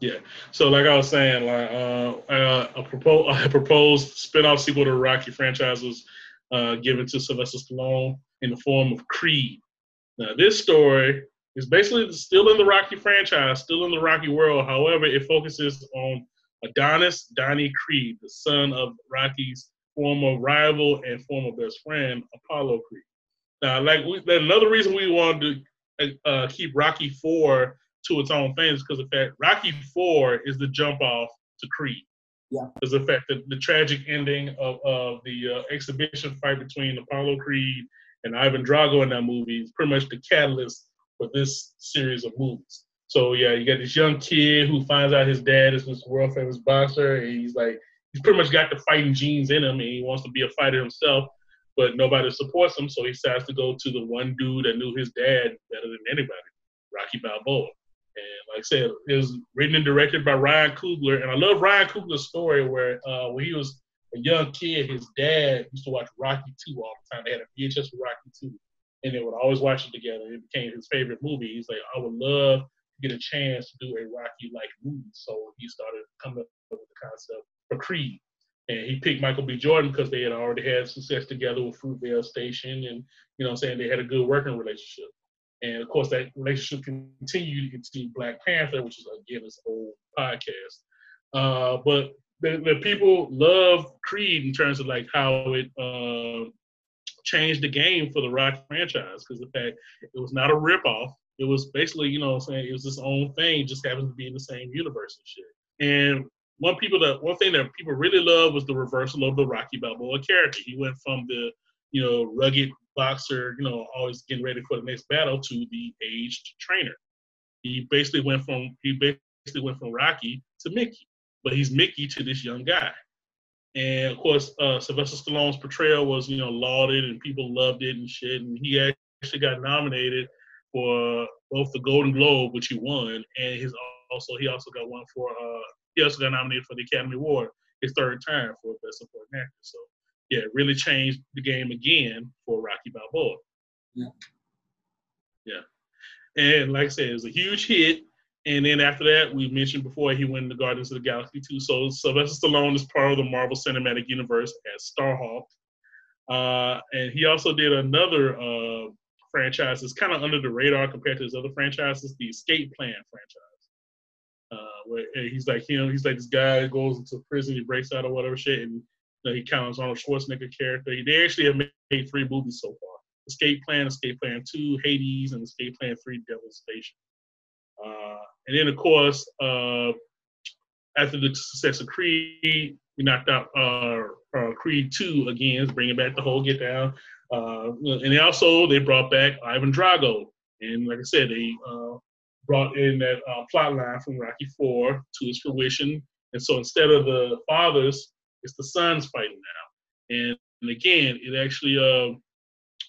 Yeah. So like I was saying, like uh, uh, a proposed a proposed spin-off sequel to Rocky franchise was uh, given to Sylvester Stallone in the form of Creed. Now this story is basically still in the Rocky franchise, still in the Rocky world. However, it focuses on Adonis Donnie Creed, the son of Rocky's former rival and former best friend Apollo Creed. Now, like we, another reason we wanted to uh, keep Rocky Four to its own thing is because the fact Rocky Four is the jump off to Creed. Yeah. Because the fact that the tragic ending of, of the uh, exhibition fight between Apollo Creed and Ivan Drago in that movie is pretty much the catalyst for this series of movies. So yeah, you got this young kid who finds out his dad is this world famous boxer, and he's like, he's pretty much got the fighting genes in him, and he wants to be a fighter himself, but nobody supports him, so he decides to go to the one dude that knew his dad better than anybody, Rocky Balboa. And like I said, it was written and directed by Ryan Coogler, and I love Ryan Coogler's story where uh, when he was a young kid, his dad used to watch Rocky 2 all the time. They had a VHS for Rocky 2, and they would always watch it together. It became his favorite movie. He's like, I would love to get a chance to do a Rocky-like movie. So he started coming up with the concept for Creed. And he picked Michael B. Jordan because they had already had success together with Fruitvale Station, and you know, I'm saying they had a good working relationship. And of course, that relationship continued into Black Panther, which is again this old podcast. Uh, but the, the, people love Creed in terms of like how it uh, changed the game for the Rock franchise because the fact it was not a ripoff. It was basically, you know, I'm saying it was its own thing, just happens to be in the same universe and shit. And one people that one thing that people really love was the reversal of the Rocky Balboa character. He went from the, you know, rugged boxer, you know, always getting ready for the next battle to the aged trainer. He basically went from he basically went from Rocky to Mickey, but he's Mickey to this young guy. And of course, uh, Sylvester Stallone's portrayal was, you know, lauded and people loved it and shit. And he actually got nominated for both the Golden Globe, which he won, and his also he also got one for uh, he also got nominated for the Academy Award his third time for Best Supporting Actor. So yeah, it really changed the game again for Rocky Balboa. Yeah. Yeah. And like I said, it was a huge hit. And then after that, we mentioned before he went into Guardians of the Galaxy 2. So Sylvester Stallone is part of the Marvel Cinematic Universe as Starhawk. Uh, and he also did another uh, franchise that's kind of under the radar compared to his other franchises, the Escape Plan franchise. Uh, where he's like, you know, he's like this guy goes into prison, he breaks out or whatever shit, and know, he counts on a Schwarzenegger character. They actually have made three movies so far: Escape Plan, Escape Plan Two, Hades, and Escape Plan Three, Devil's Station. Uh, and then, of course, uh, after the success of Creed, we knocked out uh, uh Creed Two again, bringing back the whole Get Down. Uh, and also, they brought back Ivan Drago, and like I said, they uh, brought in that plot line from Rocky Four to its fruition. And so, instead of the fathers it's the sons fighting now. And, and again, it actually uh,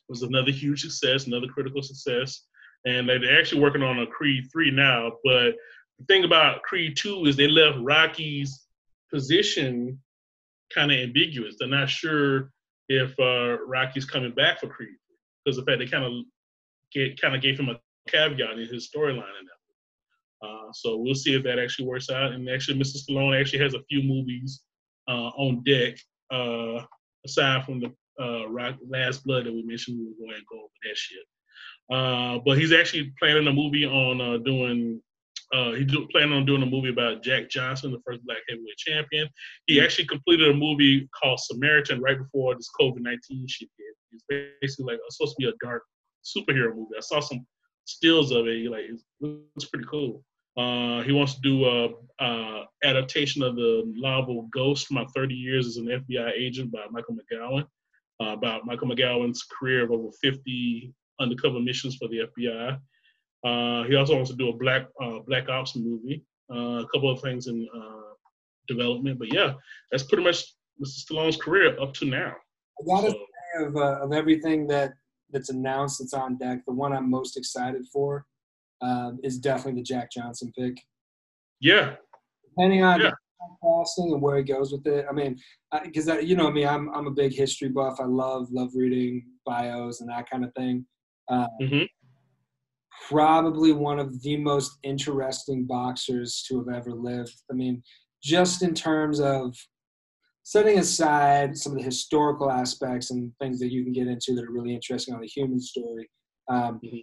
was another huge success, another critical success. And they're actually working on a Creed 3 now. But the thing about Creed 2 is they left Rocky's position kind of ambiguous. They're not sure if uh, Rocky's coming back for Creed because the fact they kind of kind of gave him a caveat in his storyline in that. Uh, so we'll see if that actually works out. And actually, Mr. Stallone actually has a few movies uh, on deck. Uh, aside from the uh, Last Blood that we mentioned, we will go ahead and go over that shit. Uh, but he's actually planning a movie on uh, doing. Uh, he's do, planning on doing a movie about Jack Johnson, the first black heavyweight champion. He actually completed a movie called Samaritan right before this COVID nineteen shit hit. It's basically like it's supposed to be a dark superhero movie. I saw some stills of it. Like it looks pretty cool. Uh, he wants to do a, a, adaptation of the novel Ghost: My 30 Years as an FBI Agent by Michael McGowan, uh, about Michael McGowan's career of over 50 undercover missions for the FBI. Uh, he also wants to do a Black uh, Black Ops movie. Uh, a couple of things in uh, development, but yeah, that's pretty much Mr. Stallone's career up to now. I gotta so, say of, of everything that that's announced that's on deck, the one I'm most excited for um, is definitely the Jack Johnson pick. Yeah. Depending on yeah. casting and where he goes with it. I mean, because you know, I mean, I'm I'm a big history buff. I love love reading bios and that kind of thing. Um, mm-hmm. probably one of the most interesting boxers to have ever lived. I mean, just in terms of setting aside some of the historical aspects and things that you can get into that are really interesting on the human story. Um, mm-hmm.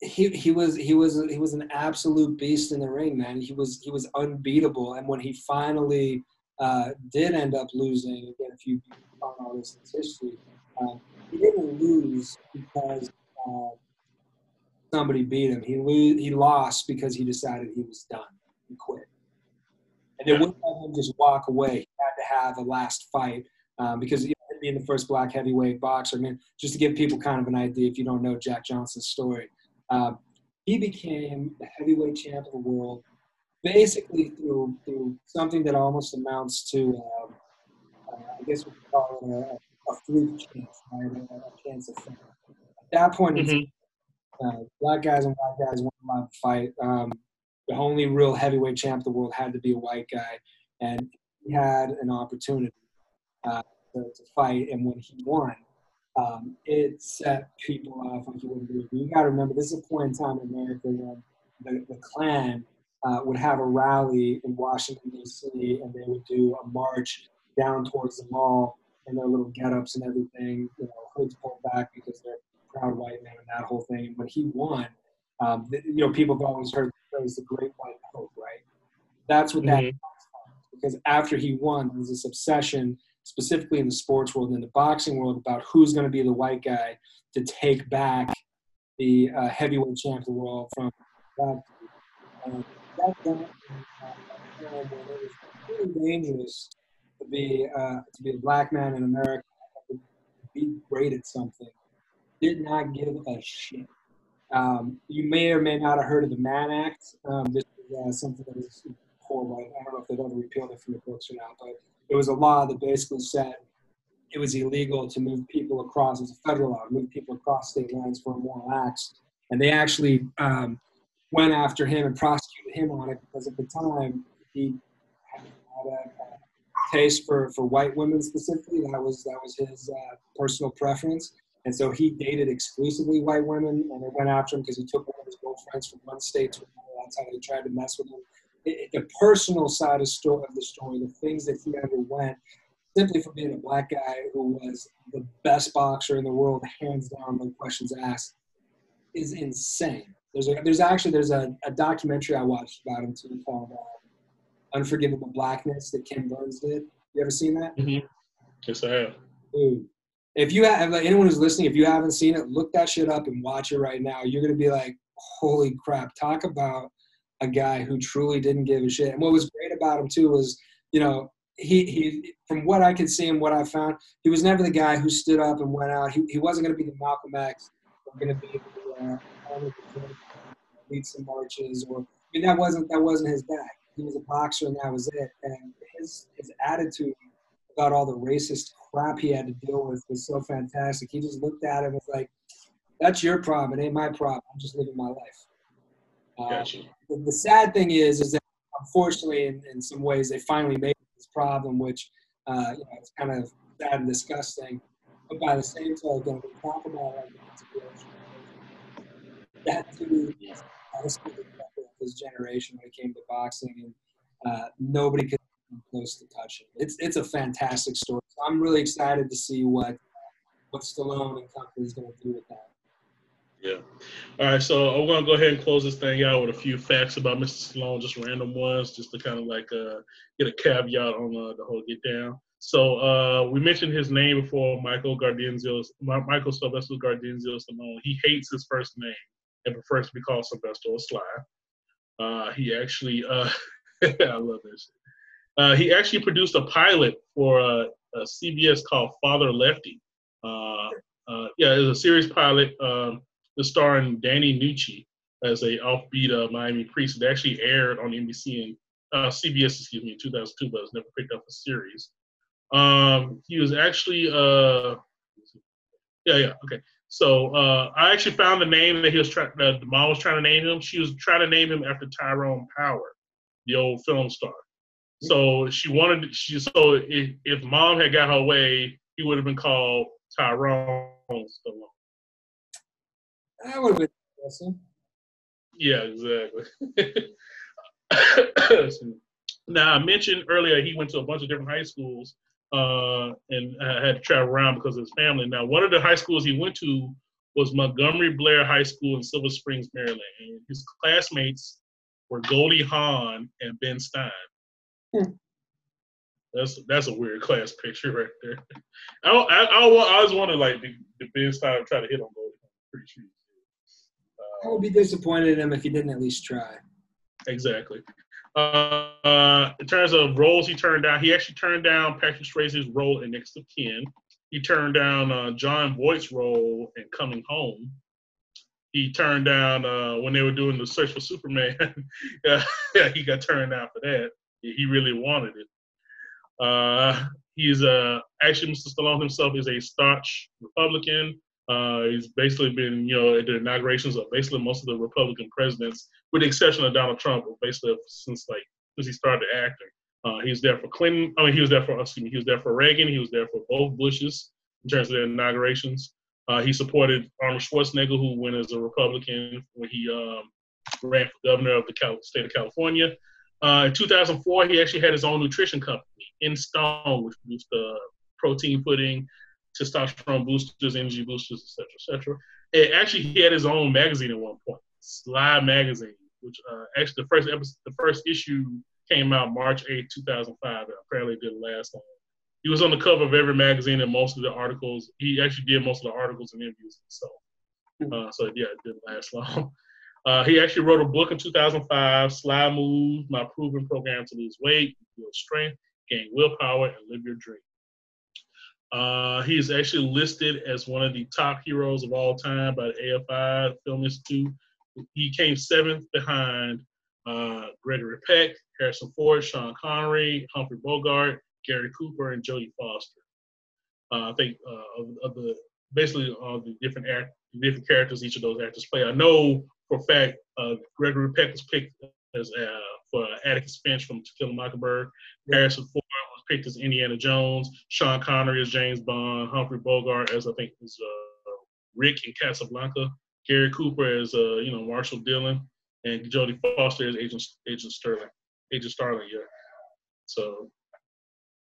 He, he was he was he was an absolute beast in the ring, man. He was he was unbeatable, and when he finally uh, did end up losing, again, if you find all this in history, uh, he didn't lose because uh, somebody beat him. He lo- he lost because he decided he was done. He quit, and they wouldn't let him just walk away. He had to have a last fight um, because you know, being the first black heavyweight boxer. I mean, just to give people kind of an idea, if you don't know Jack Johnson's story, um, he became the heavyweight champ of the world basically through through something that almost amounts to, um, uh, I guess we could call it a, a fluke chance, right? A, a chance of. At that point, mm-hmm. uh, black guys and white guys weren't allowed to fight. Um, the only real heavyweight champ of the world had to be a white guy, and he had an opportunity uh, to, to, fight. And when he won, um, it set people off like you wouldn't believe. You got to remember, this is a point in time in America when the, the Klan uh, would have a rally in Washington, D.C., and they would do a march down towards the mall in their little get-ups and everything, you know, hoods pulled back because they're proud white men and that whole thing. And when he won, um, the, you know, people have always heard the phrase "the Great White Hope," right? That's what mm-hmm. that because after he won, there was this obsession, specifically in the sports world and in the boxing world, about who's going to be the white guy to take back the uh, heavyweight champ of the world from that. Uh, that uh, it was really dangerous to be uh, to be a black man in America, to be great at something. Did not give a shit. Um, you may or may not have heard of the Mann Act. Um, this is uh, something that was horrible. I don't know if they've ever repealed it from the books or not, but it was a law that basically said it was illegal to move people across. It's a federal law move people across state lines for immoral acts, and they actually um, went after him and prosecuted him on it because at the time he had a, a taste for, for white women specifically. That was that was his uh, personal preference, and so he dated exclusively white women, and they went after him because he took one of his girlfriends from one state to another. That's how they tried to mess with him. It, the personal side of, story, of the story, the things that he underwent, simply for being a black guy who was the best boxer in the world, hands down, no questions asked, is insane. There's a, there's actually there's a, a documentary I watched about him too called uh, Unforgivable Blackness that Ken Burns did. You ever seen that? Mm-hmm. Yes, I have. Dude, if you have like, anyone who's listening, if you haven't seen it, look that shit up and watch it right now. You're gonna be like, holy crap! Talk about a guy who truly didn't give a shit. And what was great about him too was, you know, he he from what I could see and what I found, he was never the guy who stood up and went out. He he wasn't gonna be the Malcolm X. Going to be the, uh, lead some marches or I mean that wasn't that wasn't his bag. He was a boxer and that was it. And his his attitude about all the racist crap he had to deal with was so fantastic. He just looked at him and was like, That's your problem, it ain't my problem. I'm just living my life. Uh, gotcha. the, the, sad thing is is that unfortunately in, in some ways they finally made this problem, which uh, you know, it's kind of sad and disgusting. But by the same token, we talk about like, that too his generation when it came to boxing, and uh, nobody could come close to touch it. It's it's a fantastic story. So I'm really excited to see what what Stallone and company is going to do with that. Yeah. All right. So I'm gonna go ahead and close this thing out with a few facts about Mr. Stallone, just random ones, just to kind of like uh, get a caveat on uh, the whole get down. So uh, we mentioned his name before, Michael Gardenzio, Michael Sylvester Gardenzio Stallone. He hates his first name and prefers to be called Sylvester or Sly. Uh, he actually, uh, I love this. Uh, he actually produced a pilot for a, a CBS called Father Lefty. Uh, uh, yeah, it was a series pilot um, starring Danny Nucci as a offbeat uh, Miami priest. It actually aired on NBC and CBS, excuse me, in 2002, but it was never picked up a series. Um, he was actually, yeah, yeah, okay. So uh, I actually found the name that he was trying. Uh, the mom was trying to name him. She was trying to name him after Tyrone Power, the old film star. So she wanted. She so if, if mom had got her way, he would have been called Tyrone Stallone. That would have been Yeah, exactly. now I mentioned earlier he went to a bunch of different high schools uh, and had to travel around because of his family. Now one of the high schools he went to was Montgomery Blair High School in Silver Springs, Maryland. And his classmates were Goldie Hawn and Ben Stein. Hmm. That's that's a weird class picture right there. I I, I, I always wanted like the, the Ben Stein try to hit on Goldie Hawn. Pretty sure. Uh, I would be disappointed in him if he didn't at least try. Exactly. Uh, in terms of roles he turned down, he actually turned down Patrick Swayze's role in Next of Kin. He turned down uh, Jon Voight's role in Coming Home. He turned down uh, when they were doing the Search for Superman. yeah, he got turned down for that. He really wanted it. Uh, he's uh, actually Mr. Stallone himself is a staunch Republican. Uh, he's basically been, you know, at the inaugurations of basically most of the Republican presidents, with the exception of Donald Trump, basically since like since he started acting. Uh, he was there for Clinton. I mean, he was there for excuse me. He was there for Reagan. He was there for both Bushes in terms of their inaugurations. Uh, he supported Arnold Schwarzenegger, who went as a Republican when he um, ran for governor of the Cal- state of California. Uh, in 2004, he actually had his own nutrition company, In-Stone, which produced uh, protein pudding, testosterone boosters, energy boosters, etc., etc. And actually, he had his own magazine at one point, Sly Magazine, which uh, actually the first episode, the first issue came out March 8, 2005. and apparently didn't last long. He was on the cover of every magazine and most of the articles. He actually did most of the articles and interviews himself. Hmm. Uh, so yeah, it didn't last long. Uh, he actually wrote a book in 2005, Sly Move, My Proven Program to Lose Weight, Build Strength, Gain Willpower, and Live Your Dream. Uh, he is actually listed as one of the top heroes of all time by the AFI Film Institute. He came seventh behind uh, Gregory Peck, Harrison Ford, Sean Connery, Humphrey Bogart, Gary Cooper, and Jodie Foster. Uh, I think uh, of, of, the basically all the different act, different characters each of those actors play. I know for a fact uh, Gregory Peck was picked as uh, for Atticus Finch from To Kill a Mockingbird. Harrison Ford picked as Indiana Jones. Sean Connery as James Bond. Humphrey Bogart as I think is uh, Rick in Casablanca. Gary Cooper as you know Marshall Dillon and Jodie Foster as Agent Agent Sterling, Agent Starling. Yeah. So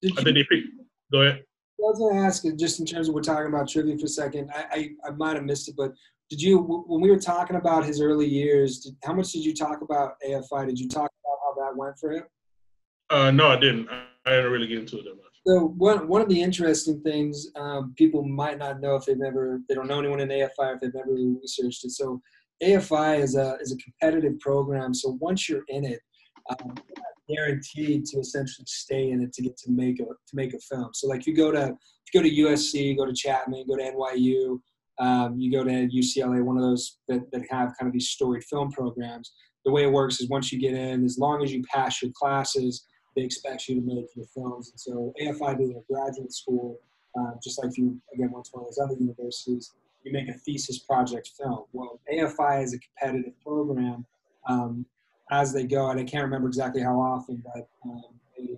Did I think they picked. Go ahead. I was going to ask, just in terms of we're talking about trivia for a second. I, I, I might have missed it, but did you when we were talking about his early years? Did, how much did you talk about AFI? Did you talk about how that went for him? Uh, no, I didn't. I, didn't really get into it that much. So one one of the interesting things um, people might not know if they've never they don't know anyone in AFI if they've never researched it. So AFI is a is a competitive program. So once you're in it, um, guaranteed to essentially stay in it to get to make a to make a film. So like you go to you go to USC, you go to Chapman, you go to NYU, um, you go to UCLA, one of those that, that have kind of these storied film programs. The way it works is once you get in, as long as you pass your classes, they expect you to make your films. And so AFI being a graduate school, uh, just like you again went to one of those other universities, you make a thesis project film. Well, AFI is a competitive program um, as they go, and I can't remember exactly how often, but um, they,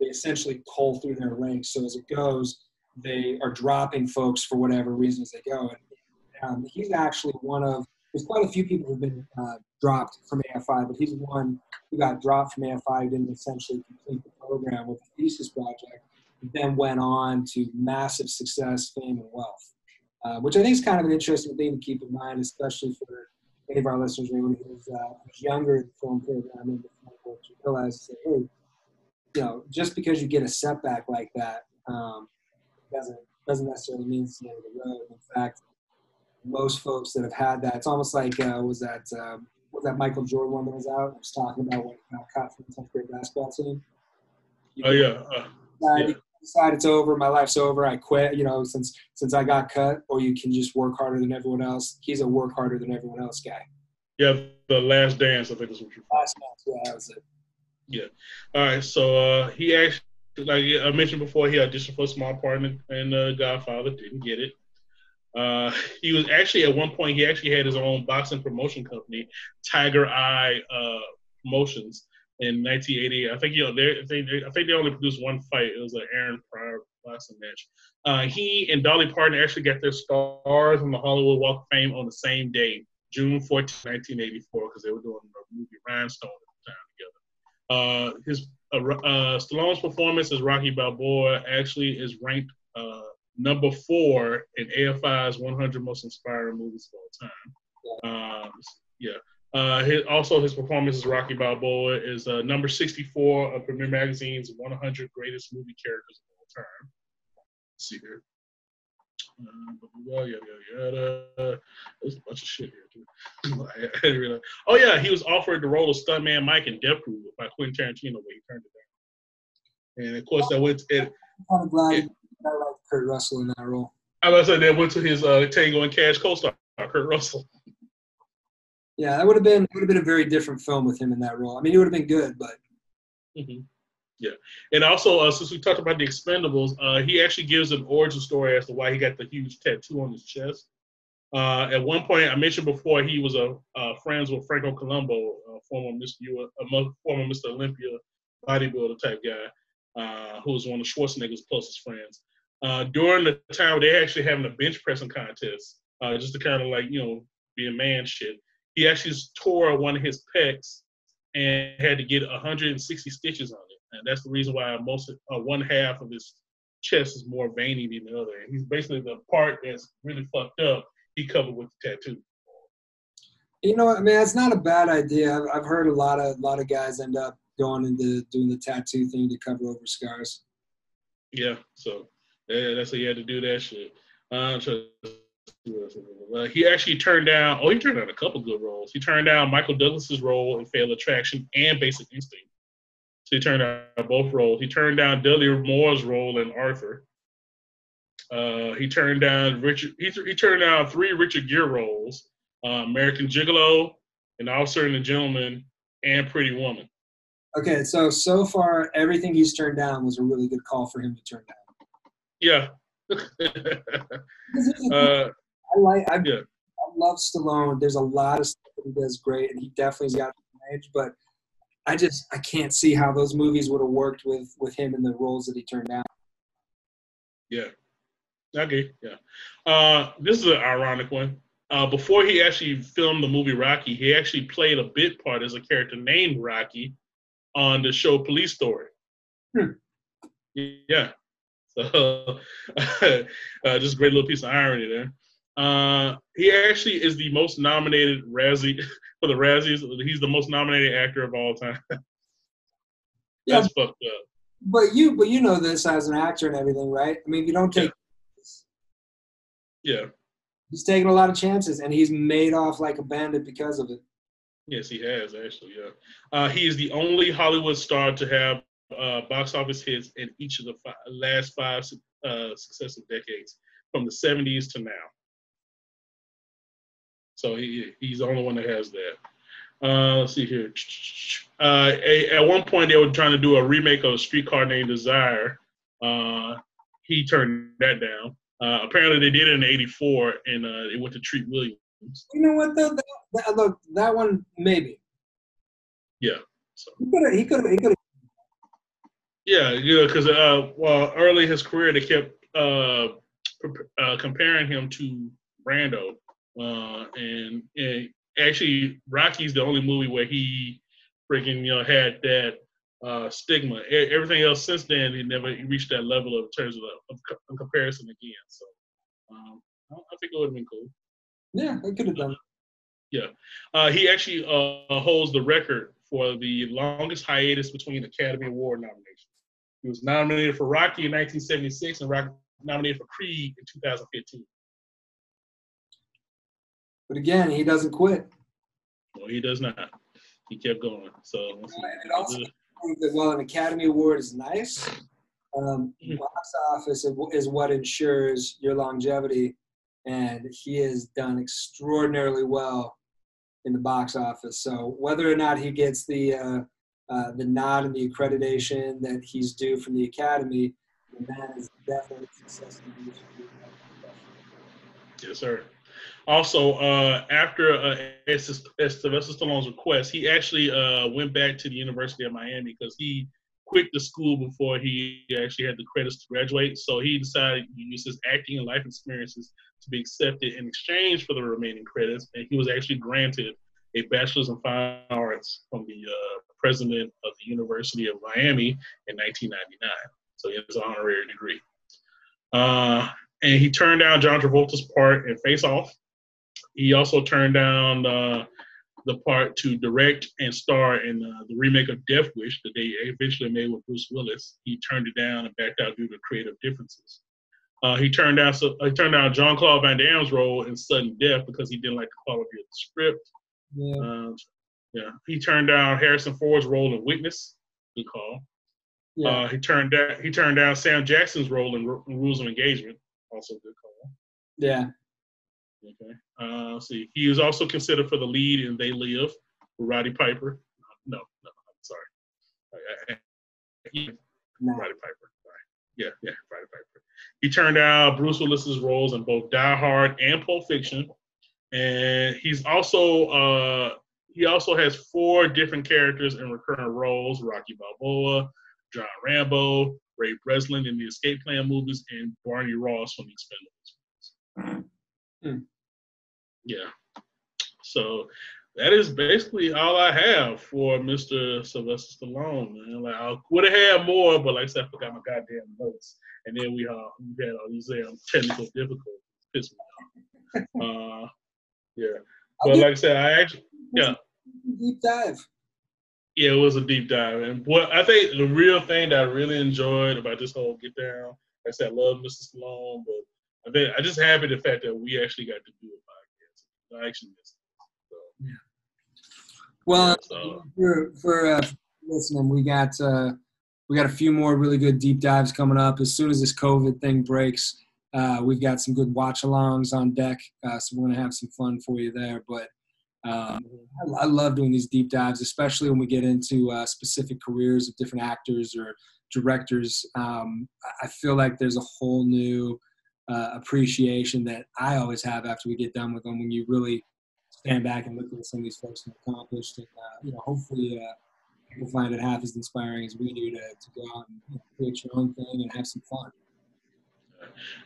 they essentially pull through their ranks. So as it goes, they are dropping folks for whatever reasons they go. And um, he's actually one of there's quite a few people who've been uh, dropped from AFI, but he's one who got dropped from AFI who didn't essentially complete the program with a thesis project, then went on to massive success, fame, and wealth. Uh, which I think is kind of an interesting thing to keep in mind, especially for any of our listeners maybe who's, uh, younger in the film program and realize, hey, you know, just because you get a setback like that um, doesn't doesn't necessarily mean it's the end of the road. In fact, most folks that have had that, it's almost like uh, was that um, was that Michael Jordan one that was out? I was talking about when he got cut from the 10th grade basketball team. You oh yeah. Uh, yeah decide it's over, my life's over, I quit, you know, since since I got cut, or you can just work harder than everyone else. He's a work harder than everyone else guy. Yeah, the last dance, I think is what you're. Last dance, yeah, that was it. Yeah. All right. So uh, he actually, like I mentioned before, he auditioned for a small part in, in uh, Godfather, didn't get it. Uh, he was actually at one point he actually had his own boxing promotion company, Tiger Eye uh, Promotions, in 1980. I think you know they, they, I think they only produced one fight. It was an Aaron Pryor boxing match. Uh, he and Dolly Parton actually got their stars on the Hollywood Walk of Fame on the same day, June 14, 1984, because they were doing the movie Rhinestone at the time together. Uh, his uh, uh, Stallone's performance as Rocky Balboa actually is ranked uh, number four in AFI's 100 most inspiring movies of all time. Um, yeah. Uh, his, also, his performance as Rocky Balboa is uh, number 64 of Premiere Magazine's 100 greatest movie characters of all time. Let's see here. Yada, yada, yada. There's a bunch of shit here too. oh yeah, he was offered the role of stuntman Mike in Death Proof by Quentin Tarantino, but he turned it down. And of course, that went. It, I'm glad it, I like Kurt Russell in that role. I was say that went to his uh, Tango and Cash co-star Kurt Russell. Yeah, that would have been would have been a very different film with him in that role. I mean, he would have been good, but. Mm-hmm. Yeah, and also uh, since we talked about the Expendables, uh, he actually gives an origin story as to why he got the huge tattoo on his chest. Uh, at one point, I mentioned before he was a friends with Franco Columbu, former Mr. U- former Mr. Olympia bodybuilder type guy, uh, who was one of Schwarzenegger's closest friends. Uh, during the time they're actually having a bench pressing contest, uh, just to kind of like you know be a man shit. He actually tore one of his pecs and had to get 160 stitches on it and that's the reason why most uh, one half of his chest is more veiny than the other. And he's basically the part that's really fucked up. He covered with the tattoo. You know, I mean, it's not a bad idea. I've, I've heard a lot of a lot of guys end up going into doing the tattoo thing to cover over scars. Yeah, so yeah, that's how you had to do that shit. So, uh, he actually turned down. Oh, he turned down a couple good roles. He turned down Michael Douglas's role in Fatal Attraction and Basic Instinct. So he turned down both roles. He turned down Dudley Moore's role in Arthur. Uh, he turned down Richard. He, he turned down three Richard Gere roles: uh, American Gigolo, An Officer and a Gentleman, and Pretty Woman. Okay, so so far everything he's turned down was a really good call for him to turn down. Yeah. uh, I like. I, yeah. I love Stallone. There's a lot of stuff that he does great, and he definitely's got edge. But I just I can't see how those movies would have worked with with him in the roles that he turned down. Yeah. Okay. Yeah. Uh, this is an ironic one. Uh, before he actually filmed the movie Rocky, he actually played a bit part as a character named Rocky on the show Police Story. Hmm. Yeah. So, uh, just a great little piece of irony there. Uh, he actually is the most nominated Razzie for the Razzies. He's the most nominated actor of all time. That's yeah, fucked up. But you, but you know this as an actor and everything, right? I mean, you don't take. Yeah. yeah. He's taken a lot of chances, and he's made off like a bandit because of it. Yes, he has actually. Yeah. Uh, he is the only Hollywood star to have uh, box office hits in each of the five, last five uh, successive decades, from the 70s to now. So he he's the only one that has that. Uh, let's see here. Uh, a, at one point, they were trying to do a remake of a Streetcar Named Desire. Uh, he turned that down. Uh, apparently, they did it in '84, and uh, it went to Treat Williams. You know what though? That, that, look, that one maybe. Yeah. So. He could have. He could. He could have. Yeah, yeah, because uh, well, early in his career, they kept uh, uh, comparing him to Brando, uh, and, and actually, Rocky's the only movie where he freaking you know had that uh, stigma. Everything else since then, he never reached that level of terms of, of, of comparison again. So um, I think it would have been cool. Yeah, I could have done. Yeah, uh, he actually uh, holds the record for the longest hiatus between Academy Award nominations. He was nominated for Rocky in 1976 and nominated for Creed in 2015. But again, he doesn't quit. No, he does not. He kept going. So it also that while an Academy Award is nice, um, mm-hmm. box office is what ensures your longevity, and he has done extraordinarily well in the box office. So whether or not he gets the uh, uh, the nod and the accreditation that he's due from the Academy, and that is definitely success. Yes, sir. Also, uh, after uh, Sylvester Stallone's request, he actually uh, went back to the University of Miami because he quit the school before he actually had the credits to graduate. So he decided to use his acting and life experiences to be accepted in exchange for the remaining credits, and he was actually granted a bachelor's in fine arts from the uh, president of the University of Miami in 1999. So he has an honorary degree. Uh, and he turned down John Travolta's part in Face Off. He also turned down uh, the part to direct and star in uh, the remake of Death Wish that they eventually made with Bruce Willis. He turned it down and backed out due to creative differences. Uh, he turned down so, he turned down Jean Claude Van Damme's role in Sudden Death because he didn't like the quality of the script. Yeah. Um, yeah. He turned down Harrison Ford's role in Witness. Good call. Yeah. Uh, he turned down he turned down Sam Jackson's role in, in Rules of Engagement. Also good call. yeah. Okay. Uh, let's see. He was also considered for the lead in They Live Roddy Piper. No, no, I'm sorry. I- I- I- yeah, No. Roddy Piper. Sorry. Yeah, yeah, Roddy Piper. He turned out Bruce Willis's roles in both Die Hard and Pulp Fiction, and he's also uh, he also has four different characters in recurring roles: Rocky Balboa, John Rambo, Ray Breslin in the Escape Plan movies, and Barney Ross from the Expendables movies. Hmm. Yeah. So that is basically all I have for Mr. Sylvester Stallone, man. Like I would have had more, but like I said, I forgot my goddamn notes. And then we uh we had all these um, technical difficulties. Pissed me off. Uh yeah. But like I said, I actually yeah. Deep dive. Yeah, it was a deep dive. And what I think the real thing that I really enjoyed about this whole get down, like I said, I love Mr. Stallone, but I think I just happy the fact that we actually got to do a podcast. I actually missed it. So, Well, yeah, so, for for uh, listening, we got uh, we got a few more really good deep dives coming up. As soon as this COVID thing breaks, uh, we've got some good watch-alongs on deck, uh, so we're gonna have some fun for you there. But um, I, I love doing these deep dives, especially when we get into uh, specific careers of different actors or directors. Um, I- feel like there's a whole new uh, appreciation that I always have after we get done with them when you really stand back and look at what some of these folks have accomplished, and uh, you know, hopefully, uh, people find it half as inspiring as we do to, to go out and create your own thing and have some fun.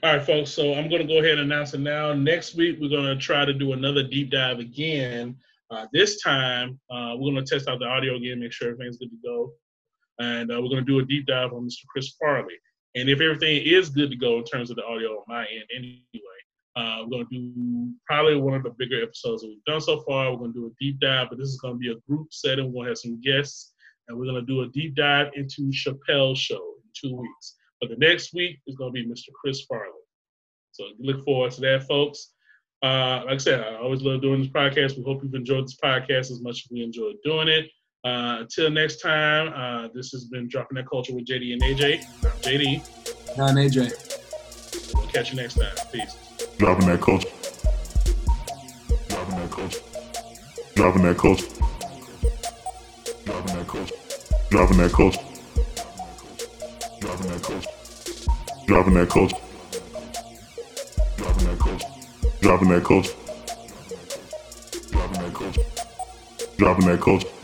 All right, folks. So I'm going to go ahead and announce it now. Next week, we're going to try to do another deep dive again. Uh, this time, uh, we're going to test out the audio again, make sure everything's good to go. And uh, we're going to do a deep dive on Mr. Chris Farley. And if everything is good to go in terms of the audio on my end, anyway, uh, we're going to do probably one of the bigger episodes that we've done so far. We're going to do a deep dive, but this is going to be a group setting. We're going to have some guests, and we're going to do a deep dive into Chappelle's show in two weeks. But the next week is going to be Mr. Chris Farley. So look forward to that, folks. Uh, like I said, I always love doing this podcast. We hope you've enjoyed this podcast as much as we enjoyed doing it. Uh, until next time, uh, this has been Dropping That Culture with JD and AJ. I'm JD. I'm AJ. We'll catch you next time. Peace. Dropping that culture. Dropping that culture. Dropping that culture. Dropping that culture. Dropping that culture. Driving that coach. Driving that coach. Driving that coach. Driving that coach. Driving that coach. Driving that coach.